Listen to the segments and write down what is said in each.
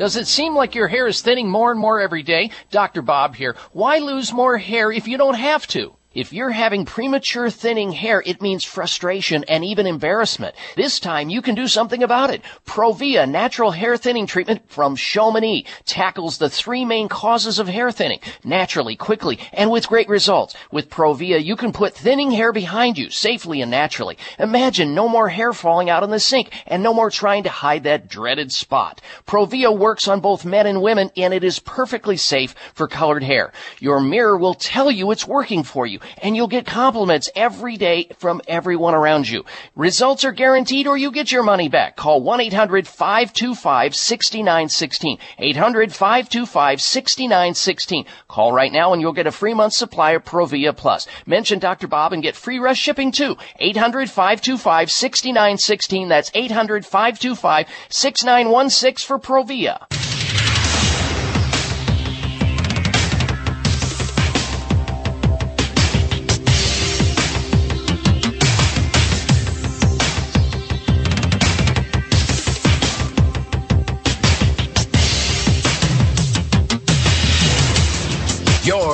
Does it seem like your hair is thinning more and more every day? Dr. Bob here. Why lose more hair if you don't have to? If you're having premature thinning hair, it means frustration and even embarrassment. This time you can do something about it. Provia natural hair thinning treatment from Chamonix tackles the three main causes of hair thinning naturally, quickly, and with great results. With Provia, you can put thinning hair behind you safely and naturally. Imagine no more hair falling out in the sink and no more trying to hide that dreaded spot. Provia works on both men and women and it is perfectly safe for colored hair. Your mirror will tell you it's working for you and you'll get compliments every day from everyone around you. Results are guaranteed or you get your money back. Call 1-800-525-6916. 800-525-6916. Call right now and you'll get a free month supply of Provia Plus. Mention Dr. Bob and get free rush shipping too. 800-525-6916. That's 800-525-6916 for Provia.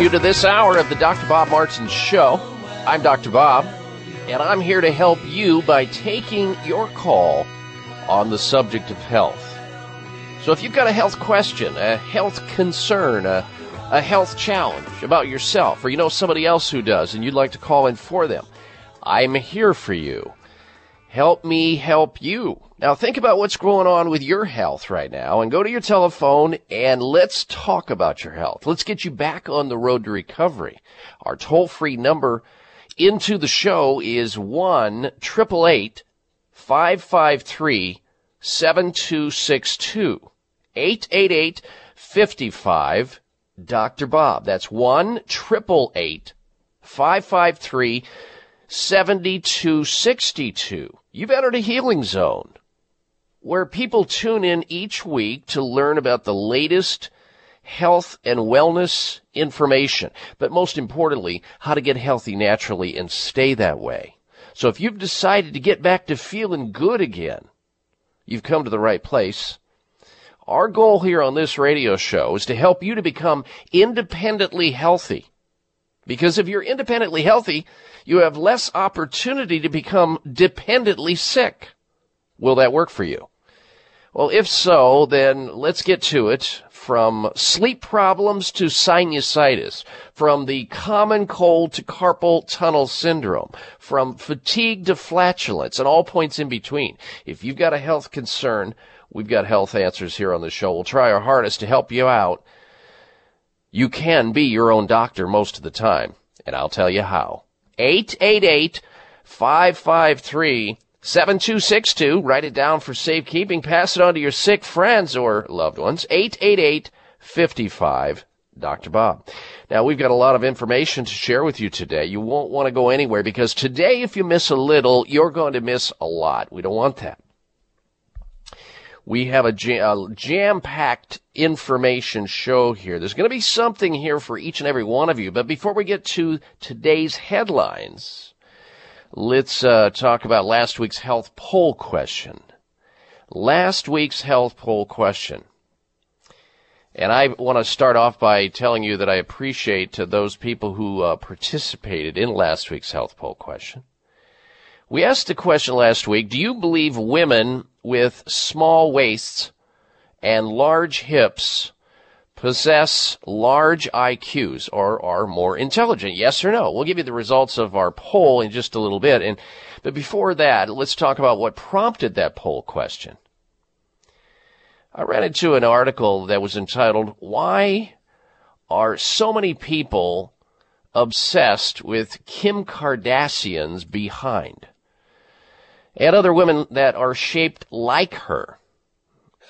You to this hour of the Dr. Bob Martin Show. I'm Dr. Bob, and I'm here to help you by taking your call on the subject of health. So if you've got a health question, a health concern, a, a health challenge about yourself, or you know somebody else who does, and you'd like to call in for them, I'm here for you. Help me help you. Now think about what's going on with your health right now and go to your telephone and let's talk about your health. Let's get you back on the road to recovery. Our toll free number into the show is 1 553 7262 888 55 Dr. Bob. That's 1 553 7262. You've entered a healing zone where people tune in each week to learn about the latest health and wellness information, but most importantly, how to get healthy naturally and stay that way. So if you've decided to get back to feeling good again, you've come to the right place. Our goal here on this radio show is to help you to become independently healthy. Because if you're independently healthy, you have less opportunity to become dependently sick. Will that work for you? Well, if so, then let's get to it. From sleep problems to sinusitis, from the common cold to carpal tunnel syndrome, from fatigue to flatulence, and all points in between. If you've got a health concern, we've got health answers here on the show. We'll try our hardest to help you out. You can be your own doctor most of the time, and I'll tell you how. 888 553 7262. Write it down for safekeeping. Pass it on to your sick friends or loved ones. 888 55 Dr. Bob. Now, we've got a lot of information to share with you today. You won't want to go anywhere because today, if you miss a little, you're going to miss a lot. We don't want that. We have a jam packed information show here. There's going to be something here for each and every one of you. But before we get to today's headlines, let's uh, talk about last week's health poll question. Last week's health poll question. And I want to start off by telling you that I appreciate uh, those people who uh, participated in last week's health poll question. We asked the question last week, do you believe women with small waists and large hips possess large IQs or are more intelligent? Yes or no? We'll give you the results of our poll in just a little bit. And, but before that, let's talk about what prompted that poll question. I ran into an article that was entitled, Why Are So Many People Obsessed with Kim Kardashian's Behind? And other women that are shaped like her.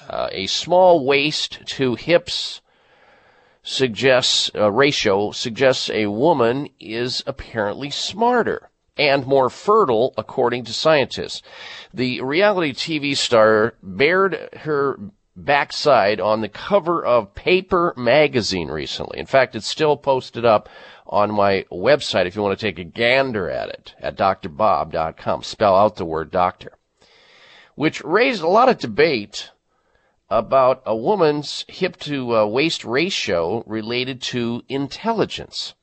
Uh, a small waist to hips suggests a ratio suggests a woman is apparently smarter and more fertile according to scientists. The reality TV star bared her backside on the cover of Paper magazine recently. In fact, it's still posted up on my website if you want to take a gander at it at drbob.com. Spell out the word doctor. Which raised a lot of debate about a woman's hip to uh, waist ratio related to intelligence.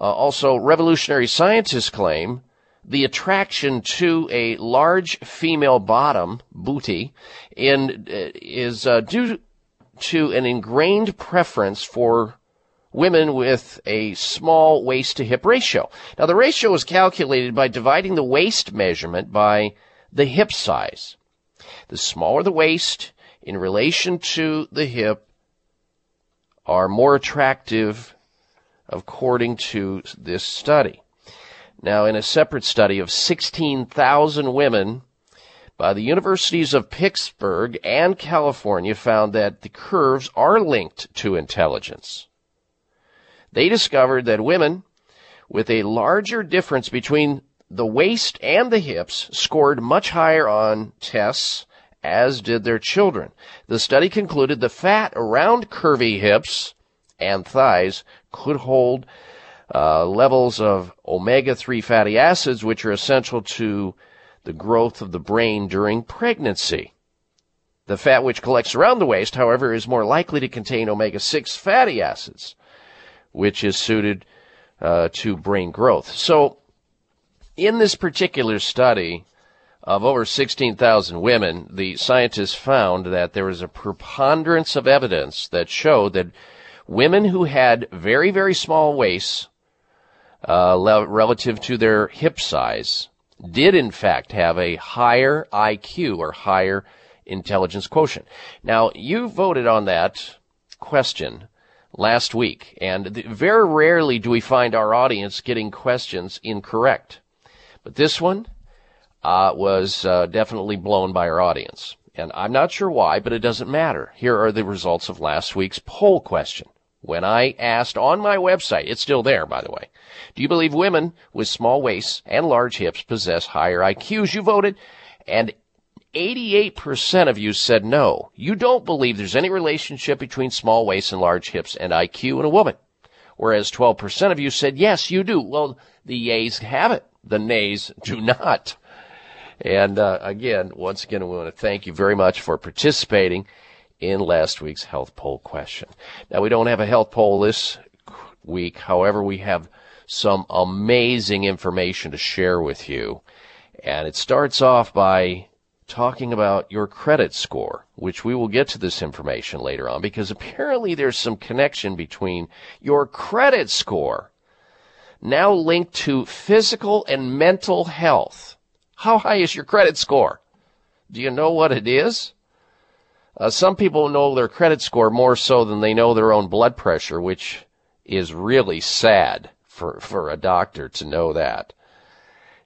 Uh, also, revolutionary scientists claim the attraction to a large female bottom, booty, in, uh, is uh, due to an ingrained preference for women with a small waist to hip ratio. Now, the ratio is calculated by dividing the waist measurement by the hip size. The smaller the waist in relation to the hip are more attractive according to this study. Now, in a separate study of 16,000 women by the universities of Pittsburgh and California found that the curves are linked to intelligence. They discovered that women with a larger difference between the waist and the hips scored much higher on tests, as did their children. The study concluded the fat around curvy hips and thighs could hold uh, levels of omega 3 fatty acids, which are essential to the growth of the brain during pregnancy. The fat which collects around the waist, however, is more likely to contain omega 6 fatty acids, which is suited uh, to brain growth. So, in this particular study of over 16,000 women, the scientists found that there was a preponderance of evidence that showed that women who had very, very small waists uh, relative to their hip size did in fact have a higher IQ or higher intelligence quotient. Now, you voted on that question last week, and th- very rarely do we find our audience getting questions incorrect. But this one uh, was uh, definitely blown by our audience. And I'm not sure why, but it doesn't matter. Here are the results of last week's poll question. When I asked on my website, it's still there, by the way, do you believe women with small waists and large hips possess higher IQs? You voted, and 88% of you said no. You don't believe there's any relationship between small waists and large hips and IQ in a woman. Whereas 12% of you said yes, you do. Well, the yays have it. The nays do not. And uh, again, once again, we want to thank you very much for participating in last week's health poll question. Now, we don't have a health poll this week. However, we have some amazing information to share with you. And it starts off by talking about your credit score, which we will get to this information later on because apparently there's some connection between your credit score now linked to physical and mental health. How high is your credit score? Do you know what it is? Uh, some people know their credit score more so than they know their own blood pressure, which is really sad for, for a doctor to know that.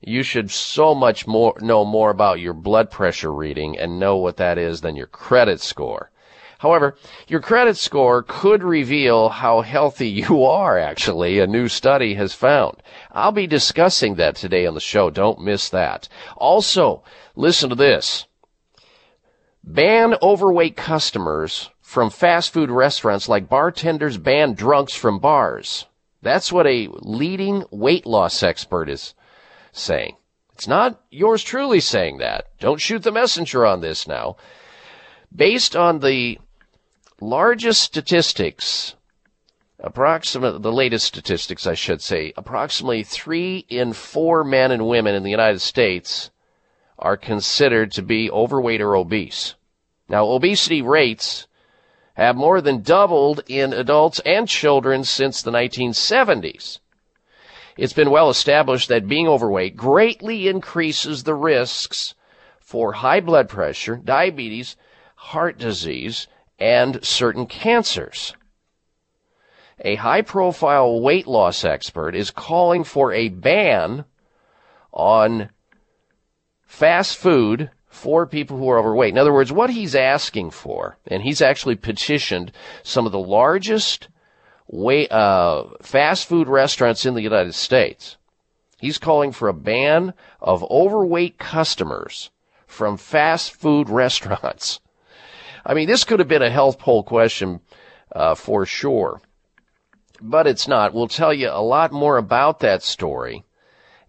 You should so much more know more about your blood pressure reading and know what that is than your credit score. However, your credit score could reveal how healthy you are, actually, a new study has found. I'll be discussing that today on the show. Don't miss that. Also, listen to this. Ban overweight customers from fast food restaurants like bartenders ban drunks from bars. That's what a leading weight loss expert is saying. It's not yours truly saying that. Don't shoot the messenger on this now. Based on the largest statistics, approximate the latest statistics, I should say, approximately three in four men and women in the United States are considered to be overweight or obese. Now, obesity rates have more than doubled in adults and children since the 1970s. It's been well established that being overweight greatly increases the risks for high blood pressure, diabetes, heart disease, and certain cancers. A high profile weight loss expert is calling for a ban on fast food for people who are overweight. In other words, what he's asking for, and he's actually petitioned some of the largest uh, fast food restaurants in the United States. He's calling for a ban of overweight customers from fast food restaurants. I mean, this could have been a health poll question uh, for sure, but it's not. We'll tell you a lot more about that story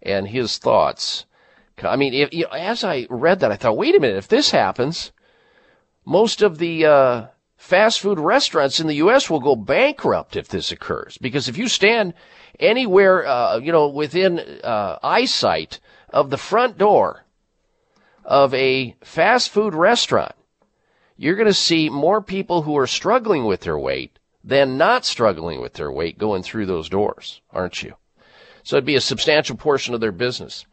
and his thoughts. I mean, if, you know, as I read that, I thought, wait a minute, if this happens, most of the uh, fast food restaurants in the U.S. will go bankrupt if this occurs. Because if you stand anywhere, uh, you know, within uh, eyesight of the front door of a fast food restaurant, you're going to see more people who are struggling with their weight than not struggling with their weight going through those doors, aren't you? So it'd be a substantial portion of their business.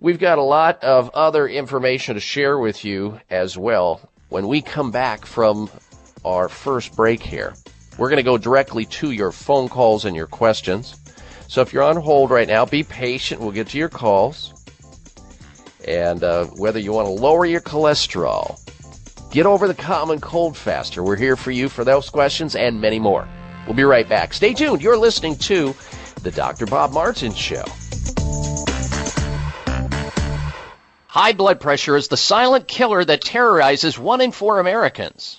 We've got a lot of other information to share with you as well when we come back from our first break here. We're going to go directly to your phone calls and your questions. So if you're on hold right now, be patient. We'll get to your calls. And uh, whether you want to lower your cholesterol, get over the common cold faster, we're here for you for those questions and many more. We'll be right back. Stay tuned. You're listening to The Dr. Bob Martin Show. High blood pressure is the silent killer that terrorizes one in four Americans.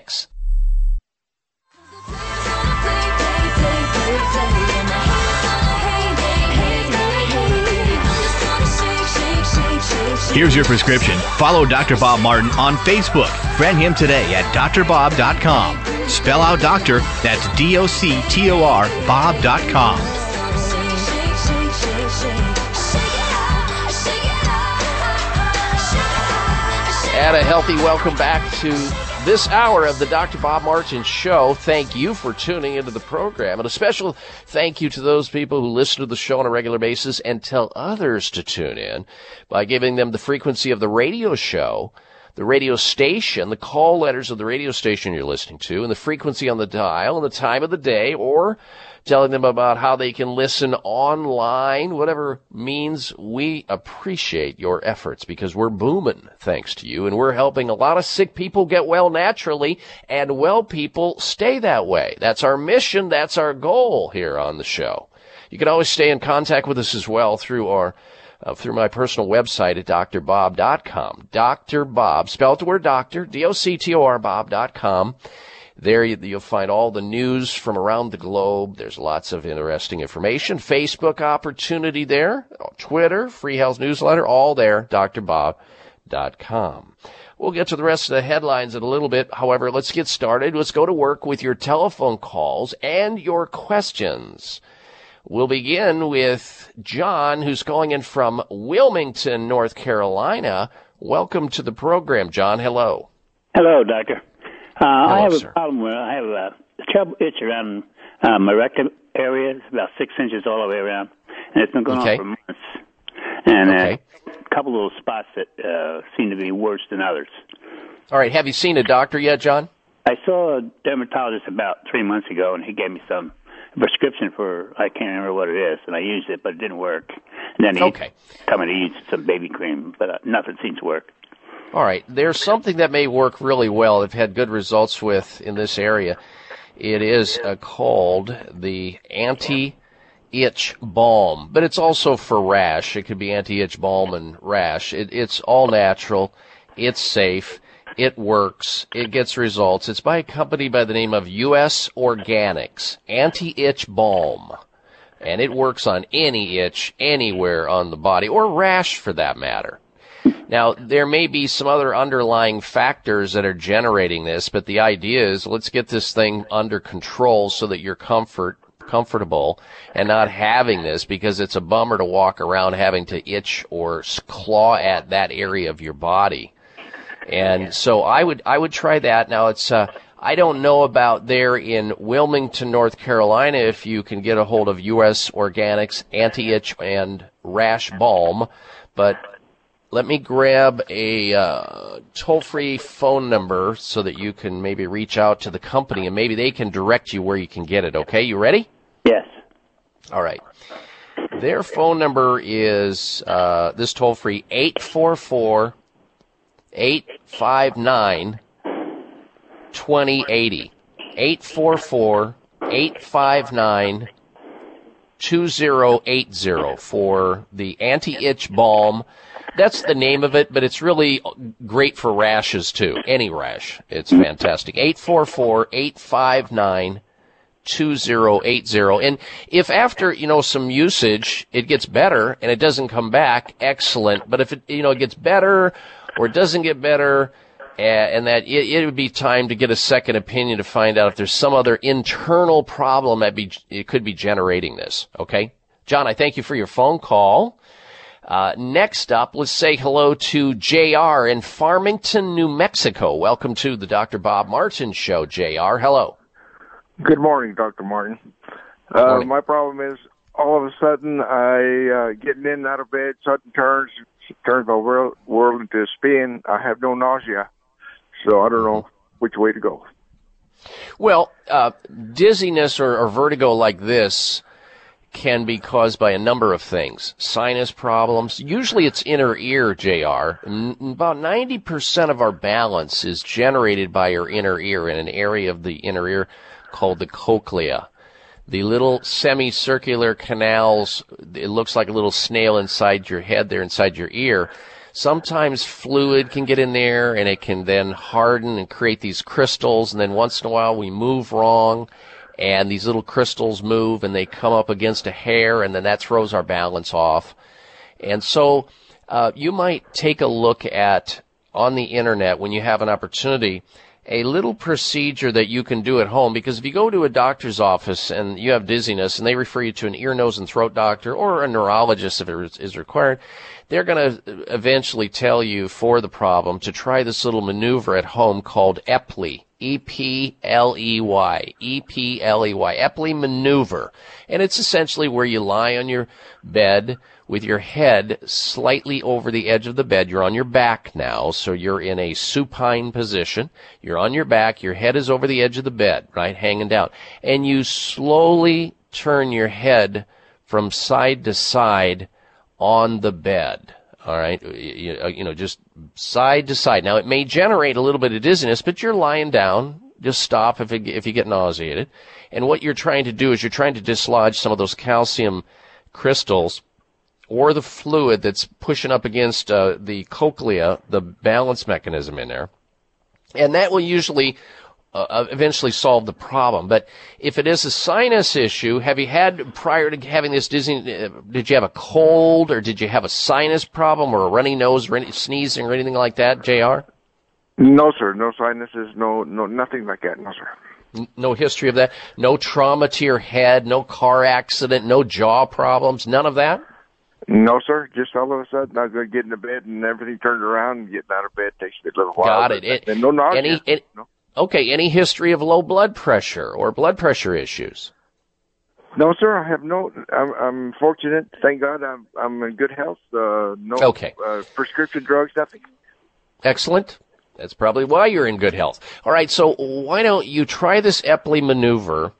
543 6596. Here's your prescription. Follow Dr. Bob Martin on Facebook. Friend him today at drbob.com. Spell out doctor, that's D O C T O R Bob.com. And a healthy welcome back to this hour of the Dr. Bob Martin Show. Thank you for tuning into the program. And a special thank you to those people who listen to the show on a regular basis and tell others to tune in by giving them the frequency of the radio show, the radio station, the call letters of the radio station you're listening to, and the frequency on the dial and the time of the day, or telling them about how they can listen online, whatever means we appreciate your efforts because we're booming thanks to you and we're helping a lot of sick people get well naturally and well people stay that way. That's our mission. That's our goal here on the show. You can always stay in contact with us as well through our uh, through my personal website at drbob.com. Dr. Bob, spelled the word doctor, D-O-C-T-O-R Bob.com. There you'll find all the news from around the globe. There's lots of interesting information. Facebook opportunity there. Twitter, Free Health Newsletter, all there. drbob.com. We'll get to the rest of the headlines in a little bit. However, let's get started. Let's go to work with your telephone calls and your questions. We'll begin with John, who's calling in from Wilmington, North Carolina. Welcome to the program, John. Hello. Hello, Doctor. Uh, Hello, I have sir. a problem where I have a trouble itch around uh, my rectum area. It's about six inches all the way around, and it's been going Okay. on for months. And Okay. uh, a couple little spots that uh, seem to be worse than others. All right. Have you seen a doctor yet, John? I saw a dermatologist about three months ago, and he gave me some prescription for I can't remember what it is, and I used it, but it didn't work. And then he Okay. come and use some baby cream, but uh, nothing seems to work. All right. There's something that may work really well. I've had good results with in this area. It is uh, called the anti itch balm, but it's also for rash. It could be anti itch balm and rash. It, it's all natural. It's safe. It works. It gets results. It's by a company by the name of U.S. Organics Anti Itch Balm. And it works on any itch anywhere on the body or rash for that matter. Now, there may be some other underlying factors that are generating this, but the idea is let's get this thing under control so that you're comfort, comfortable and not having this because it's a bummer to walk around having to itch or claw at that area of your body. And so I would, I would try that. Now it's, uh, I don't know about there in Wilmington, North Carolina, if you can get a hold of U.S. Organics anti-itch and rash balm, but let me grab a uh, toll-free phone number so that you can maybe reach out to the company and maybe they can direct you where you can get it. Okay, you ready? Yes. All right. Their phone number is uh, this toll-free eight four four eight five nine twenty eighty. Eight four four eight five nine 2080 for the anti-itch balm. That's the name of it, but it's really great for rashes too. Any rash. It's fantastic. 844-859 2080. And if after, you know, some usage, it gets better and it doesn't come back, excellent. But if it, you know, it gets better or it doesn't get better eh, and that it, it, would be time to get a second opinion to find out if there's some other internal problem that be it could be generating this. Okay, John, I thank you for your phone call. Uh, next up, let's say hello to JR in Farmington, New Mexico. Welcome to the Dr. Bob Martin Show, JR. Hello. Good morning, Dr. Martin. Uh, my problem is all of a sudden I uh, getting in and out of bed, sudden turns, turns my world, world into a spin. I have no nausea, so I don't know which way to go. Well, uh, dizziness or, or vertigo like this can be caused by a number of things. Sinus problems. Usually it's inner ear, JR. About 90% of our balance is generated by your inner ear in an area of the inner ear called the cochlea. The little semicircular canals, it looks like a little snail inside your head there, inside your ear. Sometimes fluid can get in there and it can then harden and create these crystals and then once in a while we move wrong and these little crystals move and they come up against a hair and then that throws our balance off. And so uh, you might take a look at on the internet when you have an opportunity a little procedure that you can do at home because if you go to a doctor's office and you have dizziness and they refer you to an ear, nose, and throat doctor or a neurologist if it is required, they're going to eventually tell you for the problem to try this little maneuver at home called Epley. E-P-L-E-Y. E-P-L-E-Y. Epley maneuver. And it's essentially where you lie on your bed with your head slightly over the edge of the bed. You're on your back now, so you're in a supine position. You're on your back. Your head is over the edge of the bed, right? Hanging down. And you slowly turn your head from side to side on the bed. All right, you, uh, you know, just side to side. Now it may generate a little bit of dizziness, but you're lying down. Just stop if it, if you get nauseated. And what you're trying to do is you're trying to dislodge some of those calcium crystals or the fluid that's pushing up against uh, the cochlea, the balance mechanism in there. And that will usually uh, uh, eventually solve the problem. But if it is a sinus issue, have you had prior to having this dizzy? Uh, did you have a cold, or did you have a sinus problem, or a runny nose, or any, sneezing, or anything like that, JR? No, sir. No sinuses. No, no, nothing like that. No, sir. no history of that. No trauma to your head. No car accident. No jaw problems. None of that. No, sir. Just all of a sudden, I was going to bed, and everything turned around. And getting out of bed takes me a little while. Got it. it and no nausea. Any, any, no. Okay, any history of low blood pressure or blood pressure issues? No, sir. I have no. I'm, I'm fortunate. Thank God. I'm I'm in good health. Uh, no okay. Uh, prescription drugs. Nothing. Excellent. That's probably why you're in good health. All right. So why don't you try this Epley maneuver?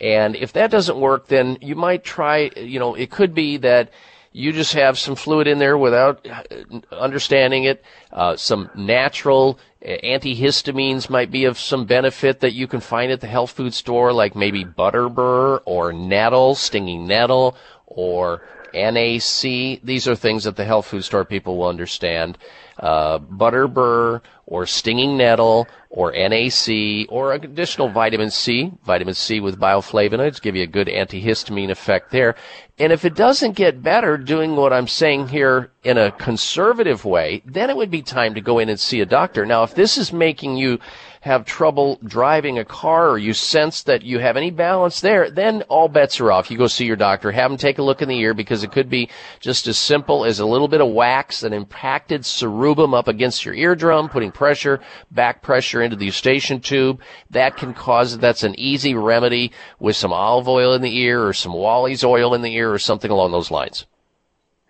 And if that doesn't work, then you might try. You know, it could be that you just have some fluid in there without uh, understanding it. Uh, some natural uh, antihistamines might be of some benefit that you can find at the health food store, like maybe butterbur or nettle, stinging nettle, or NAC. These are things that the health food store people will understand. Uh, butterbur or stinging nettle or NAC or additional vitamin C, vitamin C with bioflavonoids give you a good antihistamine effect there. And if it doesn't get better doing what I'm saying here in a conservative way, then it would be time to go in and see a doctor. Now, if this is making you have trouble driving a car or you sense that you have any balance there, then all bets are off. You go see your doctor, have him take a look in the ear because it could be just as simple as a little bit of wax that impacted cerumen up against your eardrum, putting pressure, back pressure into the eustachian tube. That can cause, that's an easy remedy with some olive oil in the ear or some Wally's oil in the ear or something along those lines.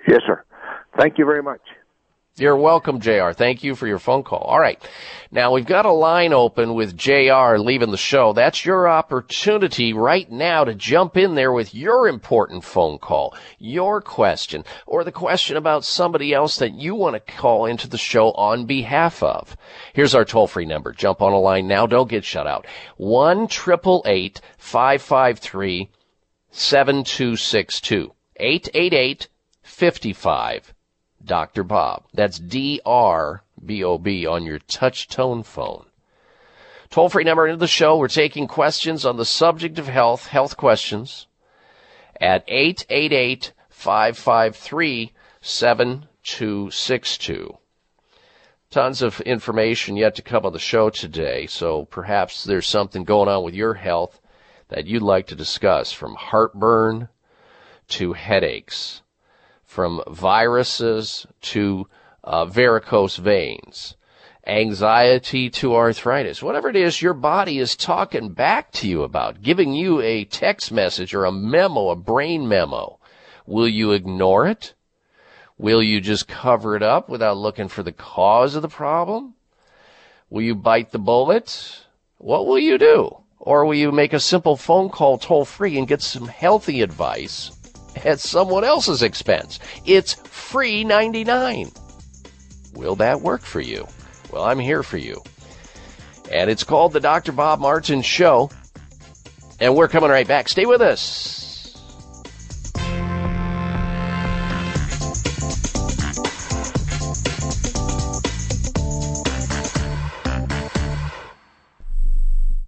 Yes, sir. Thank you very much. You're welcome, JR. Thank you for your phone call. All right. Now we've got a line open with JR leaving the show. That's your opportunity right now to jump in there with your important phone call, your question, or the question about somebody else that you want to call into the show on behalf of. Here's our toll free number. Jump on a line now. Don't get shut out. 1 553 7262. 888 55 Dr. Bob. That's D-R-B-O-B on your touch tone phone. Toll free number into the show. We're taking questions on the subject of health, health questions at 888 553 7262. Tons of information yet to come on the show today, so perhaps there's something going on with your health that you'd like to discuss from heartburn to headaches, from viruses to uh, varicose veins, anxiety to arthritis, whatever it is your body is talking back to you about, giving you a text message or a memo, a brain memo. Will you ignore it? Will you just cover it up without looking for the cause of the problem? Will you bite the bullet? What will you do? Or will you make a simple phone call toll free and get some healthy advice at someone else's expense? It's free 99. Will that work for you? Well, I'm here for you. And it's called the Dr. Bob Martin Show. And we're coming right back. Stay with us.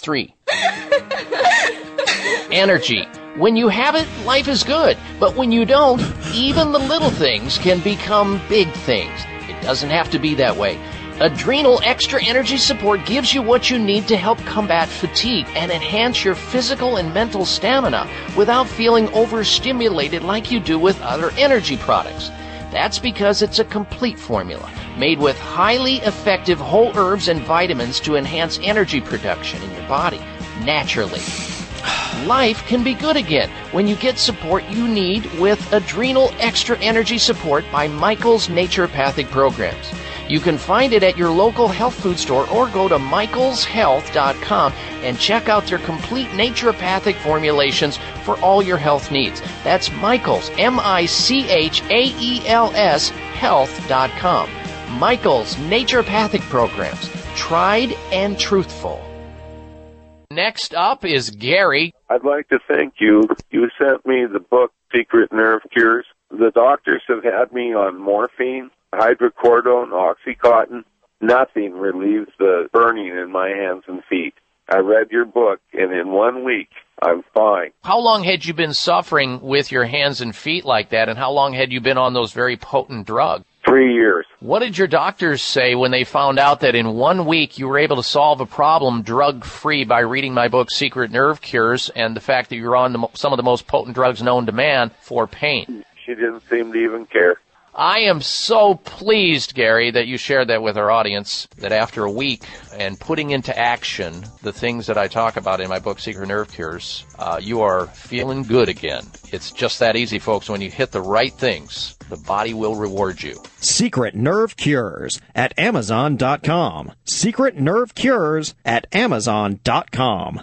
three. Energy. When you have it, life is good. But when you don't, even the little things can become big things. It doesn't have to be that way. Adrenal Extra Energy Support gives you what you need to help combat fatigue and enhance your physical and mental stamina without feeling overstimulated like you do with other energy products. That's because it's a complete formula made with highly effective whole herbs and vitamins to enhance energy production in your body naturally. Life can be good again when you get support you need with Adrenal Extra Energy Support by Michael's Naturopathic Programs. You can find it at your local health food store or go to michaelshealth.com and check out their complete naturopathic formulations for all your health needs. That's Michaels, M I C H A E L S, health.com. Michael's Naturopathic Programs, tried and truthful. Next up is Gary. I'd like to thank you. You sent me the book Secret Nerve Cures. The doctors have had me on morphine hydrocodone, Oxycontin, nothing relieves the burning in my hands and feet. I read your book, and in one week, I'm fine. How long had you been suffering with your hands and feet like that, and how long had you been on those very potent drugs? Three years. What did your doctors say when they found out that in one week you were able to solve a problem drug free by reading my book, Secret Nerve Cures, and the fact that you're on the, some of the most potent drugs known to man for pain? She didn't seem to even care. I am so pleased, Gary, that you shared that with our audience. That after a week and putting into action the things that I talk about in my book, Secret Nerve Cures, uh, you are feeling good again. It's just that easy, folks. When you hit the right things, the body will reward you. Secret Nerve Cures at Amazon.com. Secret Nerve Cures at Amazon.com.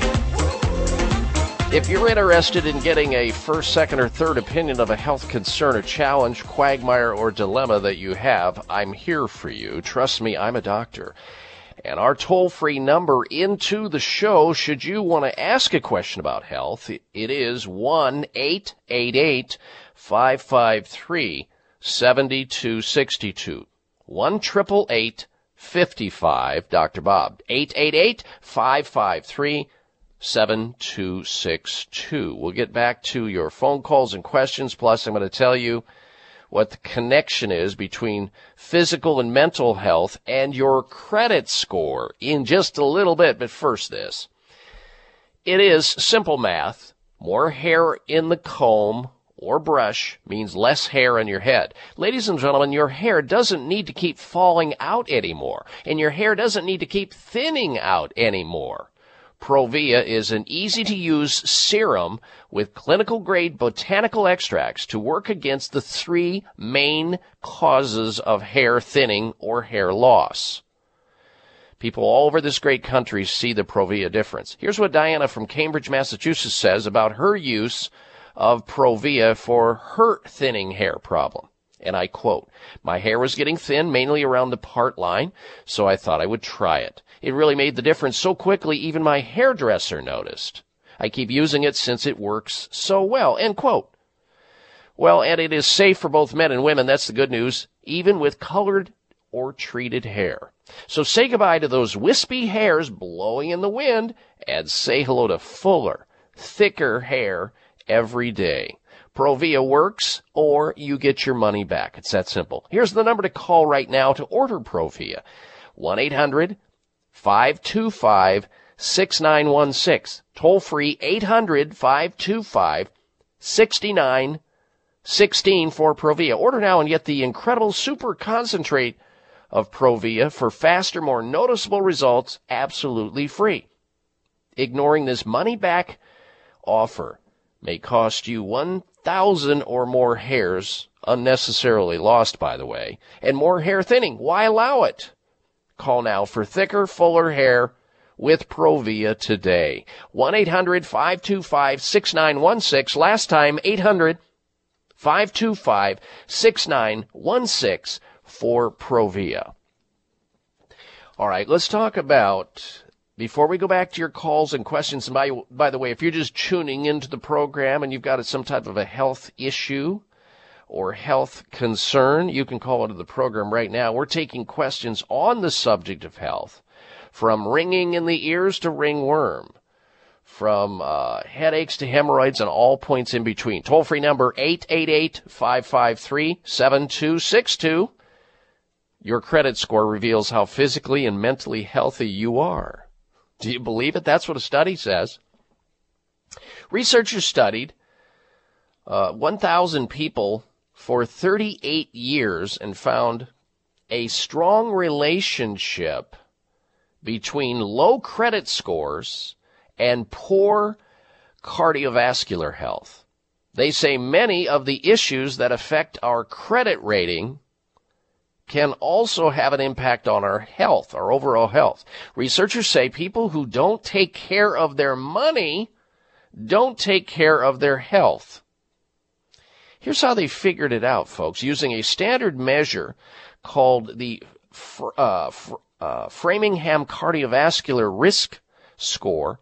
If you're interested in getting a first, second, or third opinion of a health concern or challenge, quagmire, or dilemma that you have, I'm here for you. Trust me, I'm a doctor. And our toll free number into the show, should you want to ask a question about health, it is 1 888 553 7262. 1 55 Dr. Bob. 888 553 7262. We'll get back to your phone calls and questions. Plus, I'm going to tell you what the connection is between physical and mental health and your credit score in just a little bit. But first, this. It is simple math. More hair in the comb or brush means less hair on your head. Ladies and gentlemen, your hair doesn't need to keep falling out anymore, and your hair doesn't need to keep thinning out anymore. Provia is an easy to use serum with clinical grade botanical extracts to work against the three main causes of hair thinning or hair loss. People all over this great country see the Provia difference. Here's what Diana from Cambridge, Massachusetts says about her use of Provia for her thinning hair problem. And I quote, My hair was getting thin, mainly around the part line, so I thought I would try it. It really made the difference so quickly, even my hairdresser noticed. I keep using it since it works so well. End quote. Well, and it is safe for both men and women. That's the good news, even with colored or treated hair. So say goodbye to those wispy hairs blowing in the wind and say hello to fuller, thicker hair every day. Provia works or you get your money back. It's that simple. Here's the number to call right now to order Provia. 1-800-525-6916. Toll free 800-525-6916 for Provia. Order now and get the incredible super concentrate of Provia for faster, more noticeable results absolutely free. Ignoring this money back offer may cost you 1,000 or more hairs unnecessarily lost, by the way, and more hair thinning. Why allow it? Call now for thicker, fuller hair with Provia today. 1-800-525-6916. Last time, 800-525-6916 for Provia. All right, let's talk about before we go back to your calls and questions, and by, by the way, if you're just tuning into the program and you've got some type of a health issue or health concern, you can call into the program right now. We're taking questions on the subject of health, from ringing in the ears to ringworm, from uh, headaches to hemorrhoids and all points in between. Toll free number 888-553-7262. Your credit score reveals how physically and mentally healthy you are. Do you believe it? That's what a study says. Researchers studied uh, 1,000 people for 38 years and found a strong relationship between low credit scores and poor cardiovascular health. They say many of the issues that affect our credit rating can also have an impact on our health, our overall health. Researchers say people who don't take care of their money don't take care of their health. Here's how they figured it out, folks, using a standard measure called the uh, uh, Framingham Cardiovascular Risk Score.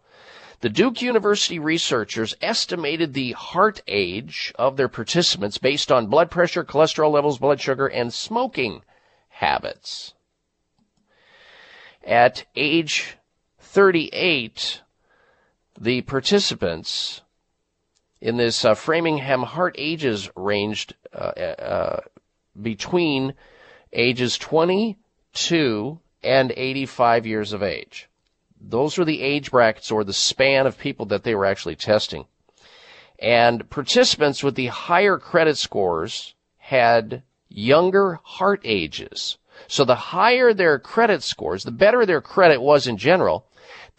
The Duke University researchers estimated the heart age of their participants based on blood pressure, cholesterol levels, blood sugar, and smoking habits. At age 38, the participants in this uh, Framingham Heart Ages ranged uh, uh, between ages 22 and 85 years of age. Those were the age brackets or the span of people that they were actually testing. And participants with the higher credit scores had younger heart ages. So the higher their credit scores, the better their credit was in general,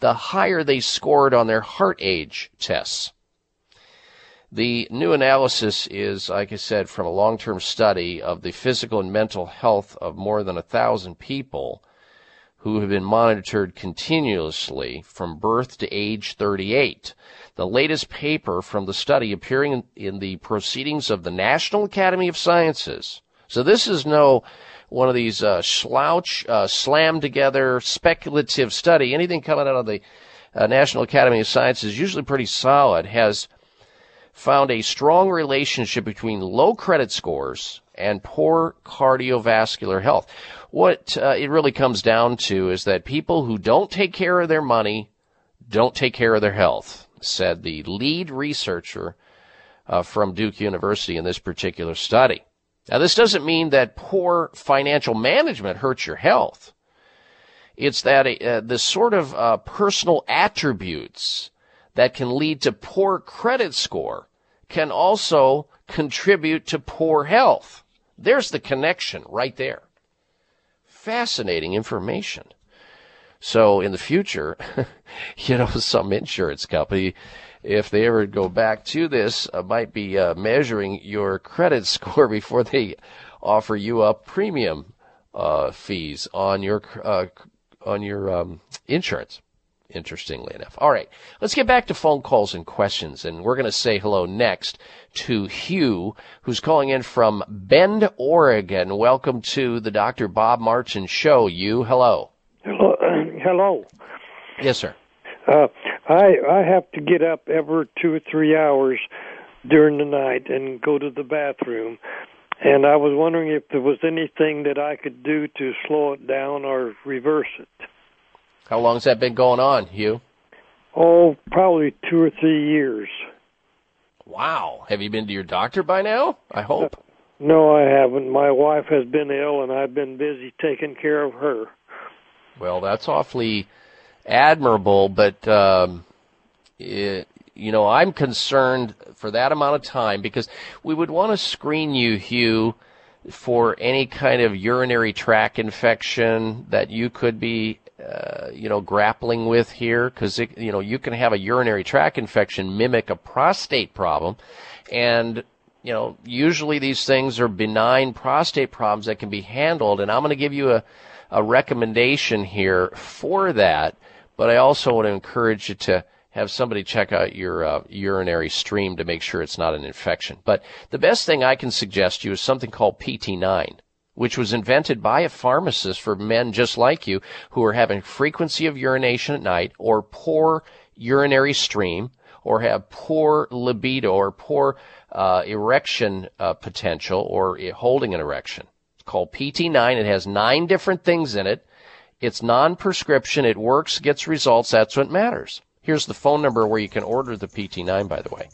the higher they scored on their heart age tests. The new analysis is, like I said, from a long-term study of the physical and mental health of more than a thousand people who have been monitored continuously from birth to age 38. The latest paper from the study appearing in, in the proceedings of the National Academy of Sciences so this is no one of these uh, slouch, uh, slam together speculative study. Anything coming out of the uh, National Academy of Sciences is usually pretty solid. Has found a strong relationship between low credit scores and poor cardiovascular health. What uh, it really comes down to is that people who don't take care of their money don't take care of their health, said the lead researcher uh, from Duke University in this particular study. Now, this doesn't mean that poor financial management hurts your health. It's that uh, the sort of uh, personal attributes that can lead to poor credit score can also contribute to poor health. There's the connection right there. Fascinating information. So in the future, you know, some insurance company, if they ever go back to this, uh, might be uh, measuring your credit score before they offer you up premium uh, fees on your uh, on your um, insurance. Interestingly enough. All right, let's get back to phone calls and questions, and we're going to say hello next to Hugh, who's calling in from Bend, Oregon. Welcome to the Dr. Bob Martin Show. Hugh, hello. Hello. hello. Yes, sir. Uh, I I have to get up every two or three hours during the night and go to the bathroom, and I was wondering if there was anything that I could do to slow it down or reverse it. How long has that been going on, Hugh? Oh, probably two or three years. Wow. Have you been to your doctor by now? I hope. No, I haven't. My wife has been ill, and I've been busy taking care of her. Well, that's awfully admirable, but um, it, you know, I'm concerned for that amount of time because we would want to screen you, Hugh, for any kind of urinary tract infection that you could be, uh, you know, grappling with here, because you know you can have a urinary tract infection mimic a prostate problem, and you know usually these things are benign prostate problems that can be handled, and I'm going to give you a a recommendation here for that, but I also want to encourage you to have somebody check out your uh, urinary stream to make sure it's not an infection. But the best thing I can suggest you is something called PT9, which was invented by a pharmacist for men just like you who are having frequency of urination at night or poor urinary stream or have poor libido or poor uh, erection uh, potential or holding an erection. It's called PT9. It has nine different things in it. It's non-prescription. It works, gets results. That's what matters. Here's the phone number where you can order the PT9, by the way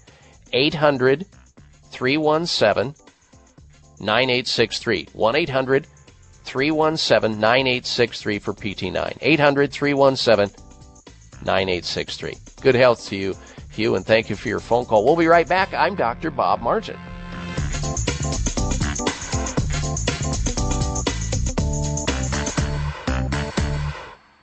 800 317 9863. 1 800 317 9863 for PT9. 800 317 9863. Good health to you, Hugh, and thank you for your phone call. We'll be right back. I'm Dr. Bob Martin.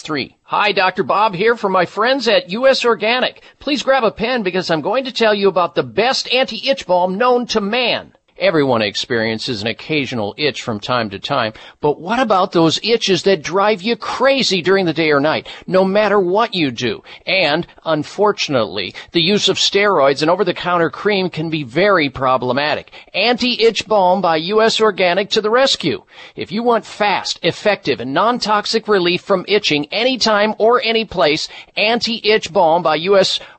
3. Hi, Dr. Bob here from my friends at US Organic. Please grab a pen because I'm going to tell you about the best anti-itch balm known to man. Everyone experiences an occasional itch from time to time, but what about those itches that drive you crazy during the day or night, no matter what you do? And, unfortunately, the use of steroids and over-the-counter cream can be very problematic. Anti-Itch Balm by U.S. Organic to the rescue. If you want fast, effective, and non-toxic relief from itching anytime or any place, Anti-Itch Balm by U.S Organic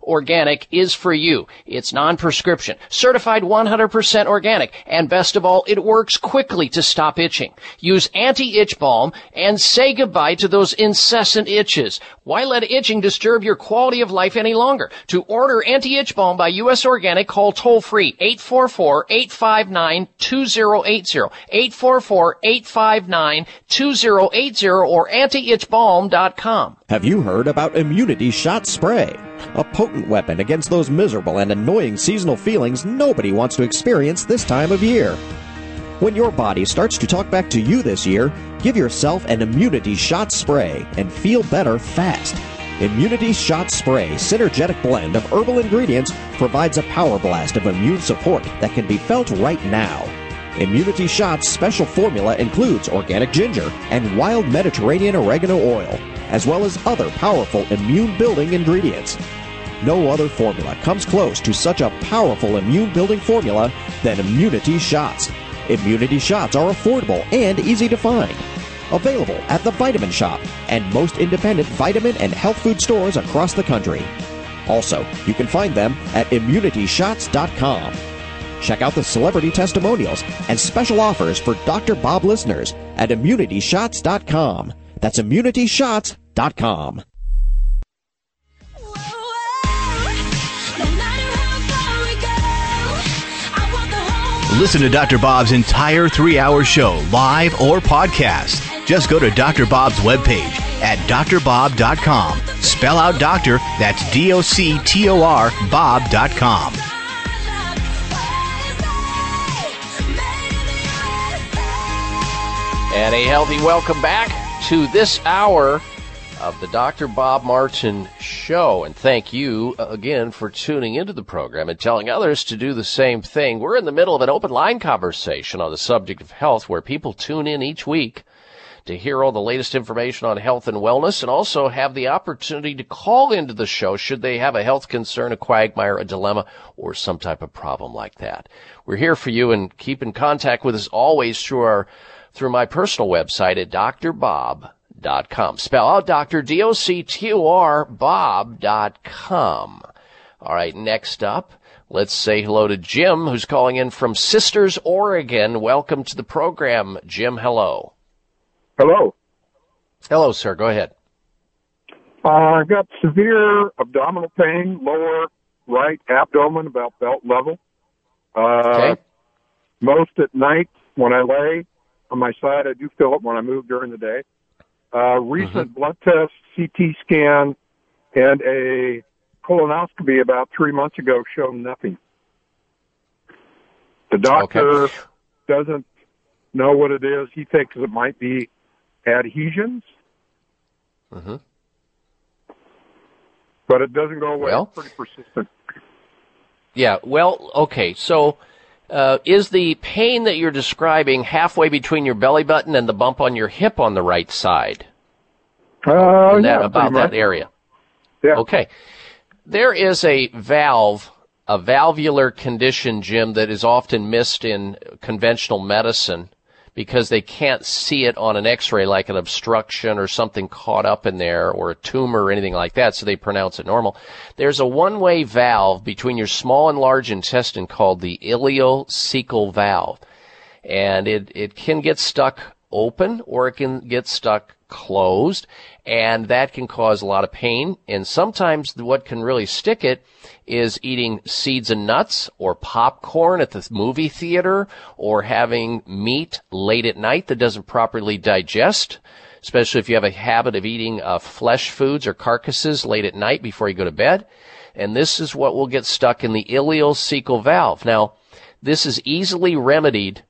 is for you. It's non-prescription, certified 100% organic, and best of all, it works quickly to stop itching. Use anti-itch balm and say goodbye to those incessant itches. Why let itching disturb your quality of life any longer? To order anti-itch balm by US Organic, call toll free 844-859-2080, 844-859-2080 or antiitchbalm.com. Have you heard about Immunity Shot Spray? A potent weapon against those miserable and annoying seasonal feelings nobody wants to experience this time of year. When your body starts to talk back to you this year, give yourself an Immunity Shot Spray and feel better fast. Immunity Shot Spray synergetic blend of herbal ingredients provides a power blast of immune support that can be felt right now. Immunity Shot's special formula includes organic ginger and wild Mediterranean oregano oil, as well as other powerful immune building ingredients. No other formula comes close to such a powerful immune building formula than Immunity Shots. Immunity Shots are affordable and easy to find. Available at the Vitamin Shoppe and most independent vitamin and health food stores across the country. Also, you can find them at immunityshots.com. Check out the celebrity testimonials and special offers for Dr. Bob listeners at immunityshots.com. That's immunityshots.com. Listen to Dr. Bob's entire three hour show, live or podcast. Just go to Dr. Bob's webpage at drbob.com. Spell out doctor, that's D O C T O R, Bob.com. And a healthy welcome back to this hour of the Dr. Bob Martin Show. And thank you uh, again for tuning into the program and telling others to do the same thing. We're in the middle of an open line conversation on the subject of health where people tune in each week to hear all the latest information on health and wellness and also have the opportunity to call into the show should they have a health concern, a quagmire, a dilemma, or some type of problem like that. We're here for you and keep in contact with us always through our through my personal website at drbob.com. Spell out Dr. D-O-C-T-O-R Bob.com. All right, next up, let's say hello to Jim, who's calling in from Sisters, Oregon. Welcome to the program, Jim. Hello. Hello. Hello, sir. Go ahead. Uh, I've got severe abdominal pain, lower right abdomen, about belt level. Uh, Okay. Most at night when I lay on my side, I do feel it when I move during the day. Uh, recent blood test, CT scan, and a colonoscopy about three months ago showed nothing. The doctor doesn't know what it is. He thinks it might be adhesions, Mm-hmm. but it doesn't go away. Well- it's pretty persistent. Yeah. Well, okay. So, uh, is the pain that you're describing halfway between your belly button and the bump on your hip on the right side? Uh, In that, yeah, about that area. Yeah. Okay. There is a valve, a valvular condition, Jim, that is often missed in conventional medicine because they can't see it on an x-ray like an obstruction or something caught up in there or a tumor or anything like that, so they pronounce it normal. There's a one-way valve between your small and large intestine called the ileocecal valve. And it, it can get stuck open or it can get stuck closed and that can cause a lot of pain. And sometimes what can really stick it is eating seeds and nuts or popcorn at the movie theater or having meat late at night that doesn't properly digest especially if you have a habit of eating uh, flesh foods or carcasses late at night before you go to bed. And this is what will get stuck in the ileocecal valve. Now this is easily remedied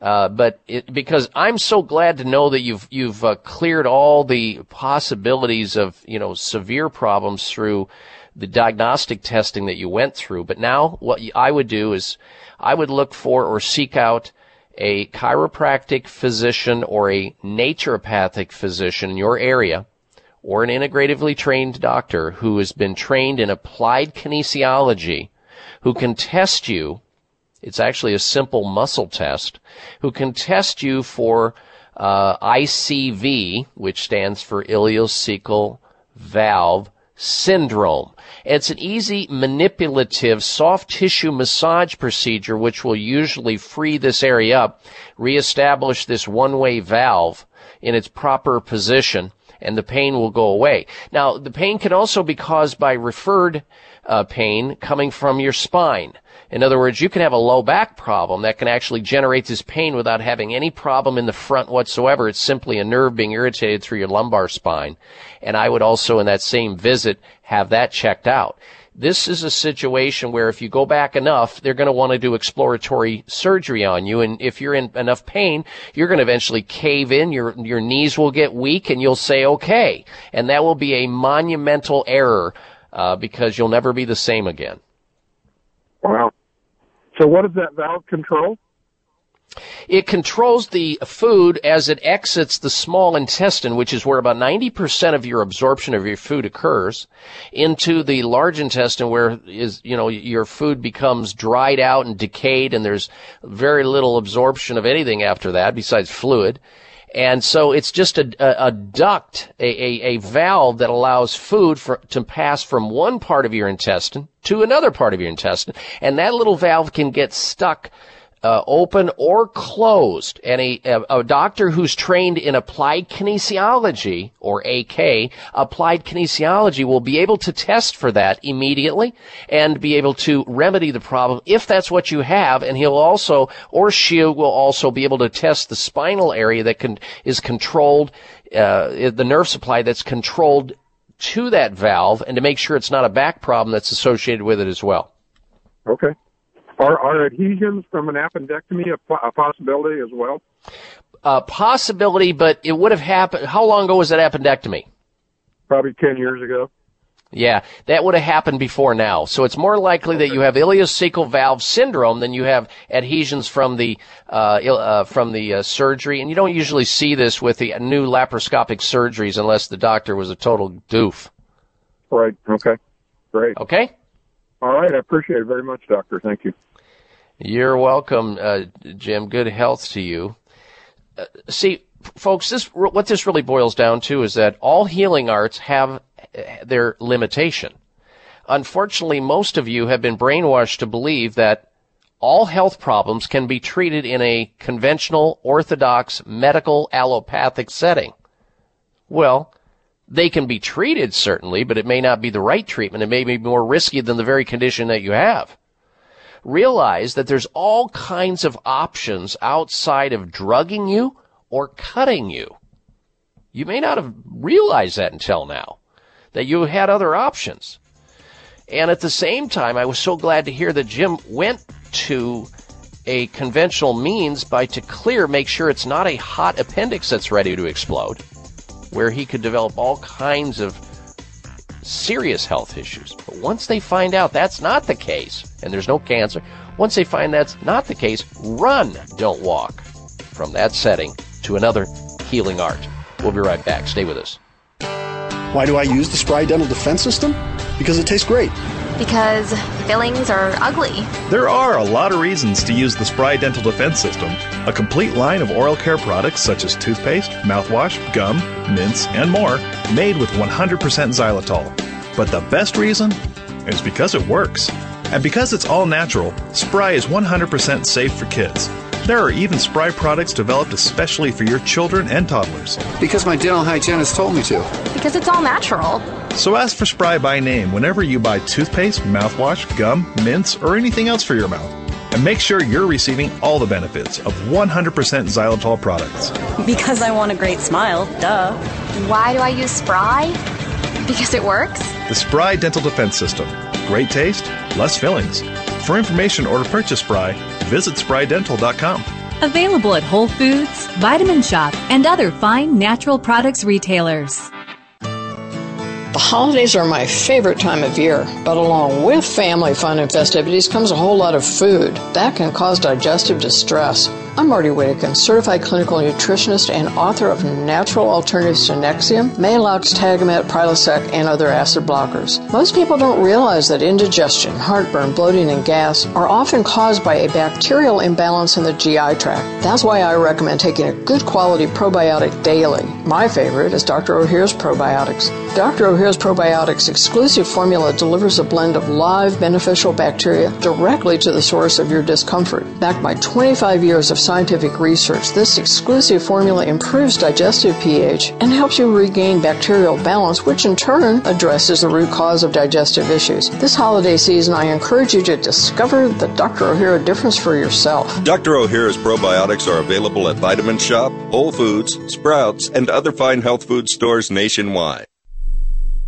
uh, but it, because I'm so glad to know that you've you've uh, cleared all the possibilities of you know severe problems through the diagnostic testing that you went through. But now what I would do is I would look for or seek out a chiropractic physician or a naturopathic physician in your area or an integratively trained doctor who has been trained in applied kinesiology who can test you it's actually a simple muscle test who can test you for uh, ICV, which stands for ileocecal valve syndrome. It's an easy, manipulative, soft tissue massage procedure which will usually free this area up, reestablish this one-way valve in its proper position, and the pain will go away. Now, the pain can also be caused by referred uh, pain coming from your spine. In other words, you can have a low back problem that can actually generate this pain without having any problem in the front whatsoever. It's simply a nerve being irritated through your lumbar spine. And I would also in that same visit have that checked out. This is a situation where if you go back enough, they're going to want to do exploratory surgery on you. And if you're in enough pain, you're going to eventually cave in. Your, your knees will get weak and you'll say, okay. And that will be a monumental error, uh, because you'll never be the same again. Wow. So what does that valve control? It controls the food as it exits the small intestine, which is where about 90% of your absorption of your food occurs, into the large intestine where is, you know, your food becomes dried out and decayed and there's very little absorption of anything after that besides fluid. And so it's just a, a, a duct, a, a, a, valve that allows food for, to pass from one part of your intestine to another part of your intestine. And that little valve can get stuck uh, open or closed. And a, a, a, doctor who's trained in applied kinesiology or AK, applied kinesiology will be able to test for that immediately and be able to remedy the problem if that's what you have. And he'll also, or she will also be able to test the spinal area that can, is controlled, uh, the nerve supply that's controlled to that valve and to make sure it's not a back problem that's associated with it as well. Okay. Are, are adhesions from an appendectomy a, a possibility as well? A possibility, but it would have happened. How long ago was that appendectomy? Probably 10 years ago. Yeah, that would have happened before now. So it's more likely that you have ileocecal valve syndrome than you have adhesions from the uh, uh, from the uh, surgery. And you don't usually see this with the new laparoscopic surgeries unless the doctor was a total doof. Right. Okay. Great. Okay. All right. I appreciate it very much, doctor. Thank you. You're welcome, uh, Jim. Good health to you. Uh, see, folks, this what this really boils down to is that all healing arts have uh, their limitation. Unfortunately, most of you have been brainwashed to believe that all health problems can be treated in a conventional, orthodox, medical, allopathic setting. Well, they can be treated certainly, but it may not be the right treatment. It may be more risky than the very condition that you have realize that there's all kinds of options outside of drugging you or cutting you. You may not have realized that until now, that you had other options. And at the same time, I was so glad to hear that Jim went to a conventional means by to clear, make sure it's not a hot appendix that's ready to explode, where he could develop all kinds of serious health issues. But once they find out that's not the case, and there's no cancer, once they find that's not the case, run, don't walk from that setting to another healing art. We'll be right back. Stay with us. Why do I use the Spry Dental Defense System? Because it tastes great. Because fillings are ugly. There are a lot of reasons to use the Spry Dental Defense System, a complete line of oral care products such as toothpaste, mouthwash, gum, mints, and more, made with 100% xylitol. But the best reason is because it works. And because it's all natural, Spry is 100% safe for kids. There are even Spry products developed especially for your children and toddlers. Because my dental hygienist told me to. Because it's all natural. So ask for Spry by name whenever you buy toothpaste, mouthwash, gum, mints, or anything else for your mouth. And make sure you're receiving all the benefits of 100% xylitol products. Because I want a great smile, duh. Why do I use Spry? Because it works? The Spry Dental Defense System. Great taste, less fillings. For information or to purchase Spry, visit sprydental.com. Available at Whole Foods, Vitamin Shoppe, and other fine natural products retailers. The holidays are my favorite time of year, but along with family fun and festivities comes a whole lot of food. That can cause digestive distress. I'm Martie Whittekin, certified clinical nutritionist and author of Natural Alternatives to Nexium, Maalox, Tagamet, Prilosec, and other acid blockers. Most people don't realize that indigestion, heartburn, bloating, and gas are often caused by a bacterial imbalance in the GI tract. That's why I recommend taking a good quality probiotic daily. My favorite is Dr. Ohhira's probiotics. Dr. Ohhira's Probiotics exclusive formula delivers a blend of live beneficial bacteria directly to the source of your discomfort. Backed by 25 years of scientific research, this exclusive formula improves digestive pH and helps you regain bacterial balance, which in turn addresses the root cause of digestive issues. This holiday season, I encourage you to discover the Dr. Ohhira difference for yourself. Dr. Ohhira's probiotics are available at Vitamin Shoppe, Whole Foods, Sprouts, and other fine health food stores nationwide.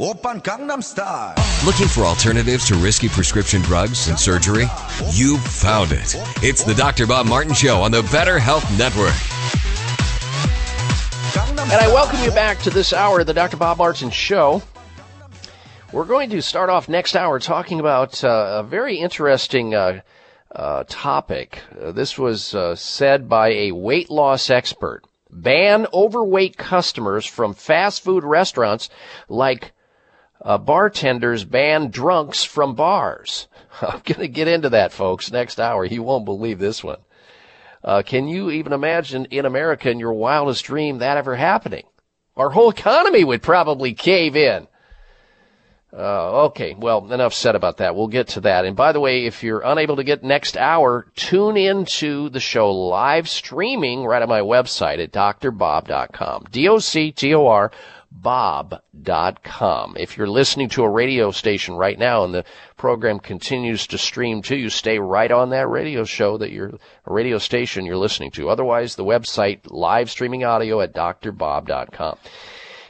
Open Gangnam Style. Looking for alternatives to risky prescription drugs and surgery? You've found it. It's the Dr. Bob Martin Show on the Better Health Network. And I welcome you back to this hour of the Dr. Bob Martin Show. We're going to start off next hour talking about uh, a very interesting uh, uh, topic. Uh, this was uh, said by a weight loss expert. Ban overweight customers from fast food restaurants like uh, bartenders ban drunks from bars. I'm going to get into that, folks, next hour. You won't believe this one. Uh, can you even imagine in America in your wildest dream that ever happening? Our whole economy would probably cave in. Uh, okay, well, enough said about that. We'll get to that. And by the way, if you're unable to get next hour, tune into the show live streaming right on my website at drbob.com. D-O-C-T-O-R bob.com. If you're listening to a radio station right now and the program continues to stream to you, stay right on that radio show that you're, a radio station you're listening to. Otherwise, the website live streaming audio at drbob.com.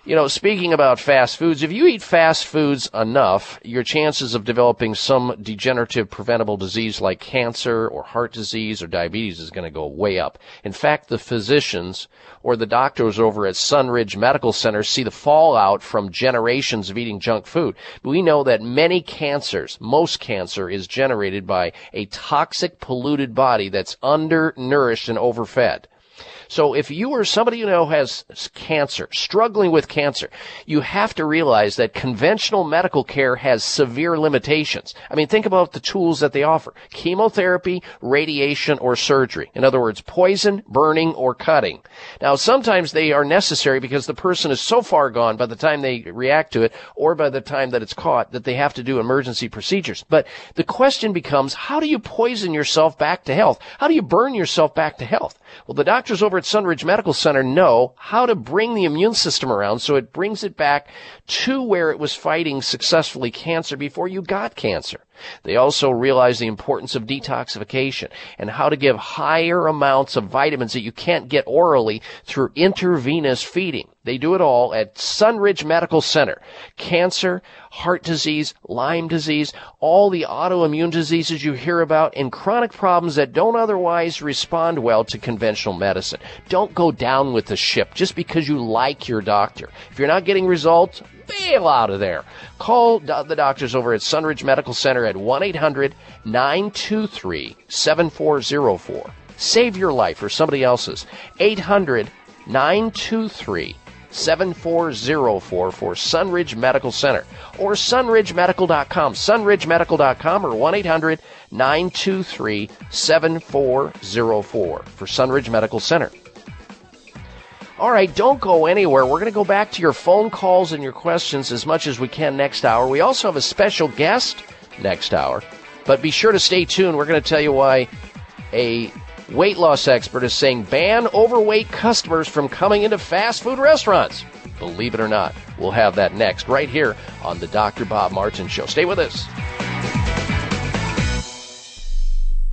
You know, speaking about fast foods, if you eat fast foods enough, your chances of developing some degenerative preventable disease like cancer or heart disease or diabetes is going to go way up. In fact, the physicians or the doctors over at Sunridge Medical Center see the fallout from generations of eating junk food. We know that many cancers, most cancer is generated by a toxic polluted body that's undernourished and overfed. So if you or somebody you know has cancer, struggling with cancer, you have to realize that conventional medical care has severe limitations. I mean, think about the tools that they offer. Chemotherapy, radiation, or surgery. In other words, poison, burning, or cutting. Now, sometimes they are necessary because the person is so far gone by the time they react to it or by the time that it's caught that they have to do emergency procedures. But the question becomes, how do you poison yourself back to health? How do you burn yourself back to health? Well, the doctors over at Sunridge Medical Center know how to bring the immune system around so it brings it back to where it was fighting successfully cancer before you got cancer. They also realize the importance of detoxification and how to give higher amounts of vitamins that you can't get orally through intravenous feeding. They do it all at Sunridge Medical Center. Cancer, heart disease, Lyme disease, all the autoimmune diseases you hear about, and chronic problems that don't otherwise respond well to conventional medicine. Don't go down with the ship just because you like your doctor. If you're not getting results, bail out of there. Call the doctors over at Sunridge Medical Center at 1 800 923 7404. Save your life or somebody else's. 800 923 7404 for Sunridge Medical Center or sunridgemedical.com, sunridgemedical.com or 1 800 923 7404 for Sunridge Medical Center. All right, don't go anywhere. We're going to go back to your phone calls and your questions as much as we can next hour. We also have a special guest next hour. But be sure to stay tuned. We're going to tell you why a weight loss expert is saying ban overweight customers from coming into fast food restaurants. Believe it or not, we'll have that next right here on the Dr. Bob Martin Show. Stay with us.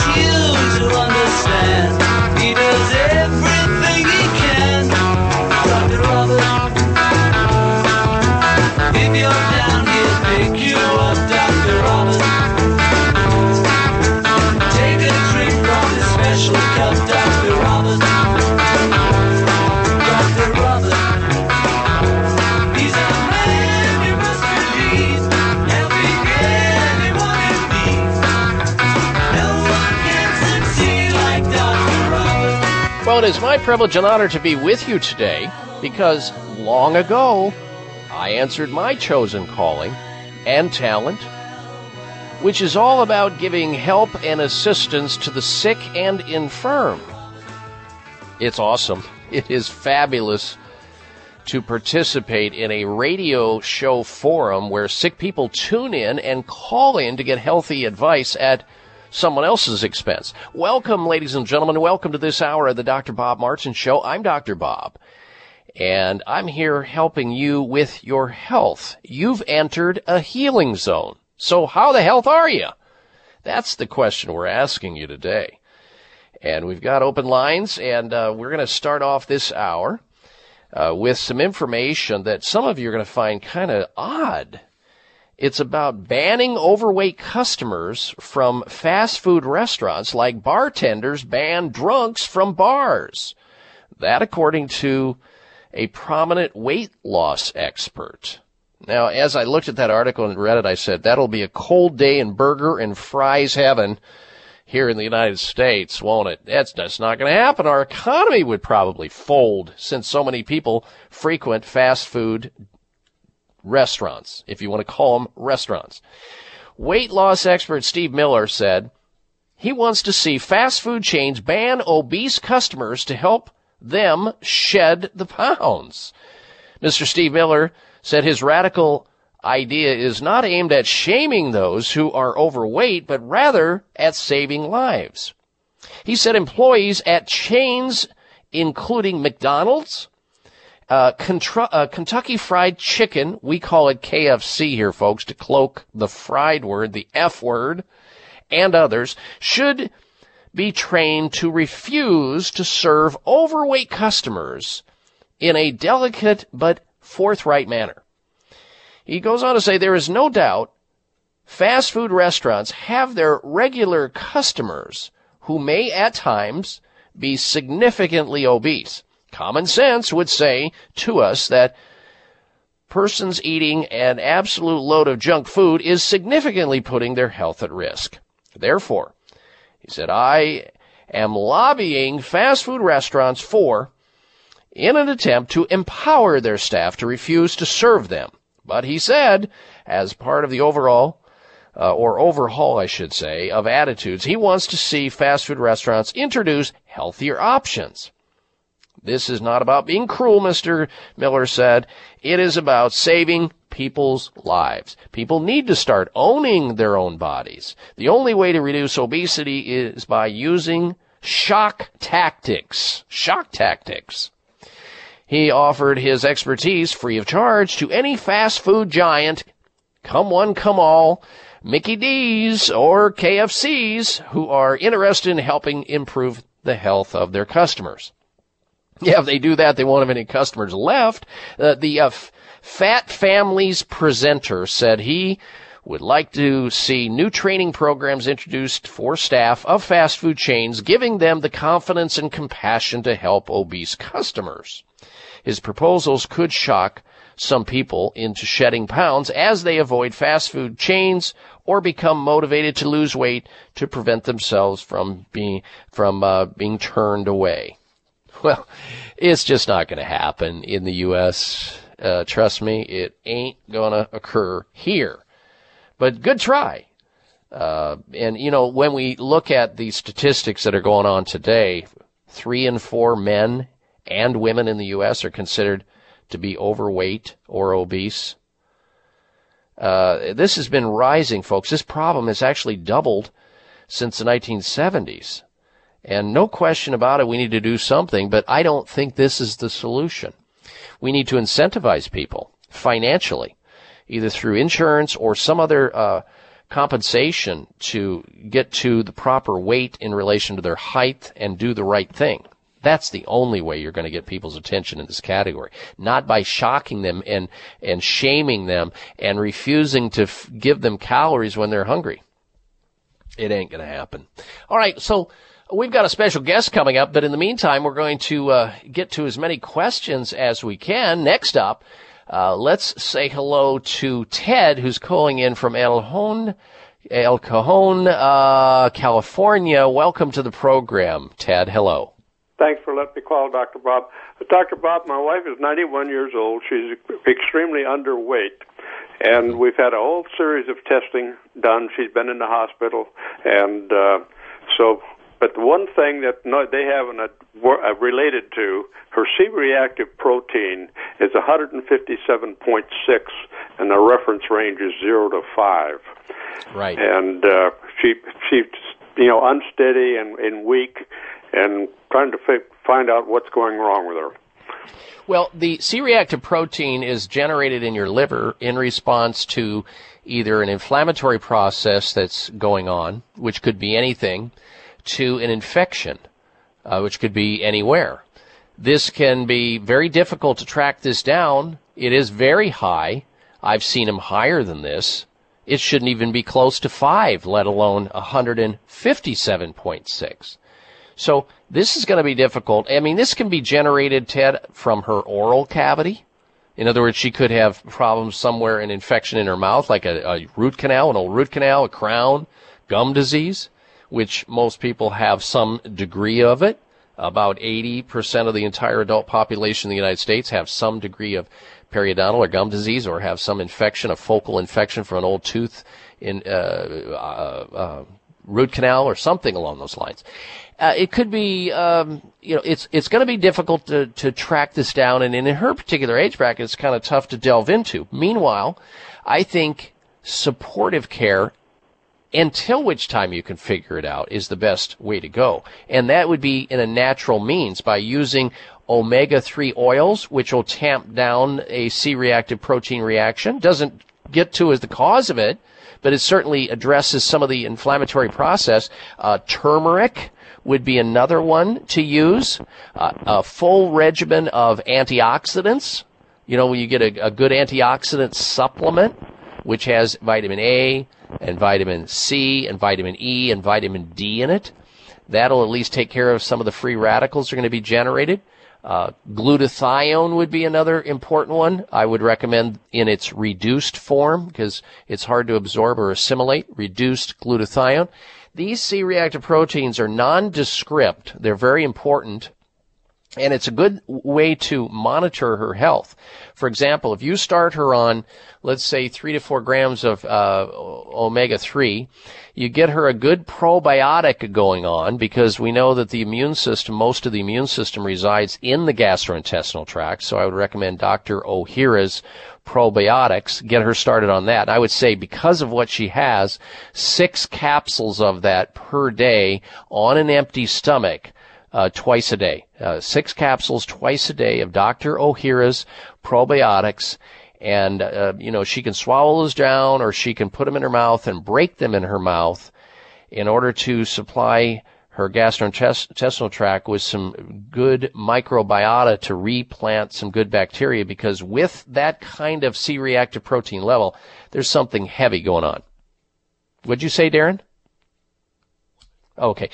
help. Well, it is my privilege and honor to be with you today because long ago I answered my chosen calling and talent, which is all about giving help and assistance to the sick and infirm. It's awesome. It is fabulous to participate in a radio show forum where sick people tune in and call in to get healthy advice at someone else's expense. Welcome, ladies and gentlemen. Welcome to this hour of the Dr. Bob Martin Show. I'm Dr. Bob, and I'm here helping you with your health. You've entered a healing zone. So how the health are you? That's the question we're asking you today. And we've got open lines, and uh, we're going to start off this hour uh, with some information that some of you are going to find kind of odd. It's about banning overweight customers from fast food restaurants like bartenders ban drunks from bars. That according to a prominent weight loss expert. Now, as I looked at that article and read it, I said, that'll be a cold day in burger and fries heaven here in the United States, won't it? That's, that's not going to happen. Our economy would probably fold since so many people frequent fast food restaurants, if you want to call them restaurants. Weight loss expert Steve Miller said he wants to see fast food chains ban obese customers to help them shed the pounds. Mr. Steve Miller said his radical idea is not aimed at shaming those who are overweight, but rather at saving lives. He said employees at chains including McDonald's, uh, uh, Kentucky Fried Chicken, we call it KFC here, folks, to cloak the fried word, the F word, and others, should be trained to refuse to serve overweight customers in a delicate but forthright manner. He goes on to say there is no doubt fast food restaurants have their regular customers who may at times be significantly obese. Common sense would say to us that persons eating an absolute load of junk food is significantly putting their health at risk. Therefore, he said, I am lobbying fast food restaurants for in an attempt to empower their staff to refuse to serve them. But he said, as part of the overall, uh, or overhaul, I should say, of attitudes, he wants to see fast food restaurants introduce healthier options. This is not about being cruel, Mr. Miller said. It is about saving people's lives. People need to start owning their own bodies. The only way to reduce obesity is by using shock tactics. Shock tactics. He offered his expertise free of charge to any fast food giant, come one, come all, Mickey D's or KFC's, who are interested in helping improve the health of their customers. Yeah, if they do that, they won't have any customers left. Uh, the uh, Fat Families presenter said he would like to see new training programs introduced for staff of fast food chains, giving them the confidence and compassion to help obese customers. His proposals could shock some people into shedding pounds as they avoid fast food chains or become motivated to lose weight to prevent themselves from being from uh, being turned away. Well, it's just not going to happen in the U.S. Uh, trust me, it ain't going to occur here. But good try. Uh, and you know, when we look at the statistics that are going on today, three in four men and women in the U.S. are considered to be overweight or obese. Uh, this has been rising, folks. This problem has actually doubled since the 1970s. And no question about it, we need to do something, but I don't think this is the solution. We need to incentivize people financially, either through insurance or some other uh, compensation to get to the proper weight in relation to their height and do the right thing. That's the only way you're going to get people's attention in this category. Not by shocking them and, and shaming them and refusing to f- give them calories when they're hungry. It ain't going to happen. All right. So we've got a special guest coming up, but in the meantime, we're going to uh, get to as many questions as we can. Next up, uh, let's say hello to Ted, who's calling in from El Cajon, El Cajon, uh, California. Welcome to the program, Ted. Hello. Thanks for letting me call Dr. Bob. Dr. Bob, my wife is 91 years old. She's extremely underweight. And we've had a whole series of testing done. She's been in the hospital. And uh, so, but the one thing that no, they haven't uh, related to her C reactive protein is 157.6, and the reference range is 0 to 5. Right. And uh, she, she's, you know, unsteady and, and weak and trying to fi- find out what's going wrong with her. Well, the C-reactive protein is generated in your liver in response to either an inflammatory process that's going on, which could be anything, to an infection, uh, which could be anywhere. This can be very difficult to track this down. It is very high. I've seen them higher than this. It shouldn't even be close to five, let alone 157.6. So this is going to be difficult. I mean, this can be generated, Ted, from her oral cavity. In other words, she could have problems somewhere, an infection in her mouth, like a, a root canal, an old root canal, a crown, gum disease, which most people have some degree of it. About 80% of the entire adult population in the United States have some degree of periodontal or gum disease or have some infection, a focal infection from an old tooth in uh, uh, uh, root canal or something along those lines. Uh, it could be, um, you know, it's it's going to be difficult to to track this down, and in her particular age bracket, it's kind of tough to delve into. Meanwhile, I think supportive care until which time you can figure it out is the best way to go. And that would be in a natural means by using omega-3 oils, which will tamp down a C-reactive protein reaction. Doesn't get to as the cause of it, but it certainly addresses some of the inflammatory process. Uh, turmeric would be another one to use. Uh, a full regimen of antioxidants. You know, when you get a, a good antioxidant supplement, which has vitamin A and vitamin C and vitamin E and vitamin D in it, that'll at least take care of some of the free radicals that are going to be generated. Uh, glutathione would be another important one. I would recommend in its reduced form because it's hard to absorb or assimilate. Reduced glutathione. These C-reactive proteins are nondescript. They're very important. And it's a good way to monitor her health. For example, if you start her on, let's say, three to four grams of uh, omega 3, you get her a good probiotic going on because we know that the immune system, most of the immune system resides in the gastrointestinal tract. So I would recommend Dr. Ohhira's probiotics. Get her started on that. I would say because of what she has, six capsules of that per day on an empty stomach. Uh, twice a day. Uh, six capsules twice a day of Dr. Ohhira's probiotics and uh, you know she can swallow those down or she can put them in her mouth and break them in her mouth in order to supply her gastrointestinal tract with some good microbiota to replant some good bacteria because with that kind of C-reactive protein level, there's something heavy going on. Would you say, Darren? Okay.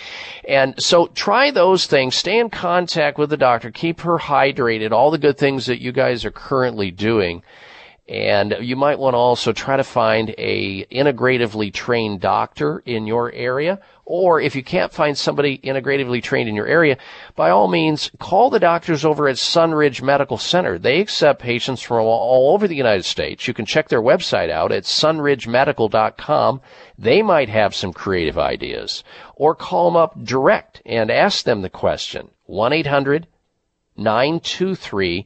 And so try those things. Stay in contact with the doctor. Keep her hydrated. All the good things that you guys are currently doing. And you might want to also try to find a integratively trained doctor in your area. Or if you can't find somebody integratively trained in your area, by all means, call the doctors over at Sunridge Medical Center. They accept patients from all over the United States. You can check their website out at sunridgemedical.com. They might have some creative ideas. Or call them up direct and ask them the question. 1-800 923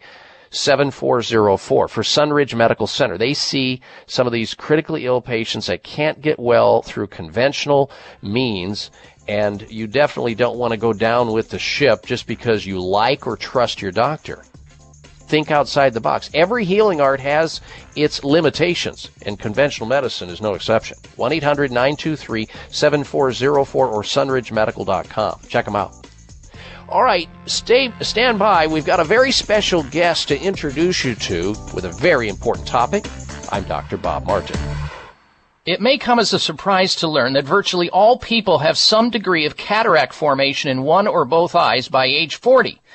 7404 for Sunridge Medical Center. They see some of these critically ill patients that can't get well through conventional means and you definitely don't want to go down with the ship just because you like or trust your doctor. Think outside the box. Every healing art has its limitations, and conventional medicine is no exception. 1 800 923 7404 or sunridgemedical.com. Check them out. All right, stay stand by. We've got a very special guest to introduce you to with a very important topic. I'm Dr. Bob Martin. It may come as a surprise to learn that virtually all people have some degree of cataract formation in one or both eyes by age 40.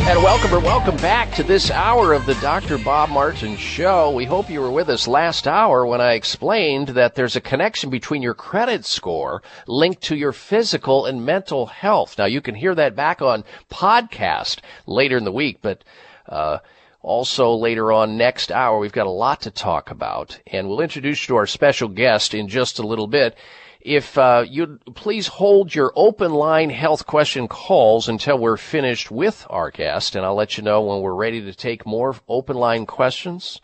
And welcome or welcome back to this hour of the Dr. Bob Martin Show. We hope you were with us last hour when I explained that there's a connection between your credit score linked to your physical and mental health. Now you can hear that back on podcast later in the week, but, uh, also later on next hour, we've got a lot to talk about and we'll introduce you to our special guest in just a little bit if uh, you'd please hold your open line health question calls until we're finished with our guest, and I'll let you know when we're ready to take more open line questions.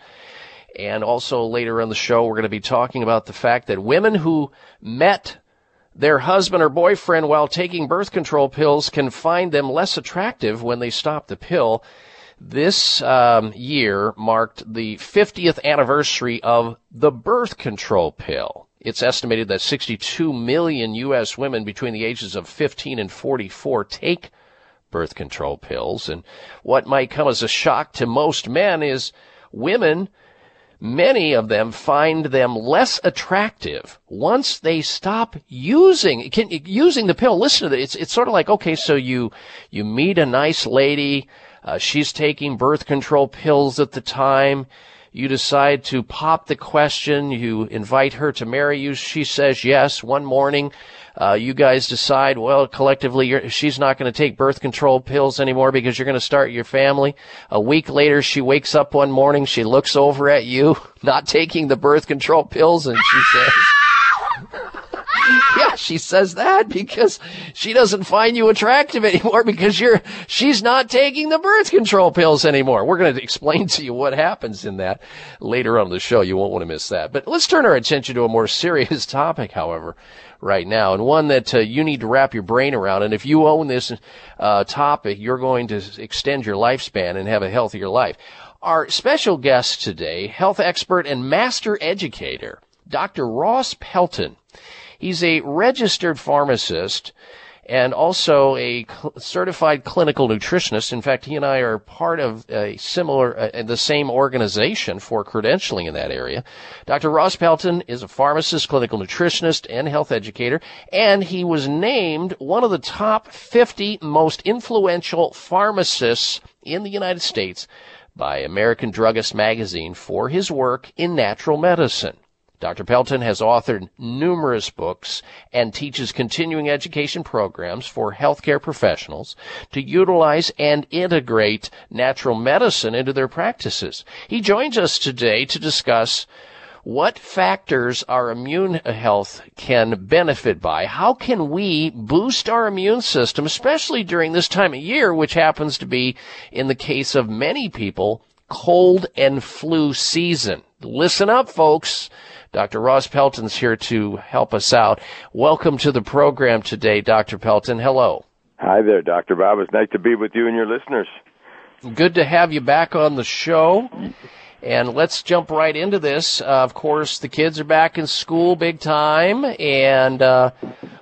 And also later in the show, we're going to be talking about the fact that women who met their husband or boyfriend while taking birth control pills can find them less attractive when they stop the pill. This um, year marked the 50th anniversary of the birth control pill. It's estimated that 62 million U.S. women between the ages of 15 and 44 take birth control pills. And what might come as a shock to most men is women, many of them find them less attractive once they stop using, can, using the pill. Listen to this. It's, it's sort of like, okay, so you, you meet a nice lady. Uh, she's taking birth control pills at the time you decide to pop the question. You invite her to marry you. She says yes. One morning, uh, you guys decide, well, collectively, she's not going to take birth control pills anymore because you're going to start your family. A week later, she wakes up one morning. She looks over at you, not taking the birth control pills, and she says, yeah, she says that because she doesn't find you attractive anymore because you're, she's not taking the birth control pills anymore. We're going to explain to you what happens in that later on the show. You won't want to miss that. But let's turn our attention to a more serious topic, however, right now, and one that uh, you need to wrap your brain around. And if you own this uh, topic, you're going to extend your lifespan and have a healthier life. Our special guest today, health expert and master educator, Dr. Ross Pelton. He's a registered pharmacist and also a cl- certified clinical nutritionist. In fact, he and I are part of a similar, uh, the same organization for credentialing in that area. Dr. Ross Pelton is a pharmacist, clinical nutritionist, and health educator, and he was named one of the top 50 most influential pharmacists in the United States by American Druggist Magazine for his work in natural medicine. Dr. Pelton has authored numerous books and teaches continuing education programs for healthcare professionals to utilize and integrate natural medicine into their practices. He joins us today to discuss what factors our immune health can benefit by. How can we boost our immune system, especially during this time of year, which happens to be, in the case of many people, cold and flu season? Listen up, folks. Dr. Ross Pelton's here to help us out. Welcome to the program today, Dr. Pelton. Hello. Hi there, Dr. Bob. It's nice to be with you and your listeners. Good to have you back on the show. And let's jump right into this. Uh, of course, the kids are back in school big time. And uh,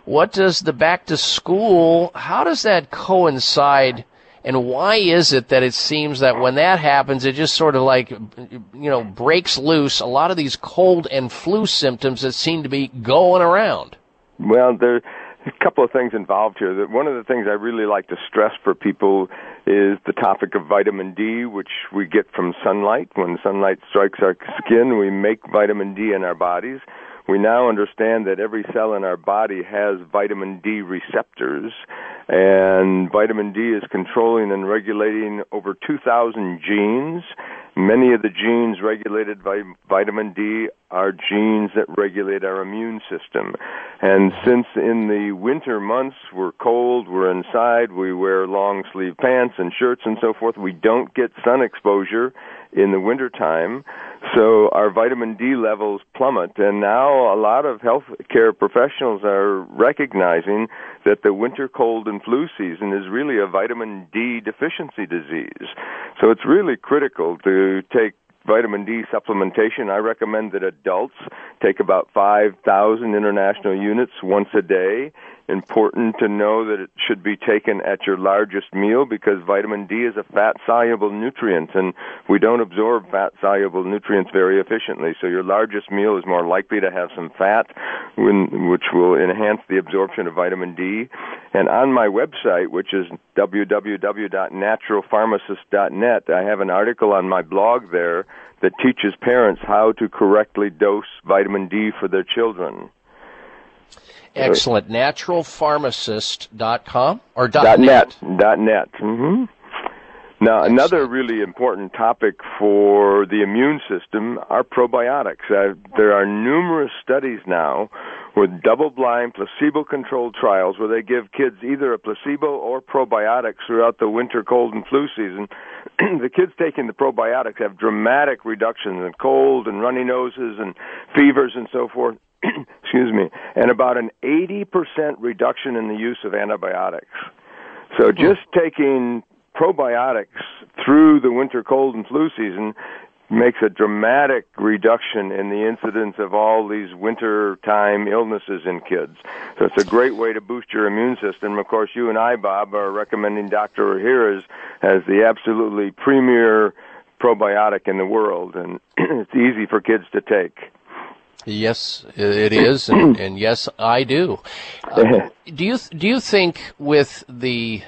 what does the back to school, how does that coincide and why is it that it seems that when that happens, it just sort of like, you know, breaks loose a lot of these cold and flu symptoms that seem to be going around? Well, there a couple of things involved here. One of the things I really like to stress for people is the topic of vitamin D, which we get from sunlight. When sunlight strikes our skin, we make vitamin D in our bodies. We now understand that every cell in our body has vitamin D receptors, and vitamin D is controlling and regulating over 2,000 genes. Many of the genes regulated by vitamin D are genes that regulate our immune system. And since in the winter months we're cold, we're inside, we wear long sleeve pants and shirts and so forth, we don't get sun exposure in the wintertime. So our vitamin D levels plummet, and now a lot of healthcare professionals are recognizing that the winter cold and flu season is really a vitamin D deficiency disease. So it's really critical to take vitamin D supplementation. I recommend that adults take about 5,000 international units once a day important to know that it should be taken at your largest meal because vitamin D is a fat soluble nutrient and we don't absorb fat soluble nutrients very efficiently. So your largest meal is more likely to have some fat which will enhance the absorption of vitamin D. And on my website, which is www.naturalpharmacist.net, I have an article on my blog there that teaches parents how to correctly dose vitamin D for their children. Excellent. Naturalpharmacist.com or dot, dot net. Dot net. Mm-hmm. Now, another really important topic for the immune system are probiotics. Uh, there are numerous studies now with double-blind, placebo-controlled trials where they give kids either a placebo or probiotics throughout the winter cold and flu season. the kids taking the probiotics have dramatic reductions in cold and runny noses and fevers and so forth. excuse me, and about an 80% reduction in the use of antibiotics. So hmm. just taking probiotics through the winter cold and flu season makes a dramatic reduction in the incidence of all these winter time illnesses in kids. So it's a great way to boost your immune system. Of course, you and I, Bob, are recommending Dr. Ohhira's as the absolutely premier probiotic in the world, and it's easy for kids to take. Yes, it is, and, and yes, I do. Uh, do you do you think with the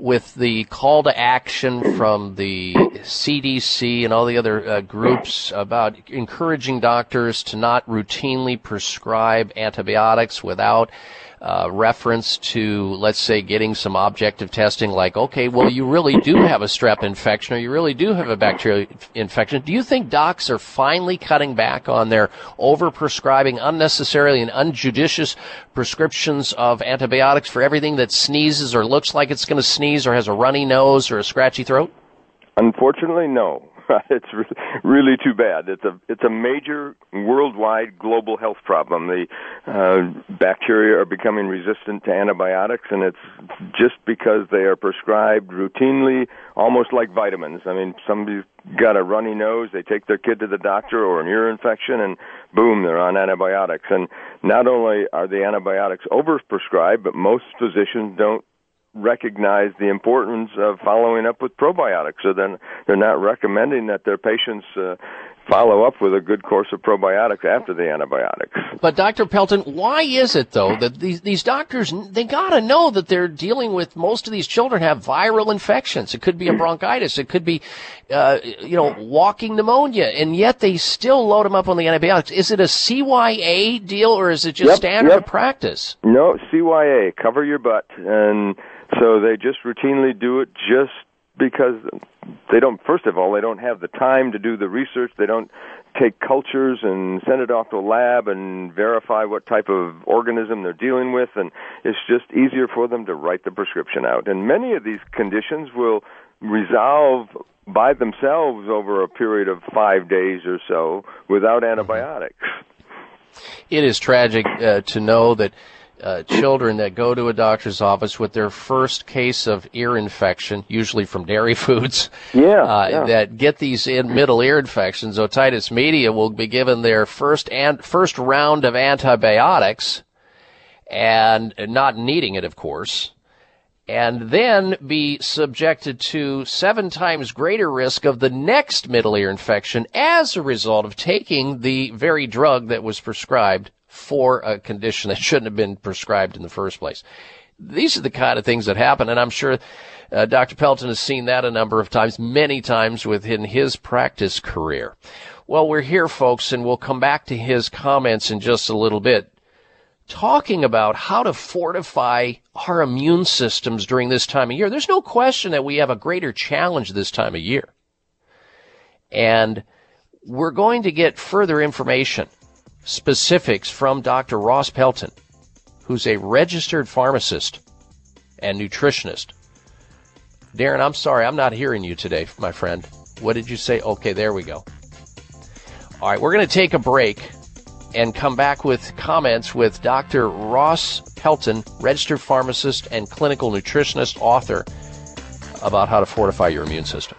with the call to action from the CDC and all the other uh, groups about encouraging doctors to not routinely prescribe antibiotics without uh, reference to, let's say, getting some objective testing like, okay, well, you really do have a strep infection or you really do have a bacterial infection. Do you think docs are finally cutting back on their overprescribing unnecessarily and unjudicious prescriptions of antibiotics for everything that sneezes or looks like it's going to sneeze or has a runny nose or a scratchy throat? Unfortunately, no. it's really too bad. It's a it's a major worldwide global health problem. The uh, bacteria are becoming resistant to antibiotics, and it's just because they are prescribed routinely, almost like vitamins. I mean, somebody's got a runny nose, they take their kid to the doctor, or an ear infection, and boom, they're on antibiotics. And not only are the antibiotics overprescribed, but most physicians don't recognize the importance of following up with probiotics. So then they're not recommending that their patients uh, follow up with a good course of probiotics after the antibiotics. But Dr. Pelton, why is it though that these these doctors they got to know that they're dealing with most of these children have viral infections. It could be a bronchitis, it could be uh, you know walking pneumonia, and yet they still load them up on the antibiotics. Is it a CYA deal or is it just Yep, standard yep. of practice? No, CYA, cover your butt. And so they just routinely do it just because they don't, first of all, they don't have the time to do the research. They don't take cultures and send it off to a lab and verify what type of organism they're dealing with. And it's just easier for them to write the prescription out. And many of these conditions will resolve by themselves over a period of five days or so without antibiotics. It is tragic uh, to know that uh, children that go to a doctor's office with their first case of ear infection, usually from dairy foods, Yeah, uh, yeah. that get these in middle ear infections, otitis media will be given their first and first round of antibiotics, and not needing it, of course, and then be subjected to seven times greater risk of the next middle ear infection as a result of taking the very drug that was prescribed for a condition that shouldn't have been prescribed in the first place. These are the kind of things that happen, and I'm sure uh, Dr. Pelton has seen that a number of times, many times within his practice career. Well, we're here, folks, and we'll come back to his comments in just a little bit talking about how to fortify our immune systems during this time of year. There's no question that we have a greater challenge this time of year. And we're going to get further information, specifics from Dr. Ross Pelton, who's a registered pharmacist and nutritionist. Darren, I'm sorry, I'm not hearing you today, my friend. What did you say? Okay, there we go. All right, we're going to take a break and come back with comments with Dr. Ross Pelton, registered pharmacist and clinical nutritionist, author, about how to fortify your immune system.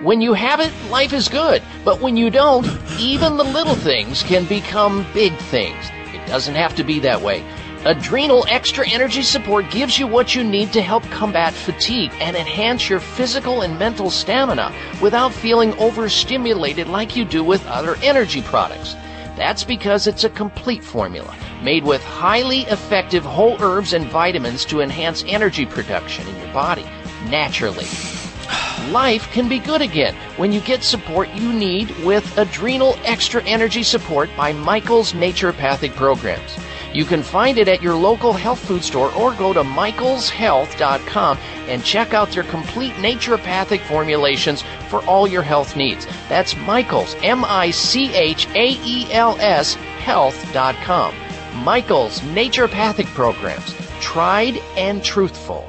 When you have it, life is good. But when you don't, even the little things can become big things. It doesn't have to be that way. Adrenal Extra Energy Support gives you what you need to help combat fatigue and enhance your physical and mental stamina without feeling overstimulated like you do with other energy products. That's because it's a complete formula made with highly effective whole herbs and vitamins to enhance energy production in your body naturally. Life can be good again when you get support you need with Adrenal Extra Energy Support by Michael's Naturopathic Programs. You can find it at your local health food store or go to michaelshealth.com and check out their complete naturopathic formulations for all your health needs. That's Michaels, M I C H A E L S, health.com. Michael's Naturopathic Programs. Tried and truthful.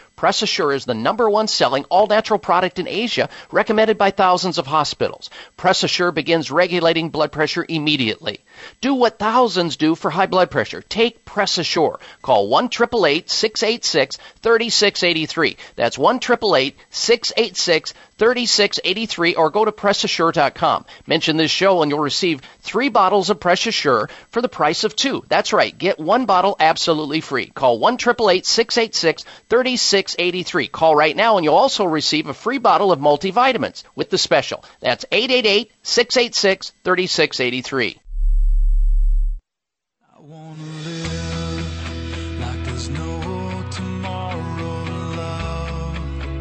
Press Assure is the number one selling all natural product in Asia, recommended by thousands of hospitals. Press Assure begins regulating blood pressure immediately. Do what thousands do for high blood pressure. Take Press Assure. Call 1 686 3683. That's 1 686 3683 or go to PressAssure.com. Mention this show and you'll receive three bottles of Press Assure for the price of two. That's right. Get one bottle absolutely free. Call 1 686 3683. Call right now and you'll also receive a free bottle of multivitamins with the special. That's 888 686 3683.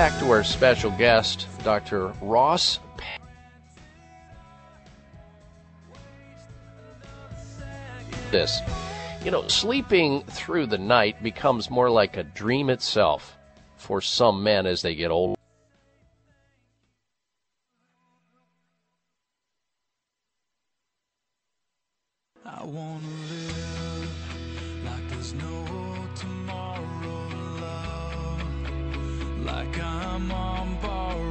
Back to our special guest, Dr. Ross. This. You know, sleeping through the night becomes more like a dream itself for some men as they get older. I wanna Like I'm on borrowed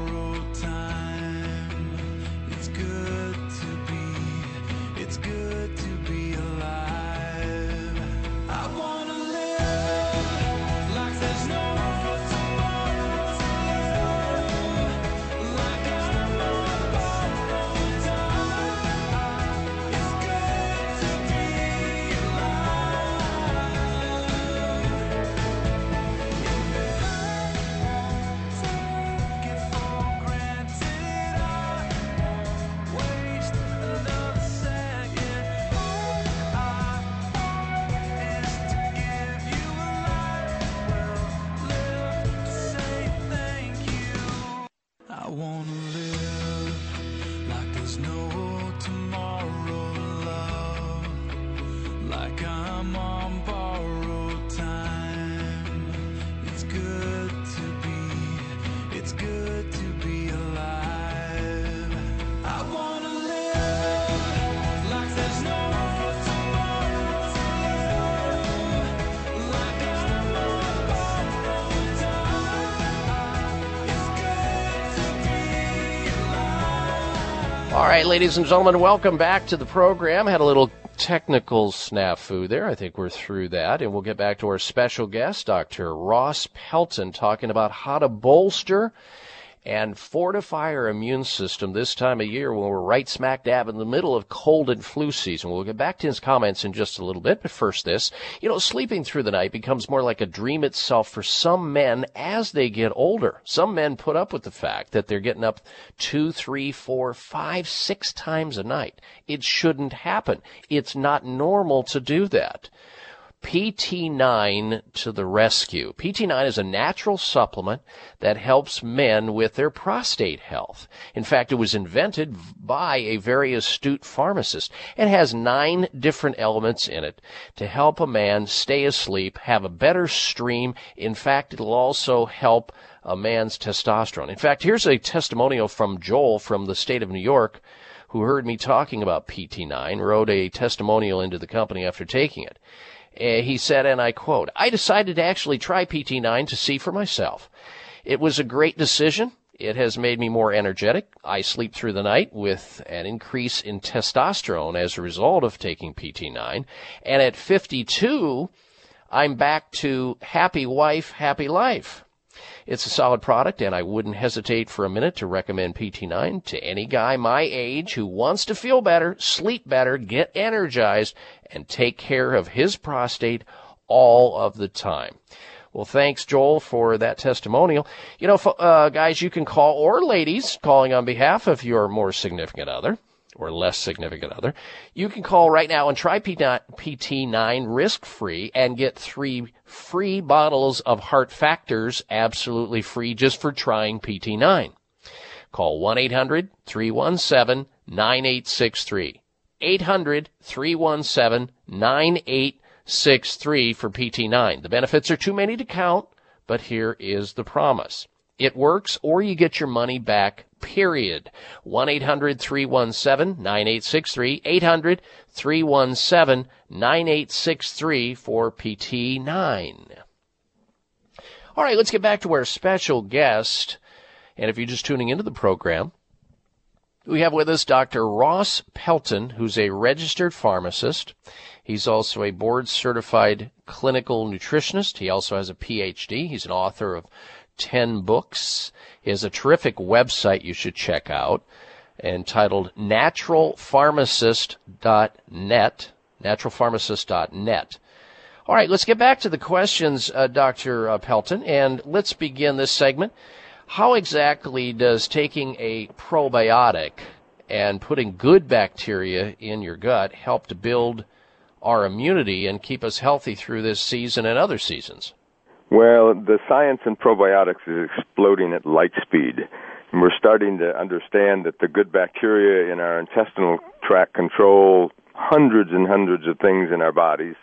wanna live ladies and gentlemen, welcome back to the program. Had a little technical snafu there. I think we're through that. And we'll get back to our special guest, Dr. Ross Pelton, talking about how to bolster and fortify our immune system this time of year when we're right smack dab in the middle of cold and flu season. We'll get back to his comments in just a little bit, but first this. You know, sleeping through the night becomes more like a dream itself for some men as they get older. Some men put up with the fact that they're getting up two, three, four, five, six times a night. It shouldn't happen. It's not normal to do that. PT9 to the rescue. PT9 is a natural supplement that helps men with their prostate health. In fact, it was invented by a very astute pharmacist. It has nine different elements in it to help a man stay asleep, have a better stream. In fact, it'll also help a man's testosterone. In fact, here's a testimonial from Joel from the state of New York who heard me talking about PT9, wrote a testimonial into the company after taking it. Uh, he said, and I quote, I decided to actually try PT9 to see for myself. It was a great decision. It has made me more energetic. I sleep through the night with an increase in testosterone as a result of taking PT9. And at 52, I'm back to happy wife, happy life. It's a solid product, and I wouldn't hesitate for a minute to recommend PT9 to any guy my age who wants to feel better, sleep better, get energized, and take care of his prostate all of the time. Well, thanks, Joel, for that testimonial. You know, uh, guys, you can call, or ladies, calling on behalf of your more significant other. or less significant other, you can call right now and try PT9 risk free and get three free bottles of Heart Factors absolutely free just for trying PT9. Call 1-800-317-9863. 800-317-9863 for PT9. The benefits are too many to count, but here is the promise. It works or you get your money back, period. 1-800-317-9863, 800-317-9863 for PT9. All right, let's get back to our special guest. And if you're just tuning into the program, we have with us Dr. Ross Pelton, who's a registered pharmacist. He's also a board certified clinical nutritionist. He also has a PhD. He's an author of 10 books. He has a terrific website you should check out entitled naturalpharmacist.net. Naturalpharmacist.net. All right, let's get back to the questions, uh, Dr. Pelton, and let's begin this segment. How exactly does taking a probiotic and putting good bacteria in your gut help to build our immunity and keep us healthy through this season and other seasons? Well, the science in probiotics is exploding at light speed. And we're starting to understand that the good bacteria in our intestinal tract control hundreds and hundreds of things in our bodies.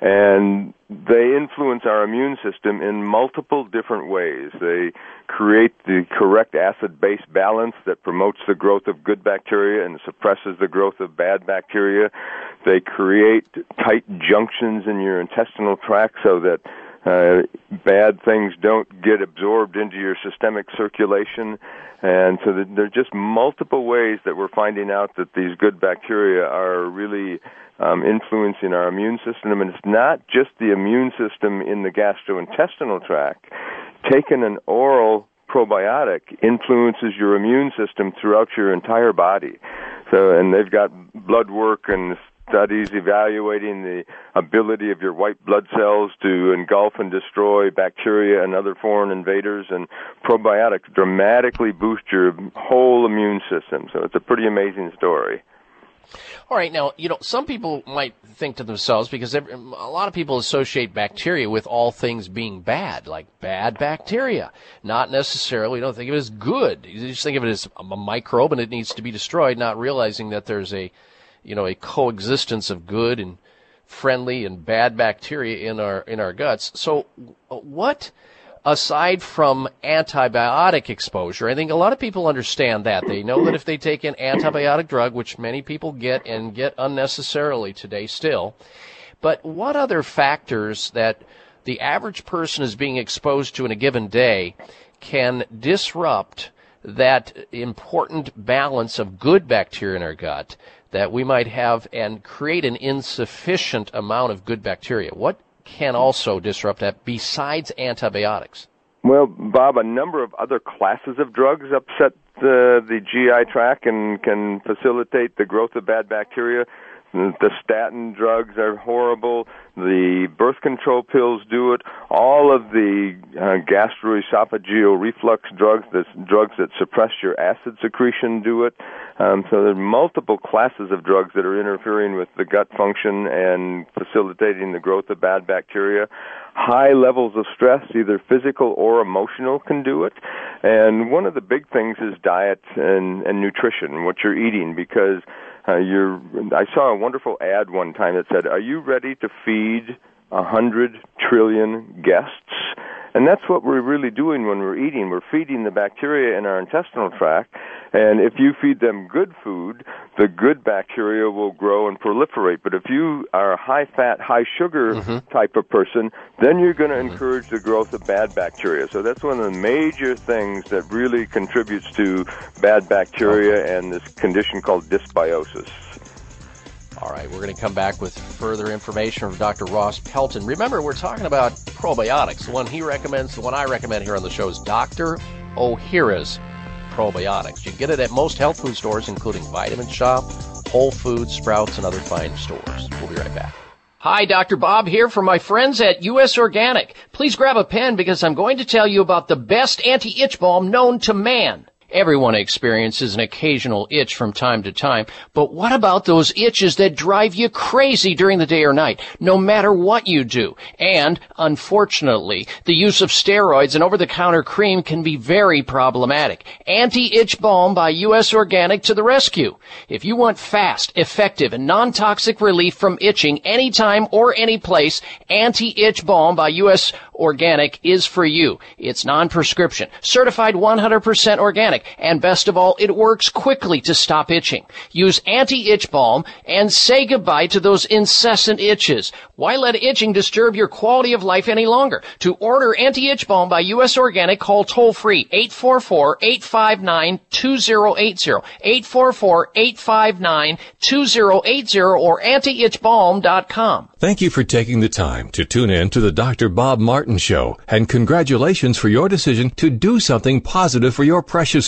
And they influence our immune system in multiple different ways. They create the correct acid base balance that promotes the growth of good bacteria and suppresses the growth of bad bacteria. They create tight junctions in your intestinal tract so that uh, bad things don't get absorbed into your systemic circulation. And so there are just multiple ways that we're finding out that these good bacteria are really um, influencing our immune system. And it's not just the immune system in the gastrointestinal tract. Taking an oral probiotic influences your immune system throughout your entire body. So, and they've got blood work and studies evaluating the ability of your white blood cells to engulf and destroy bacteria and other foreign invaders and probiotics dramatically boost your whole immune system. So it's a pretty amazing story. All right, now, you know, some people might think to themselves, because a lot of people associate bacteria with all things being bad, like bad bacteria. Not necessarily, you don't think of it as good. You just think of it as a microbe and it needs to be destroyed, not realizing that there's a, you know, a coexistence of good and friendly and bad bacteria in our, in our guts. So uh, what, aside from antibiotic exposure, I think a lot of people understand that. They know that if they take an antibiotic drug, which many people get and get unnecessarily today still, but what other factors that the average person is being exposed to in a given day can disrupt that important balance of good bacteria in our gut that we might have and create an insufficient amount of good bacteria? What can also disrupt that besides antibiotics? Well, Bob, a number of other classes of drugs upset the, the GI tract and can facilitate the growth of bad bacteria. The statin drugs are horrible. The birth control pills do it. All of the uh, gastroesophageal reflux drugs, the drugs that suppress your acid secretion, do it. Um, so there are multiple classes of drugs that are interfering with the gut function and facilitating the growth of bad bacteria. High levels of stress, either physical or emotional, can do it. And one of the big things is diet and, and nutrition, what you're eating, because uh, you're, I saw a wonderful ad one time that said, "Are you ready to feed a hundred trillion guests?" And that's what we're really doing when we're eating. We're feeding the bacteria in our intestinal tract, and if you feed them good food, the good bacteria will grow and proliferate. But if you are a high fat, high sugar Mm-hmm. type of person, then you're going to encourage the growth of bad bacteria. So that's one of the major things that really contributes to bad bacteria and this condition called dysbiosis. All right, we're going to come back with further information from Dr. Ross Pelton. Remember, we're talking about probiotics. The one he recommends, the one I recommend here on the show is Dr. Ohhira's probiotics. You get it at most health food stores, including Vitamin Shoppe, Whole Foods, Sprouts, and other fine stores. We'll be right back. Hi, Dr. Bob here from my friends at US Organic. Please grab a pen because I'm going to tell you about the best anti-itch balm known to man. Everyone experiences an occasional itch from time to time, but what about those itches that drive you crazy during the day or night, no matter what you do? And, unfortunately, the use of steroids and over-the-counter cream can be very problematic. Anti-Itch Balm by U.S. Organic to the rescue. If you want fast, effective, and non-toxic relief from itching anytime or any place, Anti-Itch Balm by U.S. Organic is for you. It's non-prescription, certified 100% organic, and best of all, it works quickly to stop itching. Use anti-itch balm and say goodbye to those incessant itches. Why let itching disturb your quality of life any longer? To order anti-itch balm by US Organic, call toll free 844-859-2080, 844-859-2080 or antiitchbalm.com. Thank you for taking the time to tune in to the Dr. Bob Martin Show, and congratulations for your decision to do something positive for your precious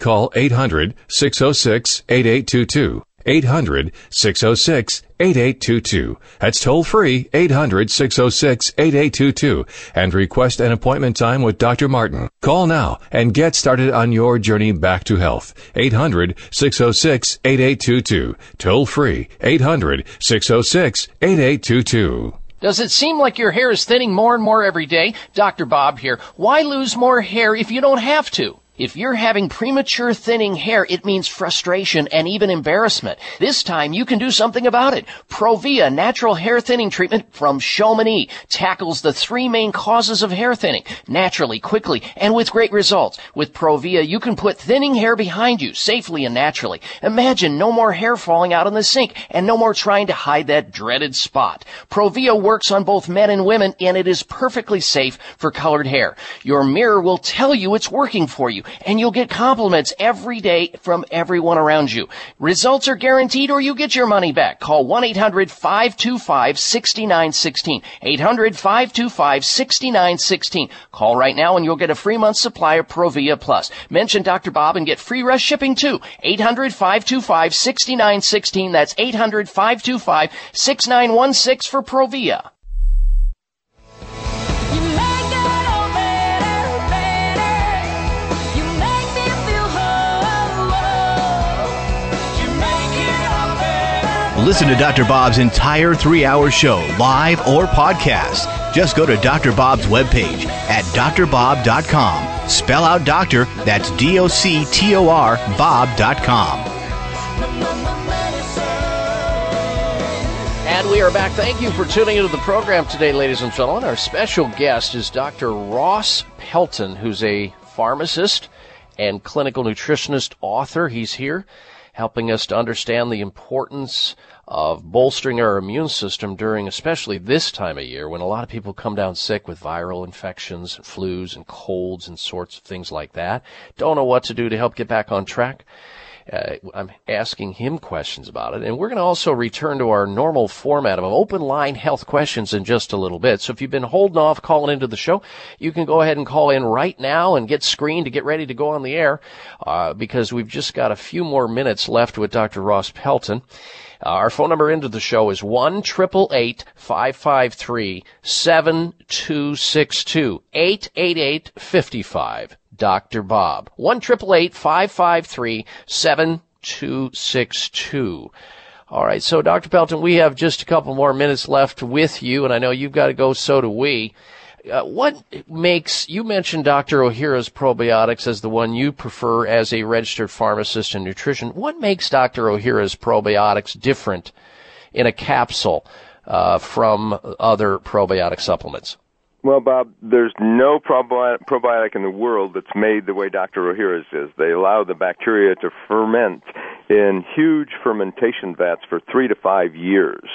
call 800-606-8822. 800-606-8822. That's toll free 800-606-8822 and request an appointment time with Dr. Martin. Call now and get started on your journey back to health. 800-606-8822. Toll free 800-606-8822. Does it seem like your hair is thinning more and more every day? Dr. Bob here. Why lose more hair if you don't have to? If you're having premature thinning hair, it means frustration and even embarrassment. This time you can do something about it. Provia natural hair thinning treatment from Chamonix tackles the three main causes of hair thinning naturally, quickly, and with great results. With Provia, you can put thinning hair behind you safely and naturally. Imagine no more hair falling out in the sink and no more trying to hide that dreaded spot. Provia works on both men and women and it is perfectly safe for colored hair. Your mirror will tell you it's working for you and you'll get compliments every day from everyone around you. Results are guaranteed or you get your money back. Call 1-800-525-6916. 800-525-6916. Call right now and you'll get a free month supply of Provia Plus. Mention Dr. Bob and get free rush shipping too. 800-525-6916. That's 800-525-6916 for Provia. Listen to Dr. Bob's entire three hour show, live or podcast. Just go to Dr. Bob's webpage at drbob.com. Spell out doctor, that's D O C T O R, Bob.com. And we are back. Thank you for tuning into the program today, ladies and gentlemen. Our special guest is Dr. Ross Pelton, who's a pharmacist and clinical nutritionist author. He's here helping us to understand the importance of bolstering our immune system during especially this time of year when a lot of people come down sick with viral infections flus and colds and sorts of things like that. Don't know what to do to help get back on track. Uh, I'm asking him questions about it. And we're going to also return to our normal format of open line health questions in just a little bit. So if you've been holding off calling into the show, you can go ahead and call in right now and get screened to get ready to go on the air, uh, because we've just got a few more minutes left with Dr. Ross Pelton. Our phone number into the show is 1 553 7262 888 55. Dr. Bob. 1 553 7262. All right, so Dr. Pelton, we have just a couple more minutes left with you, and I know you've got to go, so do we. Uh, what makes, you mentioned Dr. Ohhira's probiotics as the one you prefer as a registered pharmacist in nutrition. What makes Dr. Ohhira's probiotics different in a capsule uh, from other probiotic supplements? Well, Bob, there's no probi- probiotic in the world that's made the way Dr. Ohhira's is. They allow the bacteria to ferment in huge fermentation vats for three to five years.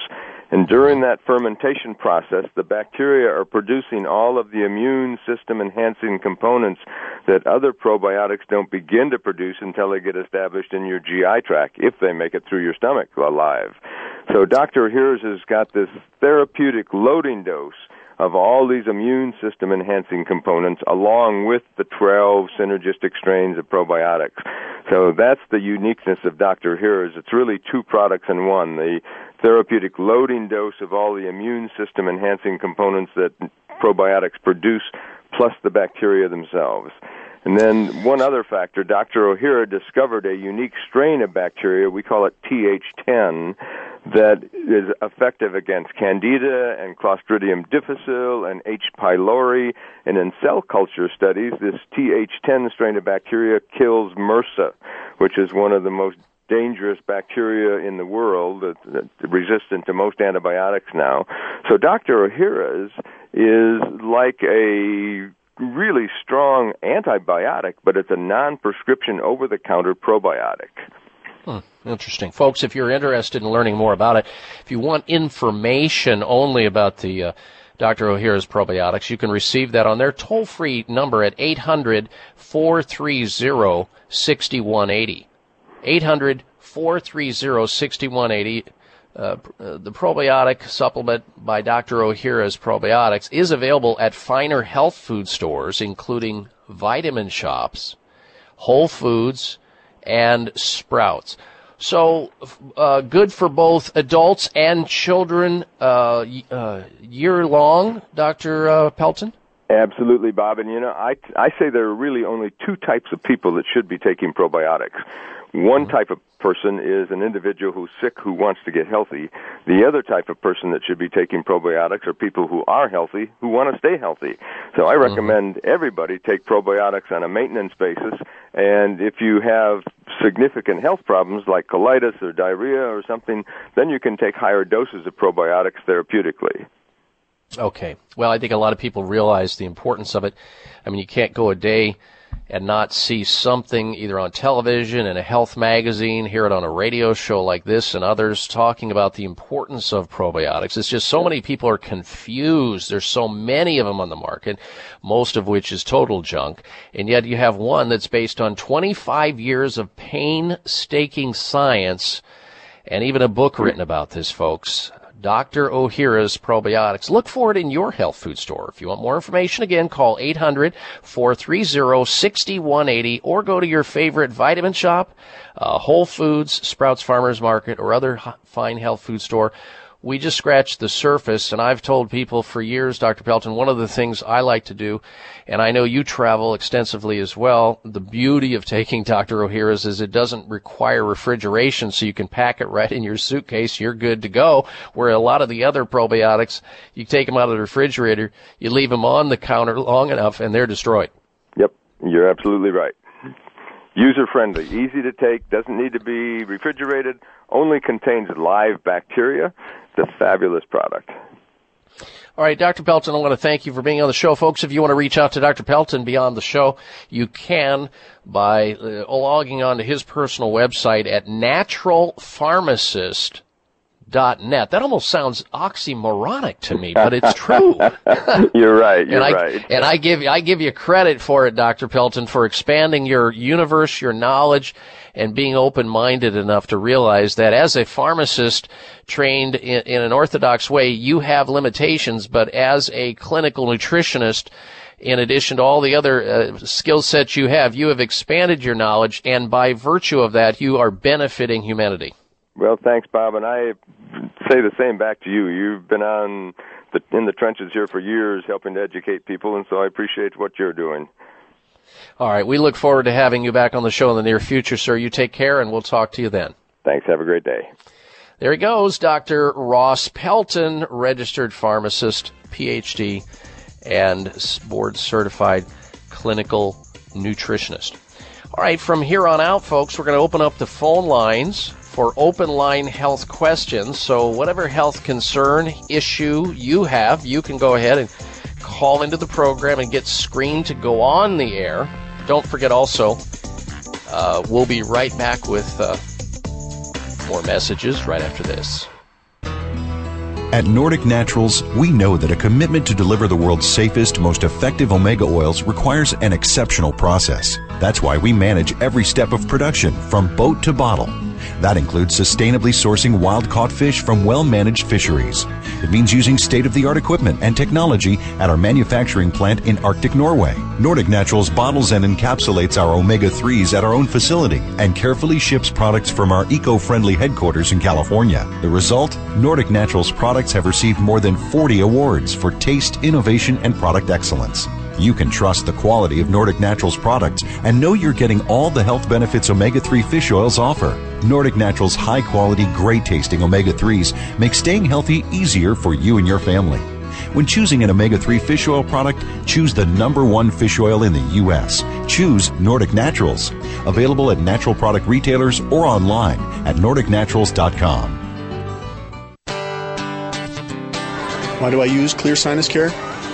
And during that fermentation process, the bacteria are producing all of the immune system enhancing components that other probiotics don't begin to produce until they get established in your GI tract, if they make it through your stomach alive. So Dr. Ohhira's has got this therapeutic loading dose of all these immune system enhancing components along with the 12 synergistic strains of probiotics. So that's the uniqueness of Dr. Ohhira's. It's really two products in one. The therapeutic loading dose of all the immune system enhancing components that probiotics produce plus the bacteria themselves. And then one other factor, Dr. Ohhira discovered a unique strain of bacteria, we call it TH10, that is effective against Candida and Clostridium difficile and H. pylori. And in cell culture studies, this TH10 strain of bacteria kills MRSA, which is one of the most dangerous bacteria in the world that, that resistant to most antibiotics now. So Dr. Ohhira's is like a really strong antibiotic, but it's a non-prescription over-the-counter probiotic. Hmm, interesting. Folks, if you're interested in learning more about it, if you want information only about the uh, Dr. Ohhira's probiotics, you can receive that on their toll free number at 800 430 6180. 800 430 6180. Uh, the probiotic supplement by Dr. Ohhira's Probiotics is available at finer health food stores, including vitamin shops, Whole Foods, and Sprouts. So, uh, good for both adults and children uh, uh, year long, Dr. Uh, Pelton? Absolutely, Bob. And you know, I I say there are really only two types of people that should be taking probiotics. One type of person is an individual who's sick who wants to get healthy. The other type of person that should be taking probiotics are people who are healthy who want to stay healthy. So I mm-hmm. recommend everybody take probiotics on a maintenance basis. And if you have significant health problems like colitis or diarrhea or something, then you can take higher doses of probiotics therapeutically. Okay. Well, I think a lot of people realize the importance of it. I mean, you can't go a day and not see something either on television, in a health magazine, hear it on a radio show like this and others talking about the importance of probiotics. It's just so many people are confused. There's so many of them on the market, most of which is total junk. And yet you have one that's based on 25 years of painstaking science and even a book written about this, folks. Dr. Ohhira's Probiotics. Look for it in your health food store. If you want more information, again, call 800-430-6180 or go to your favorite Vitamin Shoppe, uh, Whole Foods, Sprouts Farmers Market, or other fine health food store we just scratched the surface and I've told people for years, Dr. Pelton, one of the things I like to do, and I know you travel extensively as well, the beauty of taking Dr. Ohhira's is it doesn't require refrigeration so you can pack it right in your suitcase, you're good to go, where a lot of the other probiotics, you take them out of the refrigerator, you leave them on the counter long enough and they're destroyed. Yep, you're absolutely right. User friendly, easy to take, doesn't need to be refrigerated, only contains live bacteria. A fabulous product. All right, Dr. Pelton, I want to thank you for being on the show. Folks, if you want to reach out to Dr. Pelton beyond the show, you can by uh, logging on to his personal website at naturalpharmacist.net. That almost sounds oxymoronic to me, but it's true. you're right. You're and I, right. And I give you I give you credit for it, Dr. Pelton, for expanding your universe, your knowledge, and being open-minded enough to realize that as a pharmacist trained in, in an orthodox way, you have limitations, but as a clinical nutritionist, in addition to all the other uh, skill sets you have, you have expanded your knowledge, and by virtue of that, you are benefiting humanity. Well, thanks, Bob, and I say the same back to you. You've been on the, in the trenches here for years, helping to educate people, and so I appreciate what you're doing. All right. We look forward to having you back on the show in the near future, sir. You take care, and we'll talk to you then. Thanks. Have a great day. There he goes, Dr. Ross Pelton, registered pharmacist, PhD, and board certified clinical nutritionist. All right, from here on out, folks, we're going to open up the phone lines for open line health questions. So, whatever health concern, issue you have, you can go ahead and call into the program and get screened to go on the air. Don't forget also, uh, we'll be right back with uh, more messages right after this. At Nordic Naturals, we know that a commitment to deliver the world's safest, most effective omega oils requires an exceptional process. That's why we manage every step of production from boat to bottle. That includes sustainably sourcing wild caught fish from well managed fisheries. It means using state of the art equipment and technology at our manufacturing plant in Arctic Norway. Nordic Naturals bottles and encapsulates our omega 3s at our own facility and carefully ships products from our eco friendly headquarters in California. The result? Nordic Naturals products have received more than 40 awards for taste, innovation, and product excellence. You can trust the quality of Nordic Naturals products and know you're getting all the health benefits omega 3 fish oils offer. Nordic Naturals high quality, great tasting omega 3s make staying healthy easier for you and your family. When choosing an omega 3 fish oil product, choose the number one fish oil in the U.S. Choose Nordic Naturals. Available at natural product retailers or online at NordicNaturals.com. Why do I use Xlear Sinus Care?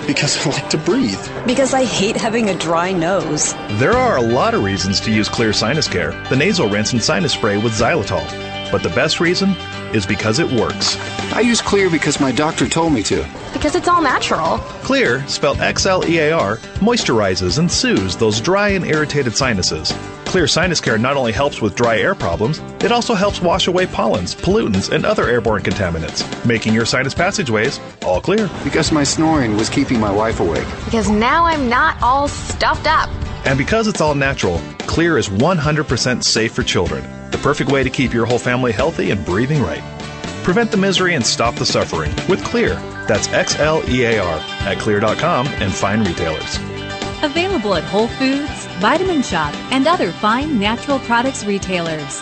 Because I like to breathe. Because I hate having a dry nose. There are a lot of reasons to use Xlear Sinus Care, the nasal rinse and sinus spray with xylitol. But the best reason is because it works. I use Xlear because my doctor told me to. Because it's all natural. Xlear, spelled X L E A R, moisturizes and soothes those dry and irritated sinuses. Xlear Sinus Care not only helps with dry air problems, it also helps wash away pollens, pollutants, and other airborne contaminants, making your sinus passageways all clear. Because my snoring was keeping my wife awake. Because now I'm not all stuffed up. And because it's all natural, Xlear is 100% safe for children. The perfect way to keep your whole family healthy and breathing right. Prevent the misery and stop the suffering with Xlear. That's X L E A R at xlear.com and find retailers. Available at Whole Foods, Vitamin Shoppe, and other fine natural products retailers.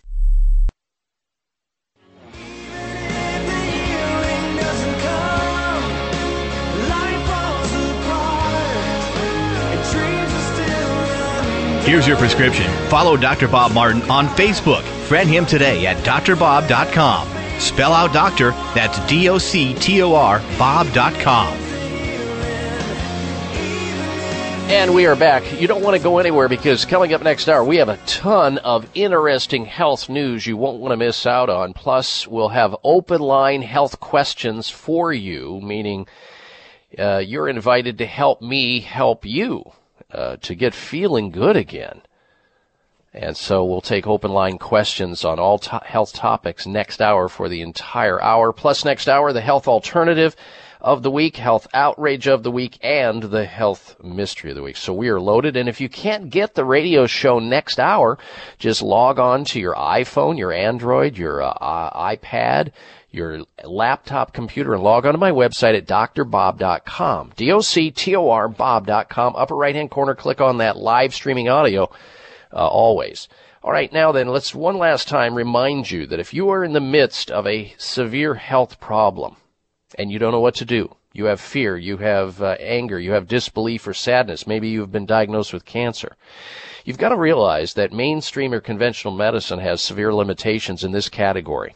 Here's your prescription. Follow Dr. Bob Martin on Facebook. Friend him today at drbob.com. Spell out doctor, that's D O C T O R, Bob.com. And we are back. You don't want to go anywhere because coming up next hour, we have a ton of interesting health news you won't want to miss out on. Plus, we'll have open line health questions for you, meaning uh, you're invited to help me help you uh, to get feeling good again. And so we'll take open line questions on all to- health topics next hour for the entire hour. Plus, next hour, the health alternative of the week, health outrage of the week, and the health mystery of the week. So we are loaded. And if you can't get the radio show next hour, just log on to your iPhone, your Android, your uh, iPad, your laptop computer and log on to my website at drbob.com. D-O-C-T-O-R bob.com. Upper right hand corner, click on that live streaming audio, uh, always. All right, now then, let's one last time remind you that if you are in the midst of a severe health problem and you don't know what to do, you have fear, you have uh, anger, you have disbelief or sadness, maybe you've been diagnosed with cancer. You've got to realize that mainstream or conventional medicine has severe limitations in this category.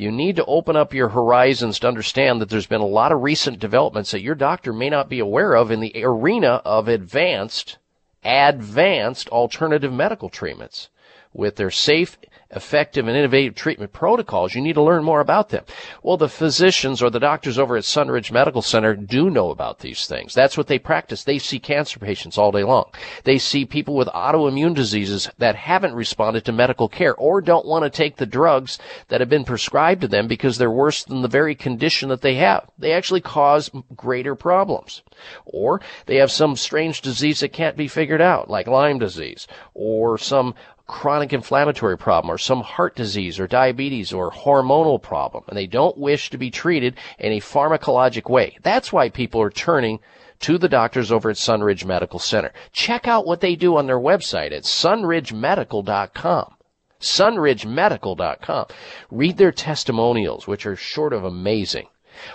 You need to open up your horizons to understand that there's been a lot of recent developments that your doctor may not be aware of in the arena of advanced, advanced alternative medical treatments. with their safe, effective, and innovative treatment protocols, you need to learn more about them. Well, the physicians or the doctors over at Sunridge Medical Center do know about these things. That's what they practice. They see cancer patients all day long. They see people with autoimmune diseases that haven't responded to medical care or don't want to take the drugs that have been prescribed to them because they're worse than the very condition that they have. They actually cause greater problems. Or they have some strange disease that can't be figured out, like Lyme disease, or some chronic inflammatory problem or some heart disease or diabetes or hormonal problem and they don't wish to be treated in a pharmacologic way. That's why people are turning to the doctors over at Sunridge Medical Center. Check out what they do on their website at sunridgemedical.com. Sunridgemedical.com. Read their testimonials, which are short of amazing.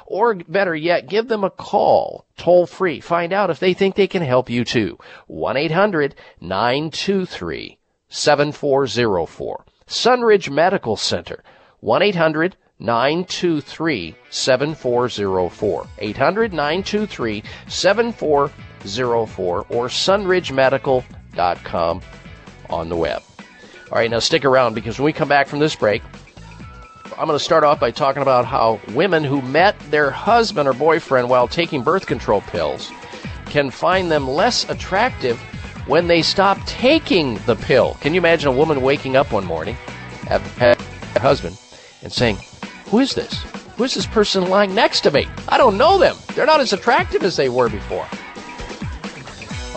Or better yet, give them a call, toll free. Find out if they think they can help you too. 1-800-923 7404. Sunridge Medical Center, 1 800 923 7404. 800 923 7404 or sunridgemedical.com on the web. All right, now stick around because when we come back from this break, I'm going to start off by talking about how women who met their husband or boyfriend while taking birth control pills can find them less attractive when they stop taking the pill. Can you imagine a woman waking up one morning, have had a husband, and saying, Who is this? Who is this person lying next to me? I don't know them. They're not as attractive as they were before.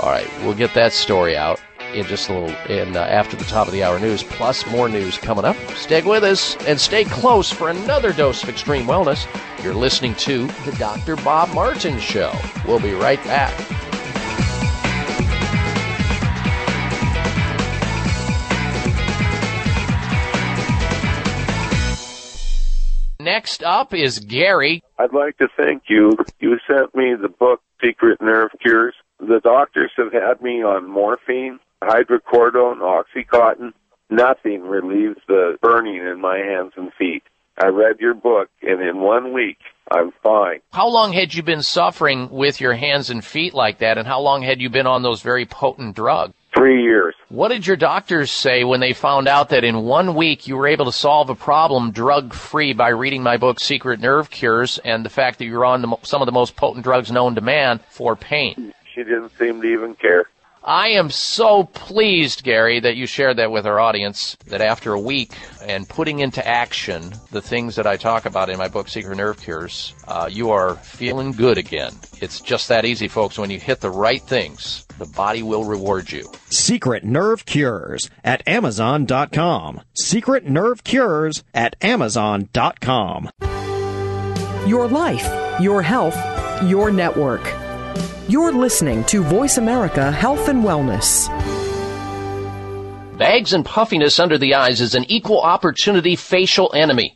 All right, we'll get that story out in just a little in uh, after the top of the hour news plus more news coming up stay with us and stay close for another dose of extreme wellness you're listening to the dr bob martin show we'll be right back Next up is Gary. I'd like to thank you. You sent me the book Secret Nerve Cures. The doctors have had me on morphine, hydrocodone, oxycontin. Nothing relieves the burning in my hands and feet. I read your book, and in one week, I'm fine. How long had you been suffering with your hands and feet like that, and how long had you been on those very potent drugs? Three years. What did your doctors say when they found out that in one week you were able to solve a problem drug free by reading my book, Secret Nerve Cures, and the fact that you're on the, some of the most potent drugs known to man for pain? She didn't seem to even care. I am so pleased, Gary, that you shared that with our audience. That after a week and putting into action the things that I talk about in my book, Secret Nerve Cures, uh, you are feeling good again. It's just that easy, folks. When you hit the right things, the body will reward you. Secret Nerve Cures at Amazon.com. Secret Nerve Cures at Amazon.com. Your life, your health, your network. You're listening to Voice America Health and Wellness. Bags and puffiness under the eyes is an equal opportunity facial enemy.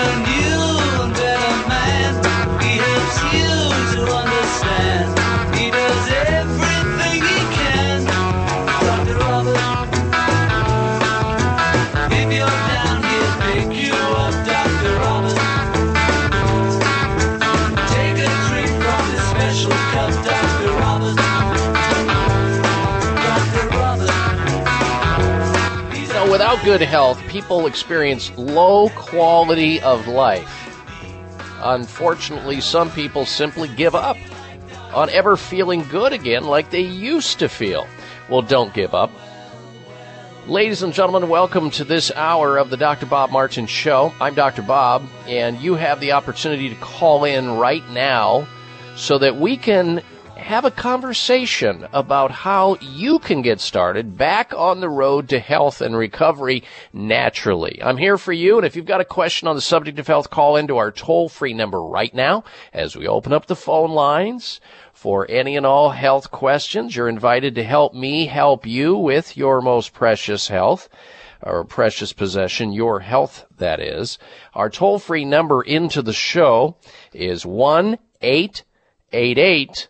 Good health, people experience low quality of life. Unfortunately, some people simply give up on ever feeling good again like they used to feel. Well, don't give up. Ladies and gentlemen, welcome to this hour of the Dr. Bob Martin Show. I'm Dr. Bob, and you have the opportunity to call in right now so that we can have a conversation about how you can get started back on the road to health and recovery naturally. I'm here for you, and if you've got a question on the subject of health, call into our toll free number right now as we open up the phone lines. For any and all health questions, you're invited to help me help you with your most precious health or precious possession, your health, that is. Our toll free number into the show is 1 888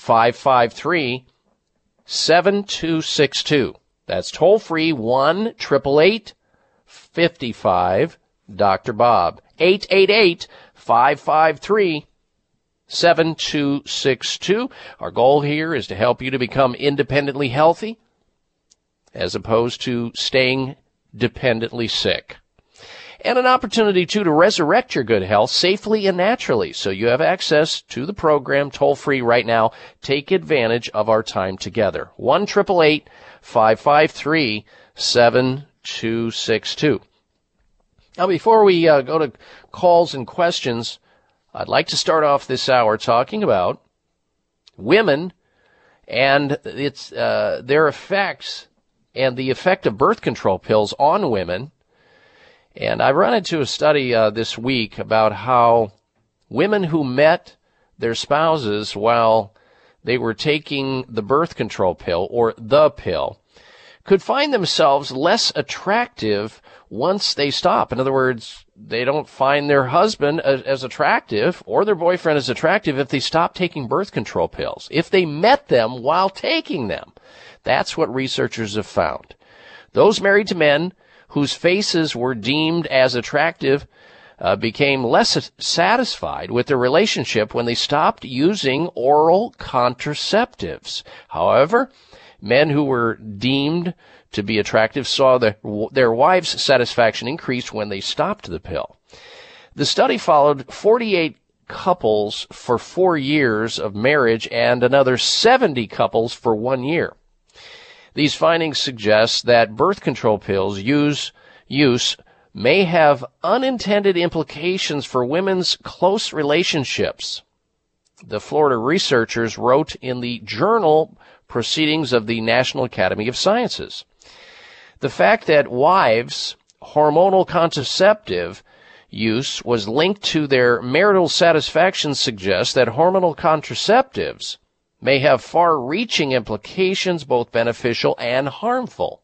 553 7262. That's toll free 1 888 55 Dr. Bob. 888 553 7262. Our goal here is to help you to become independently healthy as opposed to staying dependently sick. And an opportunity too to resurrect your good health safely and naturally. So you have access to the program toll free right now. Take advantage of our time together. 1 553 7262. Now before we uh, go to calls and questions, I'd like to start off this hour talking about women and its uh, their effects and the effect of birth control pills on women. And I run into a study uh, this week about how women who met their spouses while they were taking the birth control pill or the pill could find themselves less attractive once they stop. In other words, they don't find their husband as, as, attractive or their boyfriend as attractive if they stop taking birth control pills. If they met them while taking them. That's what researchers have found. Those married to men whose faces were deemed as attractive uh, became less satisfied with their relationship when they stopped using oral contraceptives. However, men who were deemed to be attractive saw their, their wives' satisfaction increase when they stopped the pill. The study followed 48 couples for four years of marriage and another 70 couples for one year. These findings suggest that birth control pills use, use may have unintended implications for women's close relationships. The Florida researchers wrote in the journal Proceedings of the National Academy of Sciences. The fact that wives' hormonal contraceptive use was linked to their marital satisfaction suggests that hormonal contraceptives may have far reaching implications, both beneficial and harmful.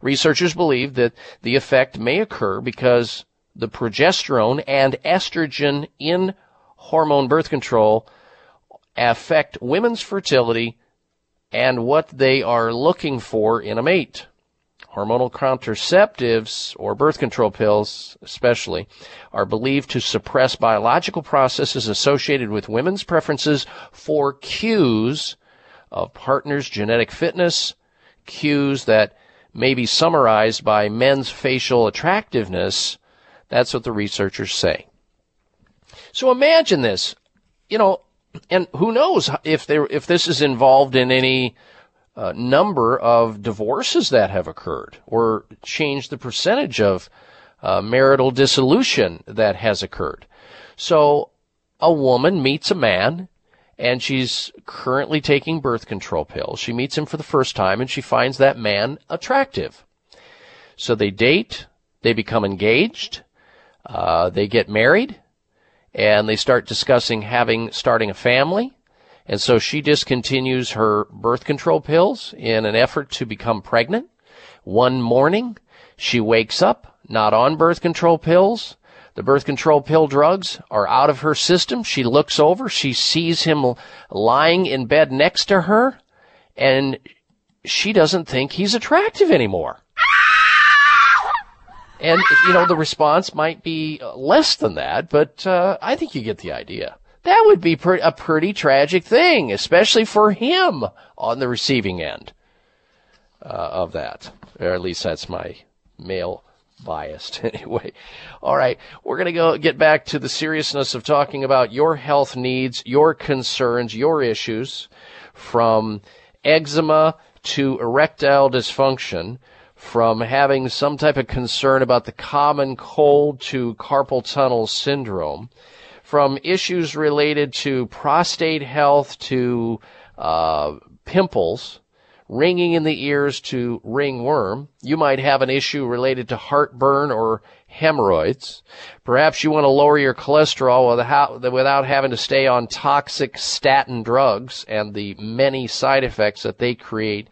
Researchers believe that the effect may occur because the progesterone and estrogen in hormone birth control affect women's fertility and what they are looking for in a mate. Hormonal contraceptives, or birth control pills especially, are believed to suppress biological processes associated with women's preferences for cues of partners' genetic fitness, cues that may be summarized by men's facial attractiveness. That's what the researchers say. So imagine this. You know, and who knows if there, if this is involved in any uh, number of divorces that have occurred or change the percentage of uh, marital dissolution that has occurred. So a woman meets a man and she's currently taking birth control pills. She meets him for the first time and she finds that man attractive. So they date, they become engaged, uh, they get married, and they start discussing having starting a family. And so she discontinues her birth control pills in an effort to become pregnant. One morning, She wakes up, not on birth control pills. The birth control pill drugs are out of her system. She looks over, she sees him lying in bed next to her, and she doesn't think he's attractive anymore. And, you know, the response might be less than that, but uh, I think you get the idea. That would be pre- a pretty tragic thing, especially for him on the receiving end uh, of that. Or at least that's my male biased anyway. All right, we're going to go get back to the seriousness of talking about your health needs, your concerns, your issues from eczema to erectile dysfunction, from having some type of concern about the common cold to carpal tunnel syndrome, from issues related to prostate health to uh, pimples, ringing in the ears to ringworm. You might have an issue related to heartburn or hemorrhoids. Perhaps you want to lower your cholesterol without, without having to stay on toxic statin drugs and the many side effects that they create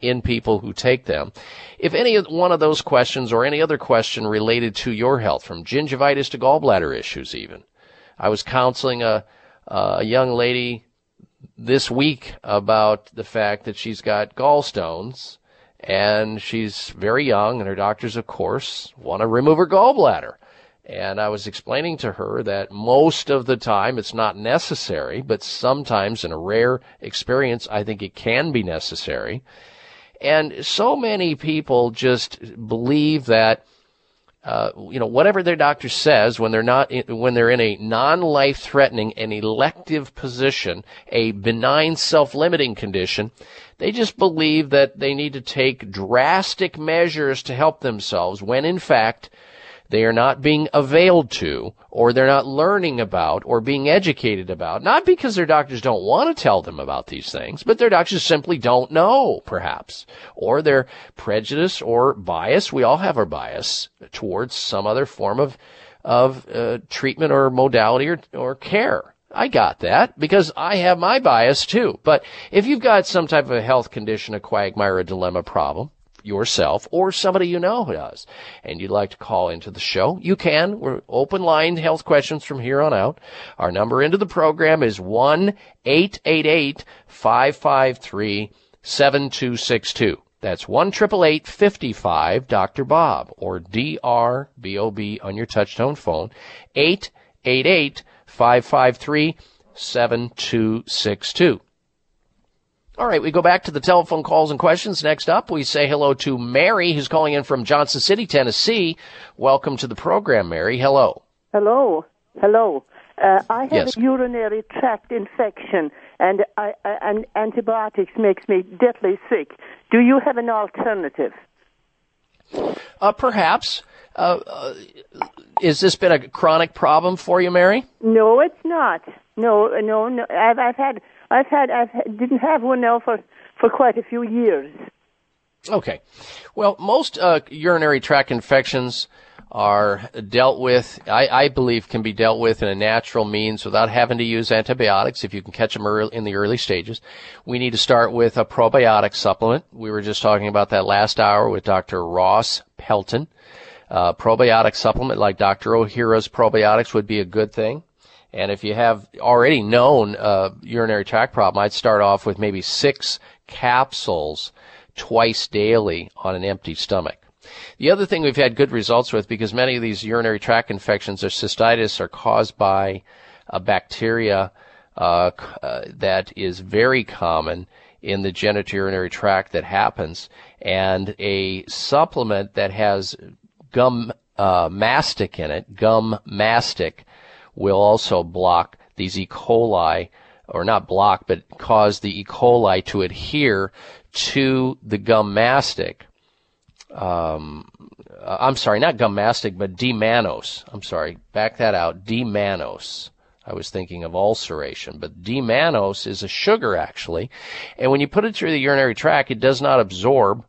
in people who take them. If any one of those questions or any other question related to your health, from gingivitis to gallbladder issues even, I was counseling a, a young lady this week about the fact that she's got gallstones and she's very young and her doctors of course want to remove her gallbladder and I was explaining to her that most of the time it's not necessary, but sometimes in a rare experience, I think it can be necessary. And so many people just believe that, uh, you know, whatever their doctor says when they're not, in, when they're in a non-life threatening and elective position, a benign self-limiting condition, they just believe that they need to take drastic measures to help themselves when in fact, they are not being availed to, or they're not learning about, or being educated about. Not because their doctors don't want to tell them about these things, but their doctors simply don't know, perhaps. Or they're prejudiced or bias. We all have our bias towards some other form of, of uh, treatment or modality or, or care. I got that because I have my bias too. But if you've got some type of a health condition, a quagmire, a dilemma problem, yourself or somebody you know does and you'd like to call into the show, you can. We're open line health questions from here on out. Our number into the program is 1-888-553-7262. That's 1 55 Dr. Bob or D-R-B-O-B on your touchtone phone. 888 553 7262. All right, we go back to the telephone calls and questions. Next up, we say hello to Mary, who's calling in from Johnson City, Tennessee. Welcome to the program, Mary. Hello. Hello. Hello. Uh, I have Yes. a urinary tract infection, and, I, and antibiotics makes me deathly sick. Do you have an alternative? Uh, perhaps. Uh, uh, has this been a chronic problem for you, Mary? No, it's not. No, no, no. I've, I've had, I've had, I've didn't have one now for for quite a few years. Okay. Well, most uh, urinary tract infections are dealt with, I, I believe, can be dealt with in a natural means without having to use antibiotics if you can catch them early, in the early stages. We need to start with a probiotic supplement. We were just talking about that last hour with Dr. Ross Pelton. Uh, probiotic supplement like Dr. Ohhira's probiotics would be a good thing. And if you have already known uh, urinary tract problem, I'd start off with maybe six capsules twice daily on an empty stomach. The other thing we've had good results with, because many of these urinary tract infections or cystitis are caused by a bacteria uh, uh, that is very common in the genitourinary tract that happens, and a supplement that has gum uh, mastic in it, gum mastic, will also block these E. coli, or not block, but cause the E. coli to adhere to the gum mastic. Um, uh, I'm sorry, not gum mastic, but D-mannose. I'm sorry, back that out. D-mannose. I was thinking of ulceration, but D-mannose is a sugar actually, and when you put it through the urinary tract, it does not absorb.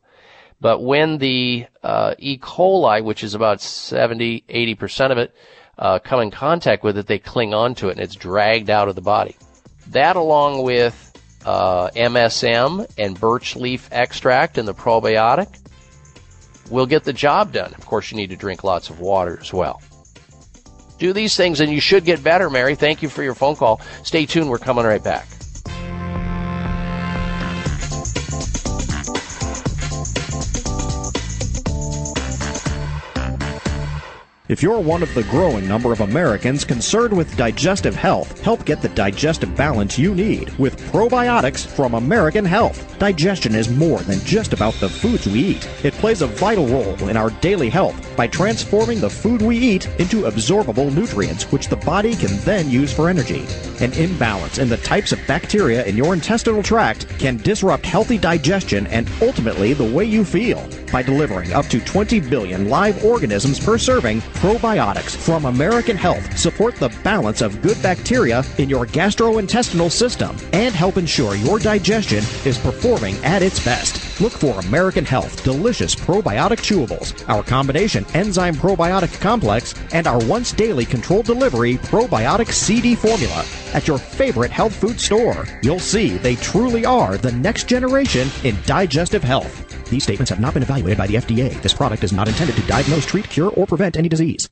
But when the uh, E. coli, which is about 70, 80% of it, uh, come in contact with it, they cling onto it and it's dragged out of the body. That, along with uh, MSM and birch leaf extract and the probiotic, will get the job done. Of course, you need to drink lots of water as well. Do these things and you should get better, Mary. Thank you for your phone call. Stay tuned. We're coming right back. If you're one of the growing number of Americans concerned with digestive health, help get the digestive balance you need with probiotics from American Health. Digestion is more than just about the foods we eat. It plays a vital role in our daily health by transforming the food we eat into absorbable nutrients which the body can then use for energy. An imbalance in the types of bacteria in your intestinal tract can disrupt healthy digestion and ultimately the way you feel. By delivering up to 20 billion live organisms per serving, probiotics from American Health support the balance of good bacteria in your gastrointestinal system and help ensure your digestion is performing at its best. Look for American Health Delicious Probiotic Chewables, our combination enzyme probiotic complex, and our once daily controlled delivery probiotic CD formula at your favorite health food store. You'll see they truly are the next generation in digestive health. These statements have not been evaluated by the FDA. This product is not intended to diagnose, treat, cure, or prevent any disease.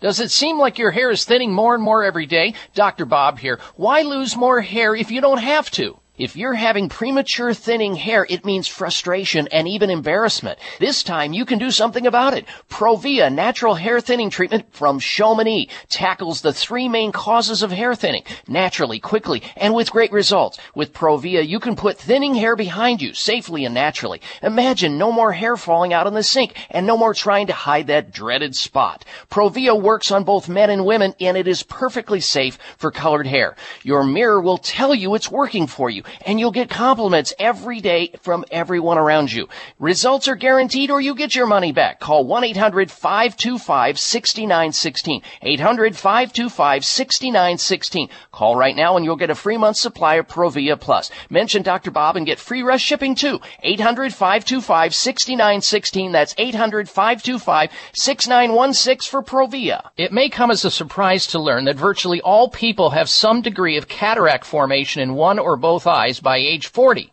Does it seem like your hair is thinning more and more every day? Dr. Bob here. Why lose more hair if you don't have to? If you're having premature thinning hair, it means frustration and even embarrassment. This time you can do something about it. Provia natural hair thinning treatment from Chamonix tackles the three main causes of hair thinning naturally, quickly, and with great results. With Provia, you can put thinning hair behind you safely and naturally. Imagine no more hair falling out in the sink and no more trying to hide that dreaded spot. Provia works on both men and women and it is perfectly safe for colored hair. Your mirror will tell you it's working for you and you'll get compliments every day from everyone around you. Results are guaranteed or you get your money back. Call 1-800-525-6916. 800-525-6916. Call right now and you'll get a free month supply of Provia Plus. Mention Dr. Bob and get free rush shipping too. 800-525-6916. That's 800-525-6916 for Provia. It may come as a surprise to learn that virtually all people have some degree of cataract formation in one or both eyes by age 40.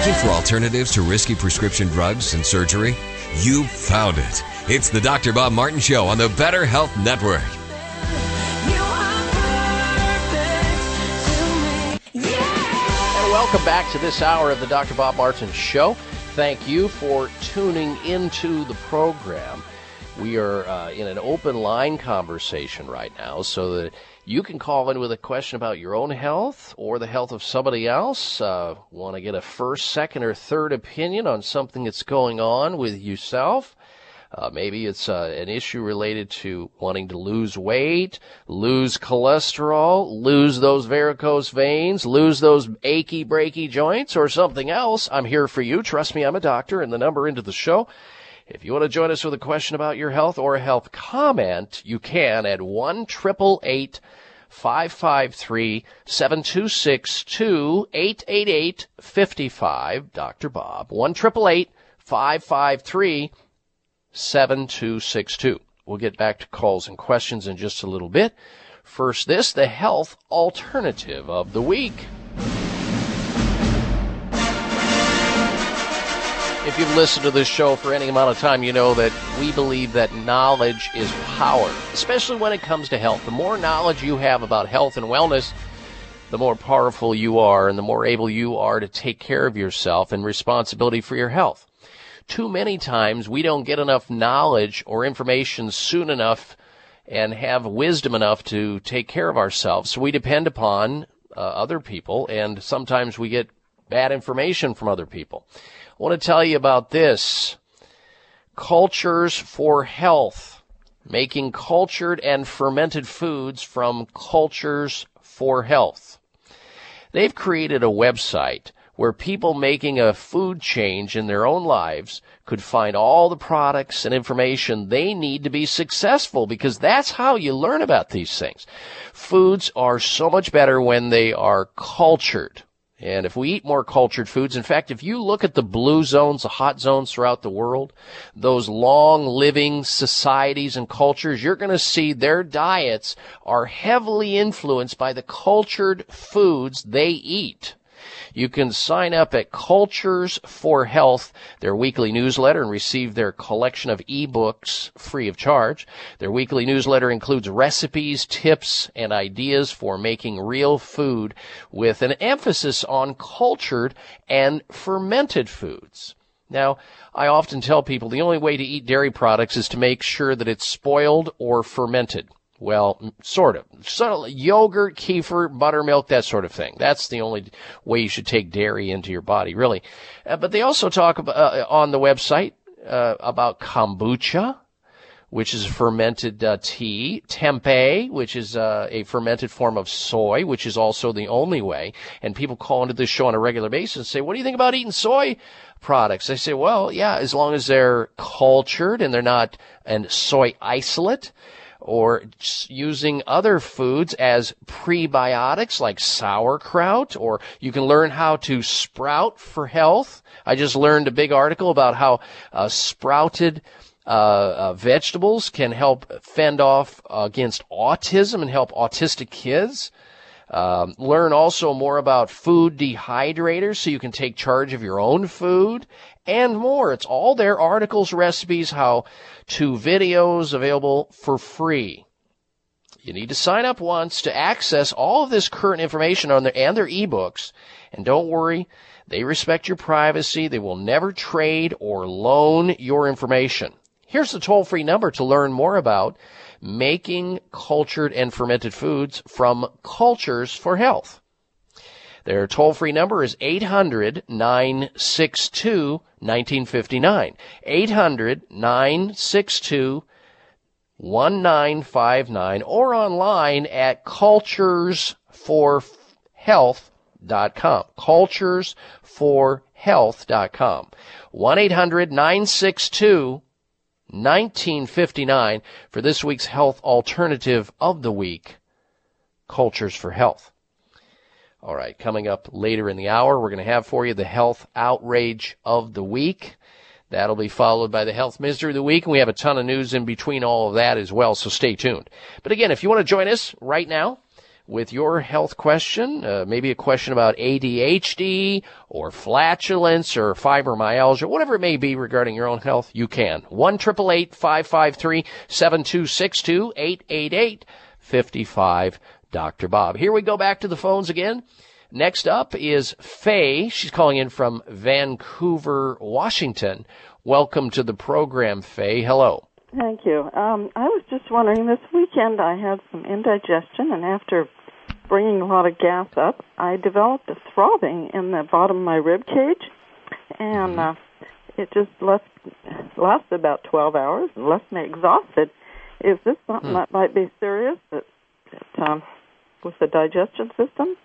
Looking for alternatives to risky prescription drugs and surgery? You found it. It's the Dr. Bob Martin Show on the Better Health Network. And welcome back to this hour of the Dr. Bob Martin Show. Thank you for tuning into the program. We are uh, in an open line conversation right now so that you can call in with a question about your own health or the health of somebody else. Uh, Want to get a first, second, or third opinion on something that's going on with yourself? Uh, maybe it's uh, an issue related to wanting to lose weight, lose cholesterol, lose those varicose veins, lose those achy, breaky joints, or something else. I'm here for you. Trust me, I'm a doctor, and the number into the show. If you want to join us with a question about your health or a health comment, you can at 1 553 7262 888 55. Dr. Bob. 1 553 7262. We'll get back to calls and questions in just a little bit. First, this, the health alternative of the week. If you've listened to this show for any amount of time, you know that we believe that knowledge is power, especially when it comes to health. The more knowledge you have about health and wellness, the more powerful you are and the more able you are to take care of yourself and responsibility for your health. Too many times we don't get enough knowledge or information soon enough and have wisdom enough to take care of ourselves. So we depend upon uh, other people and sometimes we get bad information from other people. I want to tell you about this. Cultures for Health. Making cultured and fermented foods from cultures for health. They've created a website where people making a food change in their own lives could find all the products and information they need to be successful because that's how you learn about these things. Foods are so much better when they are cultured. And if we eat more cultured foods, in fact, if you look at the blue zones, the hot zones throughout the world, those long living societies and cultures, you're going to see their diets are heavily influenced by the cultured foods they eat. You can sign up at Cultures for Health, their weekly newsletter, and receive their collection of ebooks free of charge. Their weekly newsletter includes recipes, tips, and ideas for making real food with an emphasis on cultured and fermented foods. Now, I often tell people the only way to eat dairy products is to make sure that it's spoiled or fermented. Well, sort of. Of yogurt, kefir, buttermilk, that sort of thing. That's the only way you should take dairy into your body, really. Uh, but they also talk about, uh, on the website uh, about kombucha, which is fermented uh, tea, tempeh, which is uh, a fermented form of soy, which is also the only way. And people call into this show on a regular basis and say, "What do you think about eating soy products?" I say, "Well, yeah, as long as they're cultured and they're not and soy isolate." Or using other foods as prebiotics like sauerkraut, or you can learn how to sprout for health. I just learned a big article about how uh, sprouted uh, uh, vegetables can help fend off against autism and help autistic kids. Um, learn also more about food dehydrators so you can take charge of your own food and more. It's all there articles, recipes, how to videos available for free. You need to sign up once to access all of this current information on their and their ebooks. And don't worry, they respect your privacy. They will never trade or loan your information. Here's the toll free number to learn more about making cultured and fermented foods from cultures for health. Their toll free number is 800 962 1959. 800 962 1959 or online at culturesforhealth.com. Culturesforhealth.com. 1 800 962 1959 for this week's health alternative of the week, Cultures for Health. All right, coming up later in the hour, we're going to have for you the health outrage of the week. That'll be followed by the health mystery of the week, and we have a ton of news in between all of that as well, so stay tuned. But again, if you want to join us right now, with your health question, uh, maybe a question about ADHD or flatulence or fibromyalgia, whatever it may be regarding your own health, you can. 1 553 7262 888 55 Dr. Bob. Here we go back to the phones again. Next up is Faye. She's calling in from Vancouver, Washington. Welcome to the program, Faye. Hello. Thank you. Um, I was just wondering, this weekend I had some indigestion, and after bringing a lot of gas up, I developed a throbbing in the bottom of my rib cage, and uh, it just left lasted about 12 hours and left me exhausted. Is this something Hmm. that might be serious that, that um, with the digestion system?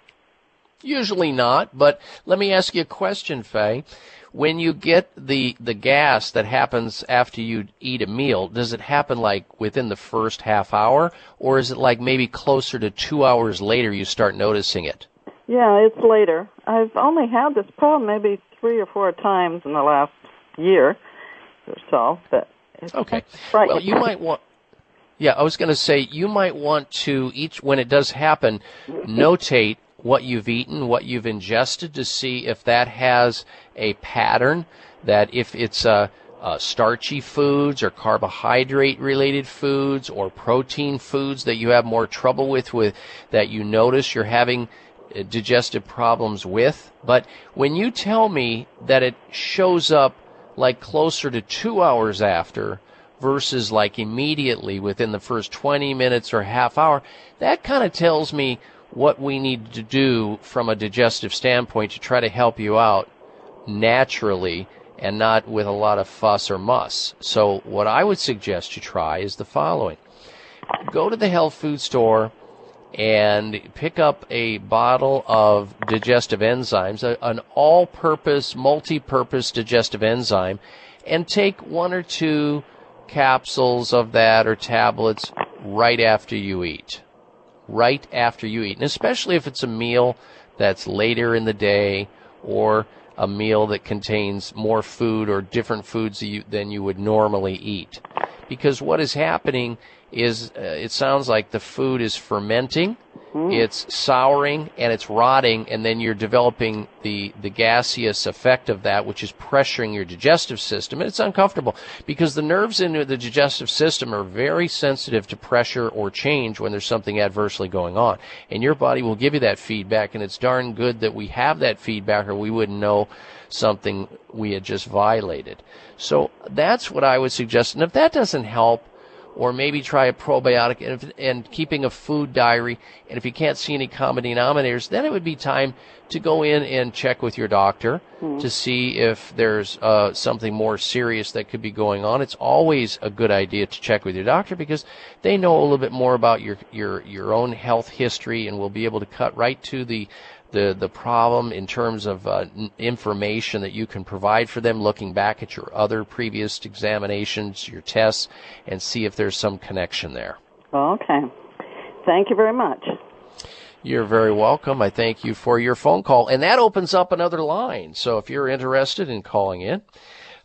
Usually not, but let me ask you a question, Faye. When you get the the gas that happens after you eat a meal, does it happen like within the first half hour, or is it like maybe closer to two hours later you start noticing it? Yeah, it's later. I've only had this problem maybe three or four times in the last year or so, but it's Okay. Well, you might want. Yeah, I was going to say you might want to each when it does happen, notate what you've eaten, what you've ingested to see if that has a pattern. That if it's uh, uh, starchy foods or carbohydrate related foods or protein foods that you have more trouble with, with that you notice you're having uh, digestive problems with. But when you tell me that it shows up like closer to two hours after versus like immediately within the first 20 minutes or half hour, that kind of tells me what we need to do from a digestive standpoint to try to help you out naturally and not with a lot of fuss or muss. So what I would suggest you try is the following. Go to the health food store and pick up a bottle of digestive enzymes, an all-purpose, multi-purpose digestive enzyme, and take one or two capsules of that or tablets right after you eat. Right after you eat. And especially if it's a meal that's later in the day or a meal that contains more food or different foods than you would normally eat. Because what is happening is uh, it sounds like the food is fermenting, mm. it's souring, and it's rotting, and then you're developing the, the gaseous effect of that, which is pressuring your digestive system. And it's uncomfortable because the nerves in the digestive system are very sensitive to pressure or change when there's something adversely going on. And your body will give you that feedback, and it's darn good that we have that feedback or we wouldn't know something we had just violated. So that's what I would suggest. And if that doesn't help, or maybe try a probiotic and, if, and, keeping a food diary. And if you can't see any common denominators, then it would be time to go in and check with your doctor mm-hmm. to see if there's uh, something more serious that could be going on. It's always a good idea to check with your doctor because they know a little bit more about your your your own health history and will be able to cut right to the the the problem in terms of uh, information that you can provide for them, looking back at your other previous examinations, your tests, and see if there's some connection there. Okay. Thank you very much. You're very welcome. I thank you for your phone call, and that opens up another line. So if you're interested in calling in.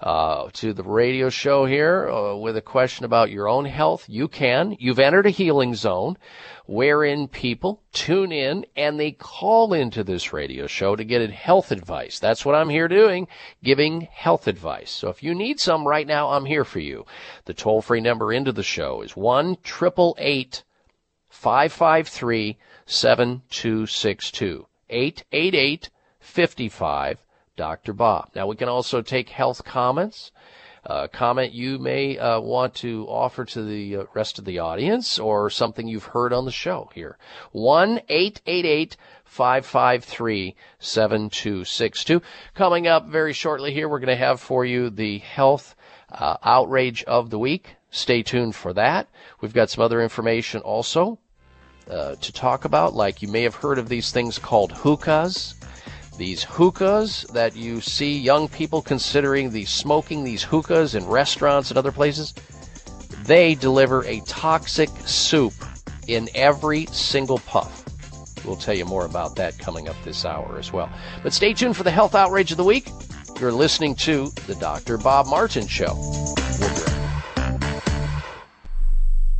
Uh, to the radio show here uh, with a question about your own health, you can. You've entered a healing zone wherein people tune in and they call into this radio show to get health advice. That's what I'm here doing, giving health advice. So if you need some right now, I'm here for you. The toll free number into the show is 1 553 7262. 888 55 Dr. Bob. Now we can also take health comments uh, comment you may uh, want to offer to the uh, rest of the audience or something you've heard on the show here. 1 888 553 7262. Coming up very shortly here, we're going to have for you the health uh, outrage of the week. Stay tuned for that. We've got some other information also uh, to talk about, like you may have heard of these things called hookahs. These hookahs that you see young people considering the smoking these hookahs in restaurants and other places, they deliver a toxic soup in every single puff. We'll tell you more about that coming up this hour as well. But stay tuned for the health outrage of the week. You're listening to the Dr. Bob Martin Show.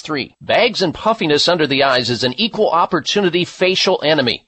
3. Bags and puffiness under the eyes is an equal opportunity facial enemy.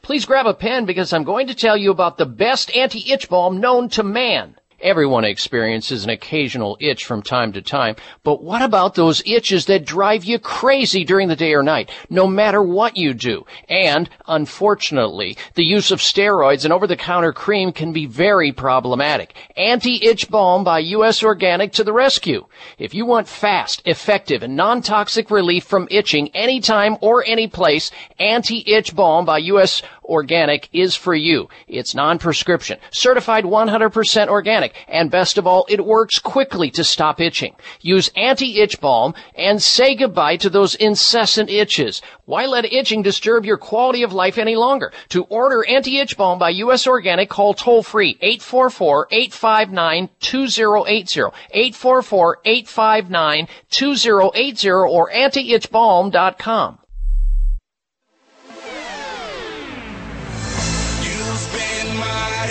Please grab a pen because I'm going to tell you about the best anti-itch balm known to man. Everyone experiences an occasional itch from time to time, but what about those itches that drive you crazy during the day or night, no matter what you do? And, unfortunately, the use of steroids and over-the-counter cream can be very problematic. Anti-itch balm by U.S. Organic to the rescue. If you want fast, effective, and non-toxic relief from itching anytime or any place, anti-itch balm by U.S. Organic is for you. It's non-prescription, certified 100% organic, and best of all, it works quickly to stop itching. Use anti-itch balm and say goodbye to those incessant itches. Why let itching disturb your quality of life any longer? To order anti-itch balm by U.S. Organic, call toll free 844-859-2080, 844-859-2080 or antiitchbalm.com.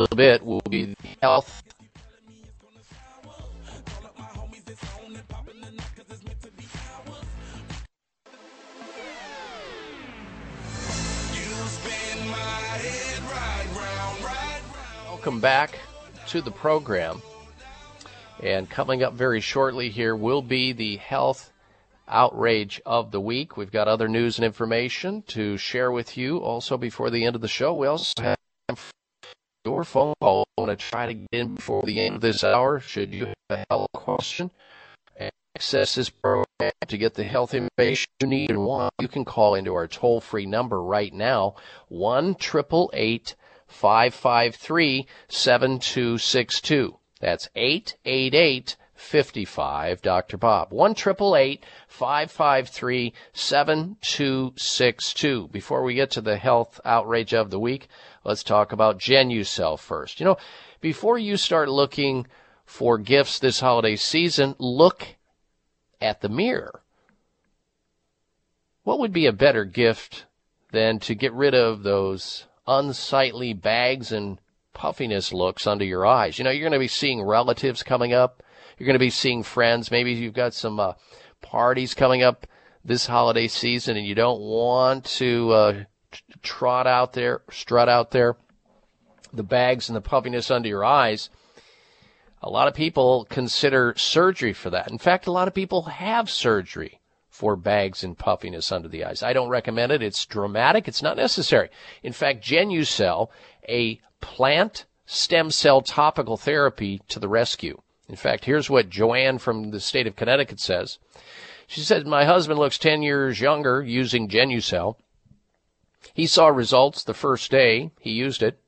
little bit will be health. Welcome back to the program. And coming up very shortly here will be the health outrage of the week. We've got other news and information to share with you also before the end of the show. We also have your phone call. To try to get in before the end of this hour. Should you have a health question, access this program to get the health information you need and want, you can call into our toll free number right now, 1 553 7262. That's 888 55 Dr. Bob. 1 553 7262. Before we get to the health outrage of the week, Let's talk about Genucel first. You know, before you start looking for gifts this holiday season, look at the mirror. What would be a better gift than to get rid of those unsightly bags and puffiness looks under your eyes? You know, you're going to be seeing relatives coming up. You're going to be seeing friends. Maybe you've got some uh, parties coming up this holiday season and you don't want to uh, trot out there, strut out there, the bags and the puffiness under your eyes. A lot of people consider surgery for that. In fact, a lot of people have surgery for bags and puffiness under the eyes. I don't recommend it. It's dramatic. It's not necessary. In fact, Genucel, a plant stem cell topical therapy to the rescue. In fact, here's what Joanne from the state of Connecticut says. She said, My husband looks 10 years younger using Genucel. He saw results the first day he used it.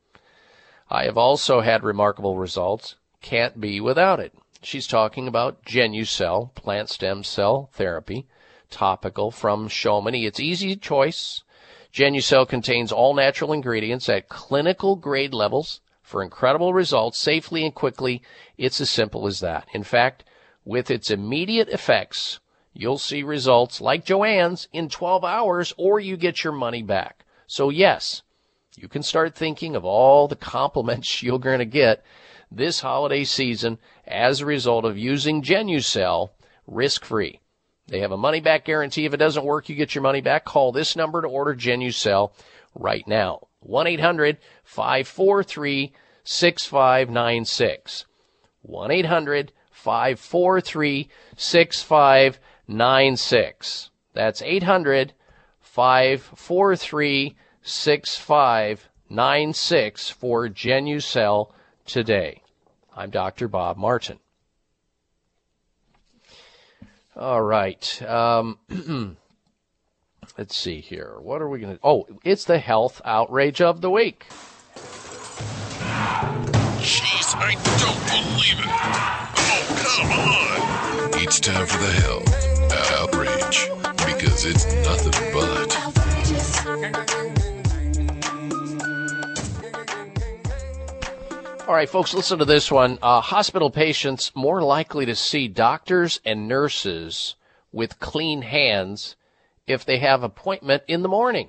I have also had remarkable results. Can't be without it. She's talking about Genucel, plant stem cell therapy, topical from Chamonix. It's easy choice. Genucel contains all natural ingredients at clinical grade levels for incredible results safely and quickly. It's as simple as that. In fact, with its immediate effects, you'll see results like Joanne's in 12 hours or you get your money back. So yes, you can start thinking of all the compliments you're going to get this holiday season as a result of using Genucel risk free. They have a money back guarantee. If it doesn't work, you get your money back. Call this number to order Genucel right now. 1-800-543-6596. 1-800-543-6596. That's 800 543 6596. 96 for Genucel today. I'm Dr. Bob Martin. All right. Um, let's see here. What are we going to? Oh, it's the health outrage of the week. Jeez, I don't believe it. Oh, come on. It's time for the health outrage because it's nothing but. All right, folks, listen to this one. Uh, hospital patients more likely to see doctors and nurses with clean hands if they have appointment in the morning.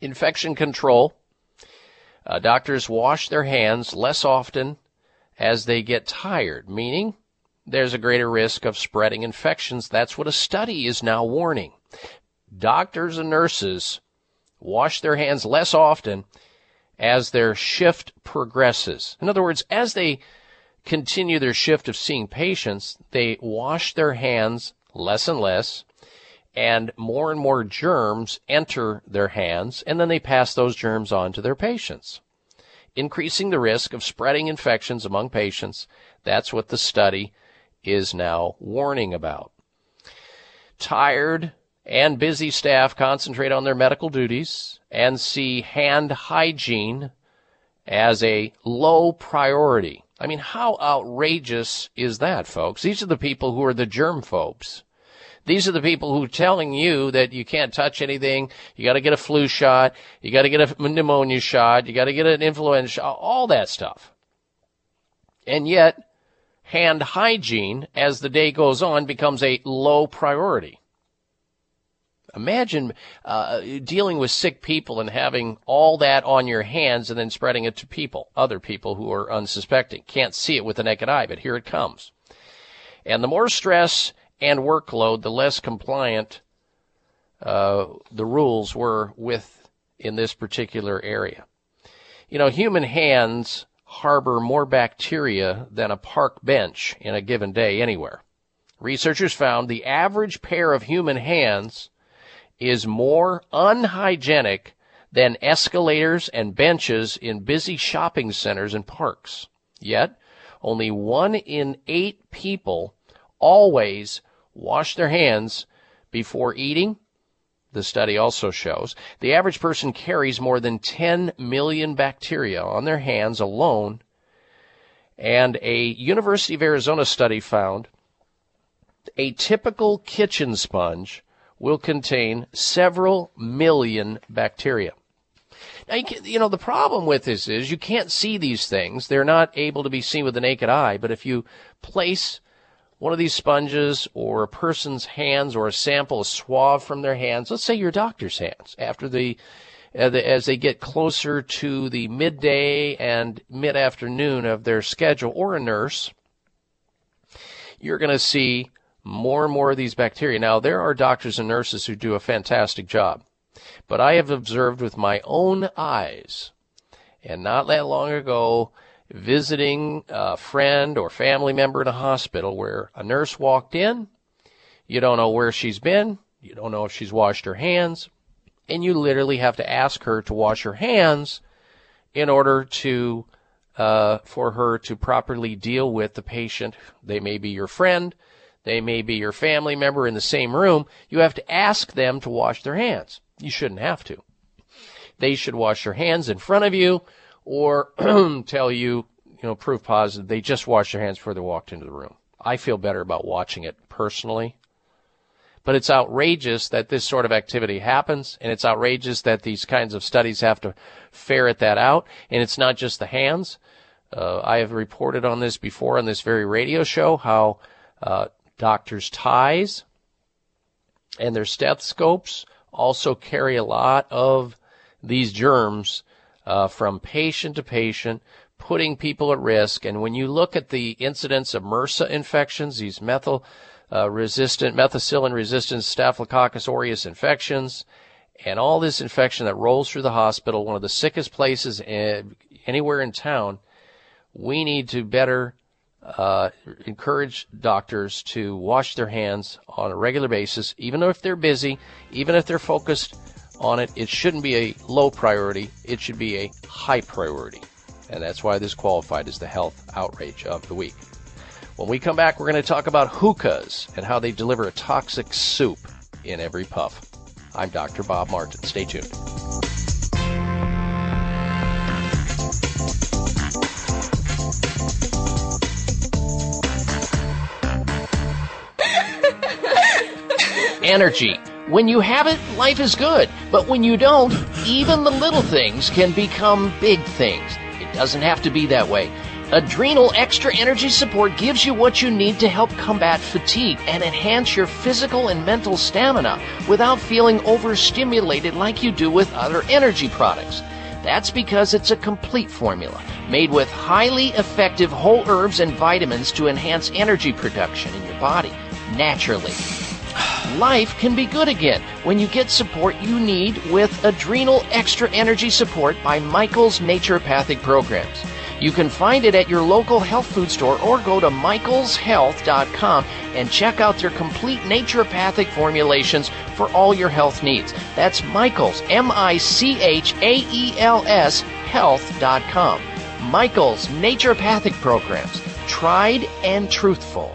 Infection control. Uh, doctors wash their hands less often as they get tired, meaning there's a greater risk of spreading infections. That's what a study is now warning. Doctors and nurses wash their hands less often as their shift progresses. In other words, as they continue their shift of seeing patients, they wash their hands less and less, and more and more germs enter their hands, and then they pass those germs on to their patients, increasing the risk of spreading infections among patients. That's what the study is now warning about. Tired and busy staff concentrate on their medical duties and see hand hygiene as a low priority. I mean, how outrageous is that, folks? These are the people who are the germ phobes. These are the people who are telling you that you can't touch anything. You got to get a flu shot. You got to get a pneumonia shot. You got to get an influenza shot. All that stuff. And yet, hand hygiene, as the day goes on, becomes a low priority. Imagine uh, dealing with sick people and having all that on your hands and then spreading it to people, other people who are unsuspecting. Can't see it with the naked eye, but here it comes. And the more stress and workload, the less compliant uh, the rules were with in this particular area. You know, human hands harbor more bacteria than a park bench in a given day anywhere. Researchers found the average pair of human hands is more unhygienic than escalators and benches in busy shopping centers and parks. Yet, only one in eight people always wash their hands before eating. The study also shows the average person carries more than 10 million bacteria on their hands alone. And a University of Arizona study found a typical kitchen sponge will contain several million bacteria. Now, you, can, you, know, the problem with this is you can't see these things. They're not able to be seen with the naked eye. But if you place one of these sponges or a person's hands or a sample, a swab from their hands, let's say your doctor's hands, after the, uh, the as they get closer to the midday and mid afternoon of their schedule, or a nurse, you're going to see more and more of these bacteria. Now, there are doctors and nurses who do a fantastic job, but I have observed with my own eyes, and not that long ago, visiting a friend or family member in a hospital where a nurse walked in, you don't know where she's been, you don't know if she's washed her hands, and you literally have to ask her to wash her hands in order to uh, for her to properly deal with the patient. They may be your friend, they may be your family member in the same room. You have to ask them to wash their hands. You shouldn't have to. They should wash their hands in front of you or tell you, you know, proof positive they just washed their hands before they walked into the room. I feel better about watching it personally. But it's outrageous that this sort of activity happens, and it's outrageous that these kinds of studies have to ferret that out. And it's not just the hands. Uh, I have reported on this before on this very radio show how uh, doctors' ties and their stethoscopes also carry a lot of these germs uh, from patient to patient, putting people at risk. And when you look at the incidence of MRSA infections, these methyl uh, resistant, methicillin resistant Staphylococcus aureus infections, and all this infection that rolls through the hospital, one of the sickest places in, anywhere in town, we need to better uh, encourage doctors to wash their hands on a regular basis, even if they're busy, even if they're focused on it. It shouldn't be a low priority. It should be a high priority. And that's why this qualified as the health outrage of the week. When we come back, we're going to talk about hookahs and how they deliver a toxic soup in every puff. I'm Dr. Bob Martin. Stay tuned. Energy. When you have it, life is good. But when you don't, even the little things can become big things. It doesn't have to be that way. Adrenal Extra Energy Support gives you what you need to help combat fatigue and enhance your physical and mental stamina without feeling overstimulated like you do with other energy products. That's because it's a complete formula made with highly effective whole herbs and vitamins to enhance energy production in your body naturally. Life can be good again when you get support you need with Adrenal Extra Energy Support by Michael's Naturopathic Programs. You can find it at your local health food store or go to michaelshealth.com and check out their complete naturopathic formulations for all your health needs. That's Michaels, M I C H A E L S, health.com. Michaels Naturopathic Programs. Tried and truthful.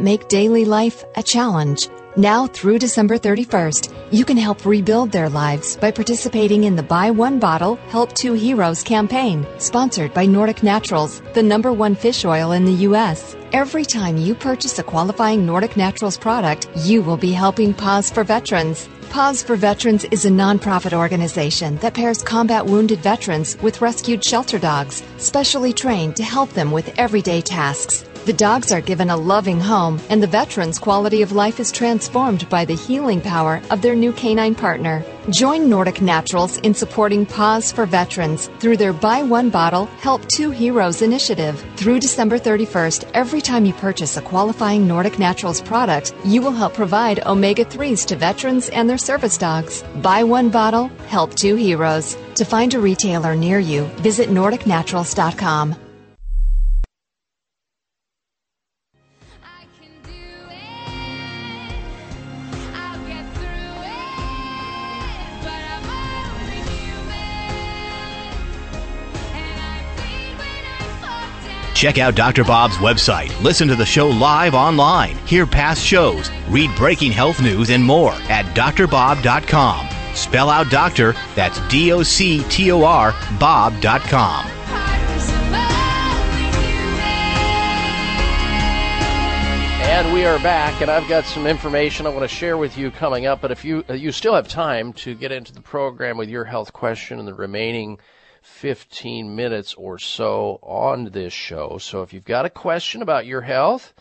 make daily life a challenge. Now through December 31st, you can help rebuild their lives by participating in the Buy One Bottle, Help Two Heroes campaign, sponsored by Nordic Naturals, the number one fish oil in the U.S. Every time you purchase a qualifying Nordic Naturals product, you will be helping Paws for Veterans. Paws for Veterans is a nonprofit organization that pairs combat wounded veterans with rescued shelter dogs, specially trained to help them with everyday tasks. The dogs are given a loving home, and the veterans' quality of life is transformed by the healing power of their new canine partner. Join Nordic Naturals in supporting Paws for Veterans through their Buy One Bottle, Help Two Heroes initiative. Through December 31st, every time you purchase a qualifying Nordic Naturals product, you will help provide omega 3s to veterans and their service dogs. Buy one bottle, help two heroes. To find a retailer near you, visit NordicNaturals.com. Check out Dr. Bob's website, listen to the show live online, hear past shows, read breaking health news, and more at drbob.com. Spell out doctor, that's D O C T O R, Bob.com. And we are back, and I've got some information I want to share with you coming up. But if you uh, you still have time to get into the program with your health question and the remaining 15 minutes or so on this show. So if you've got a question about your health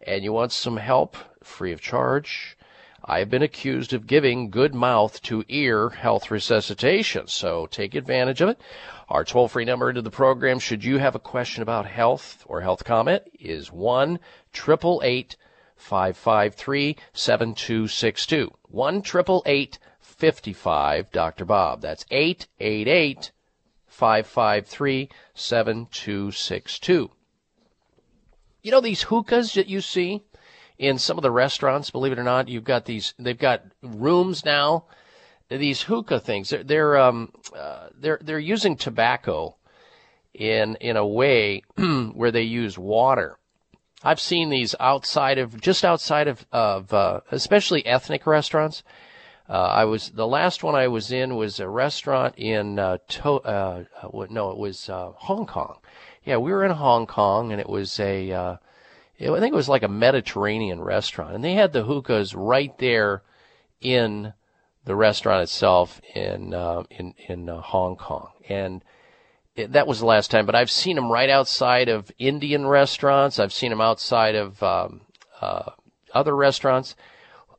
and you want some help free of charge, I've been accused of giving good mouth to ear health resuscitation. So take advantage of it. Our toll free number into the program, should you have a question about health or health comment, is 1 553 7262. 1 55 Dr. Bob. That's 888 553 7262. You know these hookahs that you see in some of the restaurants, believe it or not, you've got these, they've got rooms now. These hookah things, they're, they're, um, uh, they're, they're using tobacco in, in a way where they use water. I've seen these outside of just outside of of uh, especially ethnic restaurants. Uh, I was the last one I was in was a restaurant in uh, to, uh, no, it was uh, Hong Kong. Yeah, we were in Hong Kong, and it was a uh, it, I think it was like a Mediterranean restaurant, and they had the hookahs right there in the restaurant itself in uh, in in uh, Hong Kong, and it, that was the last time. But I've seen them right outside of Indian restaurants. I've seen them outside of um, uh, other restaurants.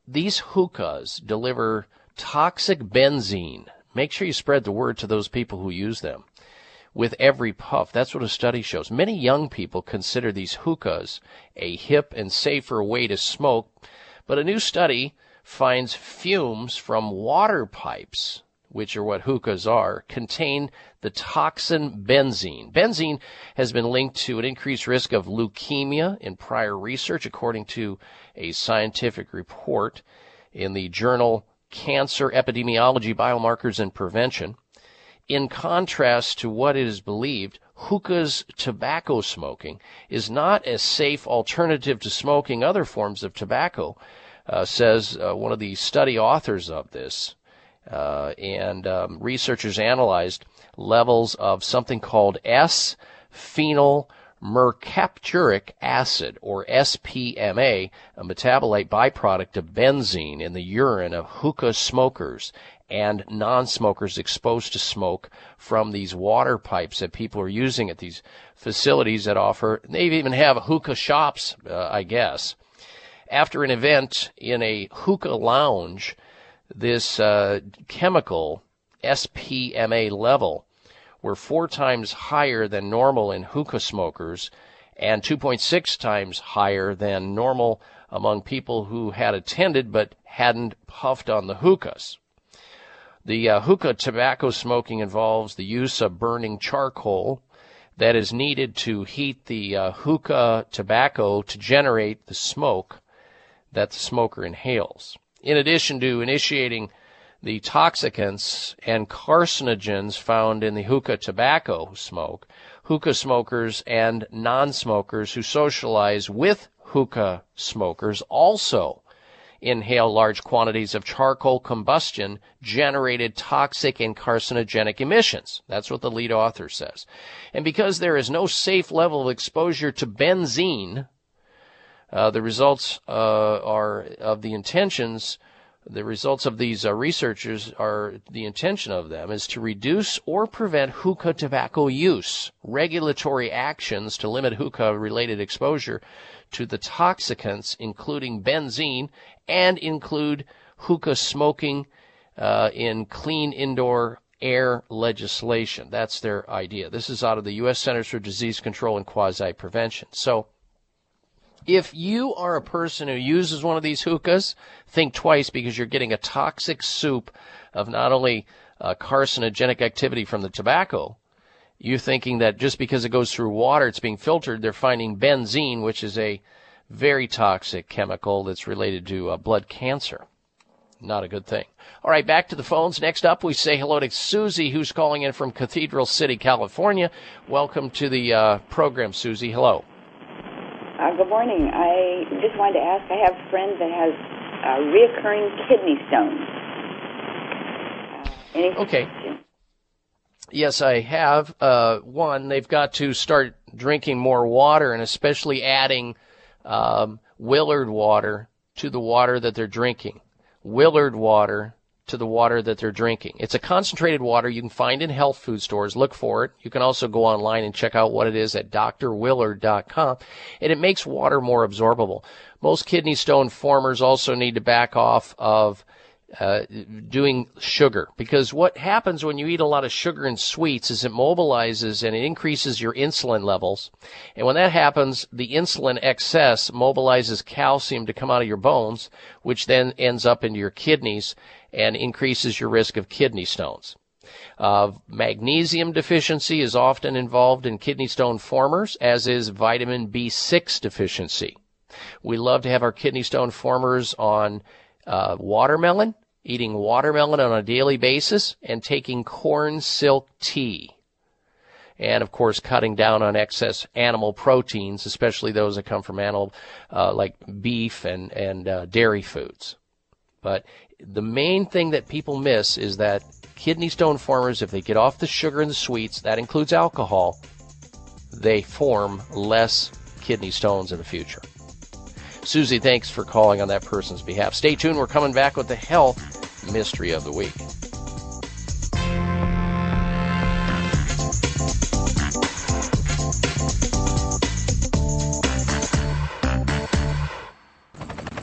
These hookahs deliver toxic benzene. Make sure you spread the word to those people who use them. With every puff, that's what a study shows. Many young people consider these hookahs a hip and safer way to smoke, but a new study finds fumes from water pipes, which are what hookahs are, contain the toxin benzene. Benzene has been linked to an increased risk of leukemia in prior research, according to a scientific report in the journal Cancer Epidemiology, Biomarkers and Prevention. In contrast to what is believed, hookah's tobacco smoking is not a safe alternative to smoking other forms of tobacco uh, says uh, one of the study authors of this. Uh, and um, researchers analyzed levels of something called S phenyl mercapturic acid, or SPMA, a metabolite byproduct of benzene in the urine of hookah smokers and non-smokers exposed to smoke from these water pipes that people are using at these facilities that offer. They even have hookah shops, uh, I guess after an event in a hookah lounge, this uh, chemical SPMA level were four times higher than normal in hookah smokers and 2.6 times higher than normal among people who had attended but hadn't puffed on the hookahs. The uh, hookah tobacco smoking involves the use of burning charcoal that is needed to heat the uh, hookah tobacco to generate the smoke that the smoker inhales. In addition to initiating the toxicants and carcinogens found in the hookah tobacco smoke, hookah smokers and non-smokers who socialize with hookah smokers also inhale large quantities of charcoal combustion generated toxic and carcinogenic emissions. That's what the lead author says. And because there is no safe level of exposure to benzene, the results uh, are of the intentions. The results of these uh, researchers are the intention of them is to reduce or prevent hookah tobacco use. Regulatory actions to limit hookah related exposure to the toxicants, including benzene, and include hookah smoking uh, in clean indoor air legislation. That's their idea. This is out of the U.S. Centers for Disease Control and Quasi Prevention. So, if you are a person who uses one of these hookahs, think twice because you're getting a toxic soup of not only uh, carcinogenic activity from the tobacco, you're thinking that just because it goes through water, it's being filtered. They're finding benzene, which is a very toxic chemical that's related to uh, blood cancer. Not a good thing. All right, back to the phones. Next up, we say hello to Susie, who's calling in from Cathedral City, California. Welcome to the uh, program, Susie. Hello. Uh, good morning. I just wanted to ask. I have a friend that has uh, reoccurring kidney stones. Uh, okay. Yes, I have. Uh, one, they've got to start drinking more water, and especially adding um, Willard water to the water that they're drinking. Willard water to the water that they're drinking. It's a concentrated water you can find in health food stores. Look for it. You can also go online and check out what it is at drwillard.com. And it makes water more absorbable. Most kidney stone formers also need to back off of uh, doing sugar because what happens when you eat a lot of sugar and sweets is it mobilizes and it increases your insulin levels. And when that happens, the insulin excess mobilizes calcium to come out of your bones, which then ends up into your kidneys and increases your risk of kidney stones. Uh, magnesium deficiency is often involved in kidney stone formers, as is vitamin B6 deficiency. We love to have our kidney stone formers on uh, watermelon, eating watermelon on a daily basis, and taking corn silk tea. and of course cutting down on excess animal proteins, especially those that come from animal uh, like beef and and uh, dairy foods. But the main thing that people miss is that kidney stone formers, if they get off the sugar and the sweets, that includes alcohol, they form less kidney stones in the future. Susie, thanks for calling on that person's behalf. Stay tuned. We're coming back with the health mystery of the week.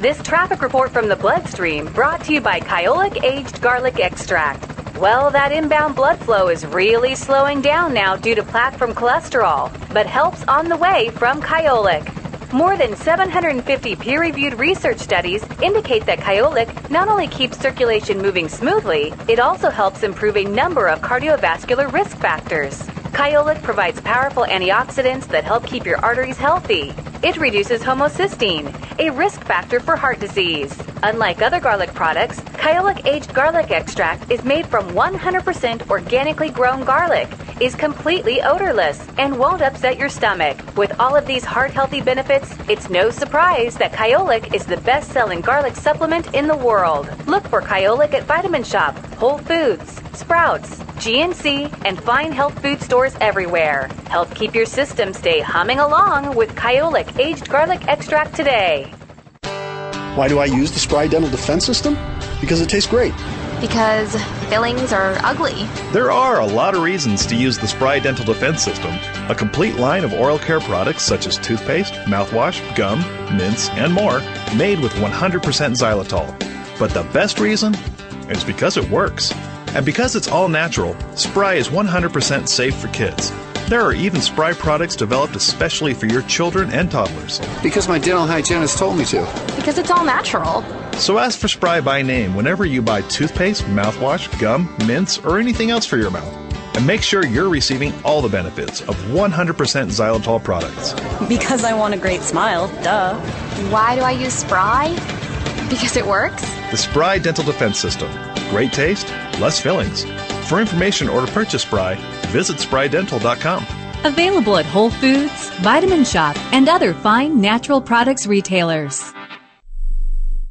This traffic report from the bloodstream brought to you by Kyolic Aged Garlic Extract. Well, that inbound blood flow is really slowing down now due to plaque from cholesterol, but help's on the way from Kyolic. More than 750 peer reviewed research studies indicate that Kyolic not only keeps circulation moving smoothly, it also helps improve a number of cardiovascular risk factors. Kyolic provides powerful antioxidants that help keep your arteries healthy. It reduces homocysteine, a risk factor for heart disease. Unlike other garlic products, Kyolic aged garlic extract is made from 100% organically grown garlic, is completely odorless, and won't upset your stomach. With all of these heart healthy benefits, it's no surprise that Kyolic is the best selling garlic supplement in the world. Look for Kyolic at Vitamin Shoppe, Whole Foods, Sprouts, GNC, and fine health food stores everywhere. Help keep your system stay humming along with Kyolic aged garlic extract today. Why do I use the Spry Dental Defense System? Because it tastes great. Because fillings are ugly. There are a lot of reasons to use the Spry Dental Defense System, a complete line of oral care products such as toothpaste, mouthwash, gum, mints, and more, made with 100% xylitol. But the best reason is because it works. And because it's all natural, Spry is 100% safe for kids. There are even Spry products developed especially for your children and toddlers. Because my dental hygienist told me to. Because it's all natural. So ask for Spry by name whenever you buy toothpaste, mouthwash, gum, mints, or anything else for your mouth. And make sure you're receiving all the benefits of 100% xylitol products. Because I want a great smile, duh. Why do I use Spry? Because it works? The Spry Dental Defense System. Great taste, less fillings. For information or to purchase Spry, visit sprydental.com. Available at Whole Foods, Vitamin Shoppe, and other fine natural products retailers.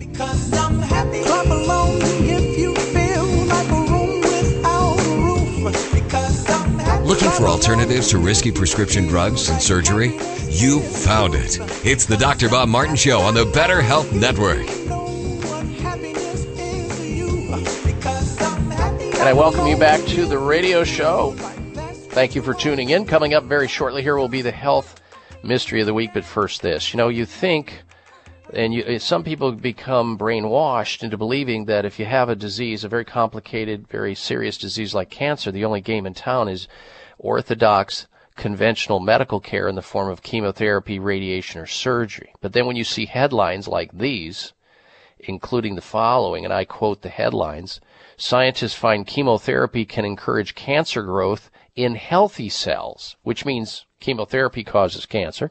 Because I'm happy. Clap along if you feel like a room without a roof. Because I'm happy. Looking for alternatives to risky prescription drugs and surgery? You found it. It's the Dr. Bob Martin Show on the Better Health Network. And I welcome you back to the radio show. Thank you for tuning in. Coming up very shortly here will be the health mystery of the week. But first, this. You know, you think, and you, uh, some people become brainwashed into believing that if you have a disease, a very complicated, very serious disease like cancer, the only game in town is orthodox conventional medical care in the form of chemotherapy, radiation, or surgery. But then when you see headlines like these, including the following, and I quote the headlines, scientists find chemotherapy can encourage cancer growth in healthy cells, which means chemotherapy causes cancer.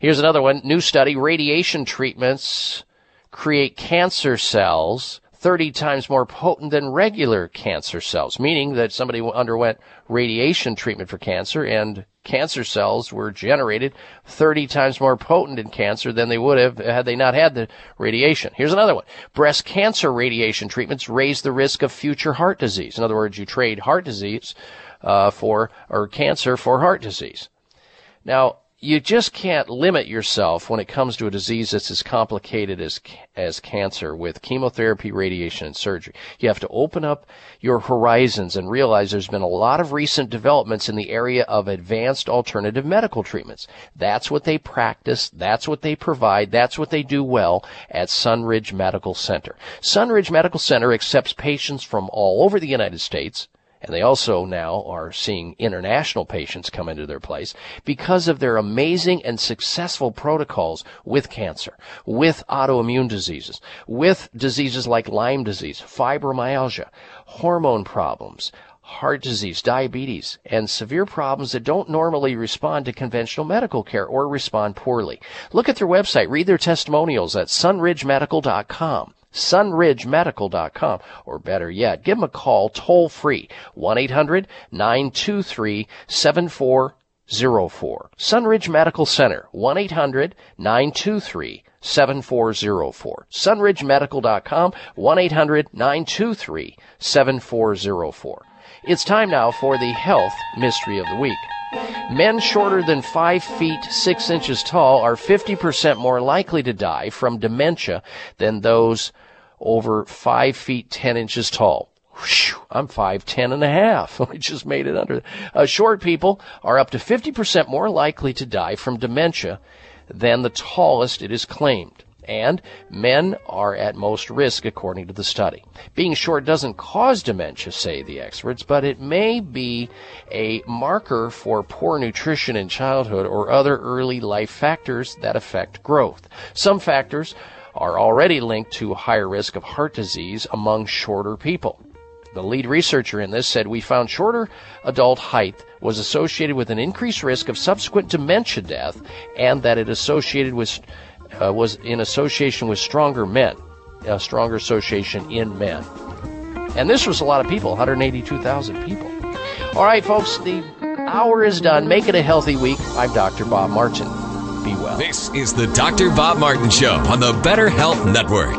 Here's another one. New study. Radiation treatments create cancer cells 30 times more potent than regular cancer cells, meaning that somebody underwent radiation treatment for cancer and cancer cells were generated 30 times more potent in cancer than they would have had they not had the radiation. Here's another one. Breast cancer radiation treatments raise the risk of future heart disease. In other words, you trade heart disease uh, for or cancer for heart disease. Now, you just can't limit yourself when it comes to a disease that's as complicated as as cancer with chemotherapy, radiation, and surgery. You have to open up your horizons and realize there's been a lot of recent developments in the area of advanced alternative medical treatments. That's what they practice. That's what they provide. That's what they do well at Sunridge Medical Center. Sunridge Medical Center accepts patients from all over the United States and they also now are seeing international patients come into their place because of their amazing and successful protocols with cancer, with autoimmune diseases, with diseases like Lyme disease, fibromyalgia, hormone problems, heart disease, diabetes, and severe problems that don't normally respond to conventional medical care or respond poorly. Look at their website, read their testimonials at sunridgemedical.com sunridgemedical.com, or better yet, give them a call toll free, 1-800-923-7404. Sunridge Medical Center, 1-800-923 7404. SunridgeMedical.com, 1-800-923-7404. It's time now for the health mystery of the week. Men shorter than 5 feet 6 inches tall are 50% more likely to die from dementia than those over 5 feet 10 inches tall. I'm 5'10 and a half. I just made it under. Uh, short people are up to 50% more likely to die from dementia than the tallest it is claimed. And men are at most risk according to the study. Being short doesn't cause dementia, say the experts, but it may be a marker for poor nutrition in childhood or other early life factors that affect growth. Some factors are already linked to higher risk of heart disease among shorter people. The lead researcher in this said we found shorter adult height was associated with an increased risk of subsequent dementia death and that it associated with uh, was in association with stronger men, a stronger association in men. And this was a lot of people, 182,000 people. All right, folks, the hour is done. Make it a healthy week. I'm Dr. Bob Martin. Be well. This is the Dr. Bob Martin Show on the Better Health Network.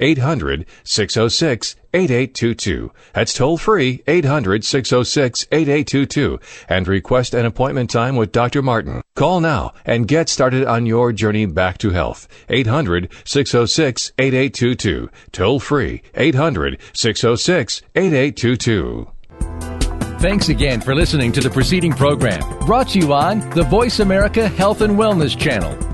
800 606 8822. That's toll free 800 606 8822 and request an appointment time with Dr. Martin. Call now and get started on your journey back to health. 800 606 8822. Toll free 800 606 8822. Thanks again for listening to the preceding program brought to you on the Voice America Health and Wellness Channel.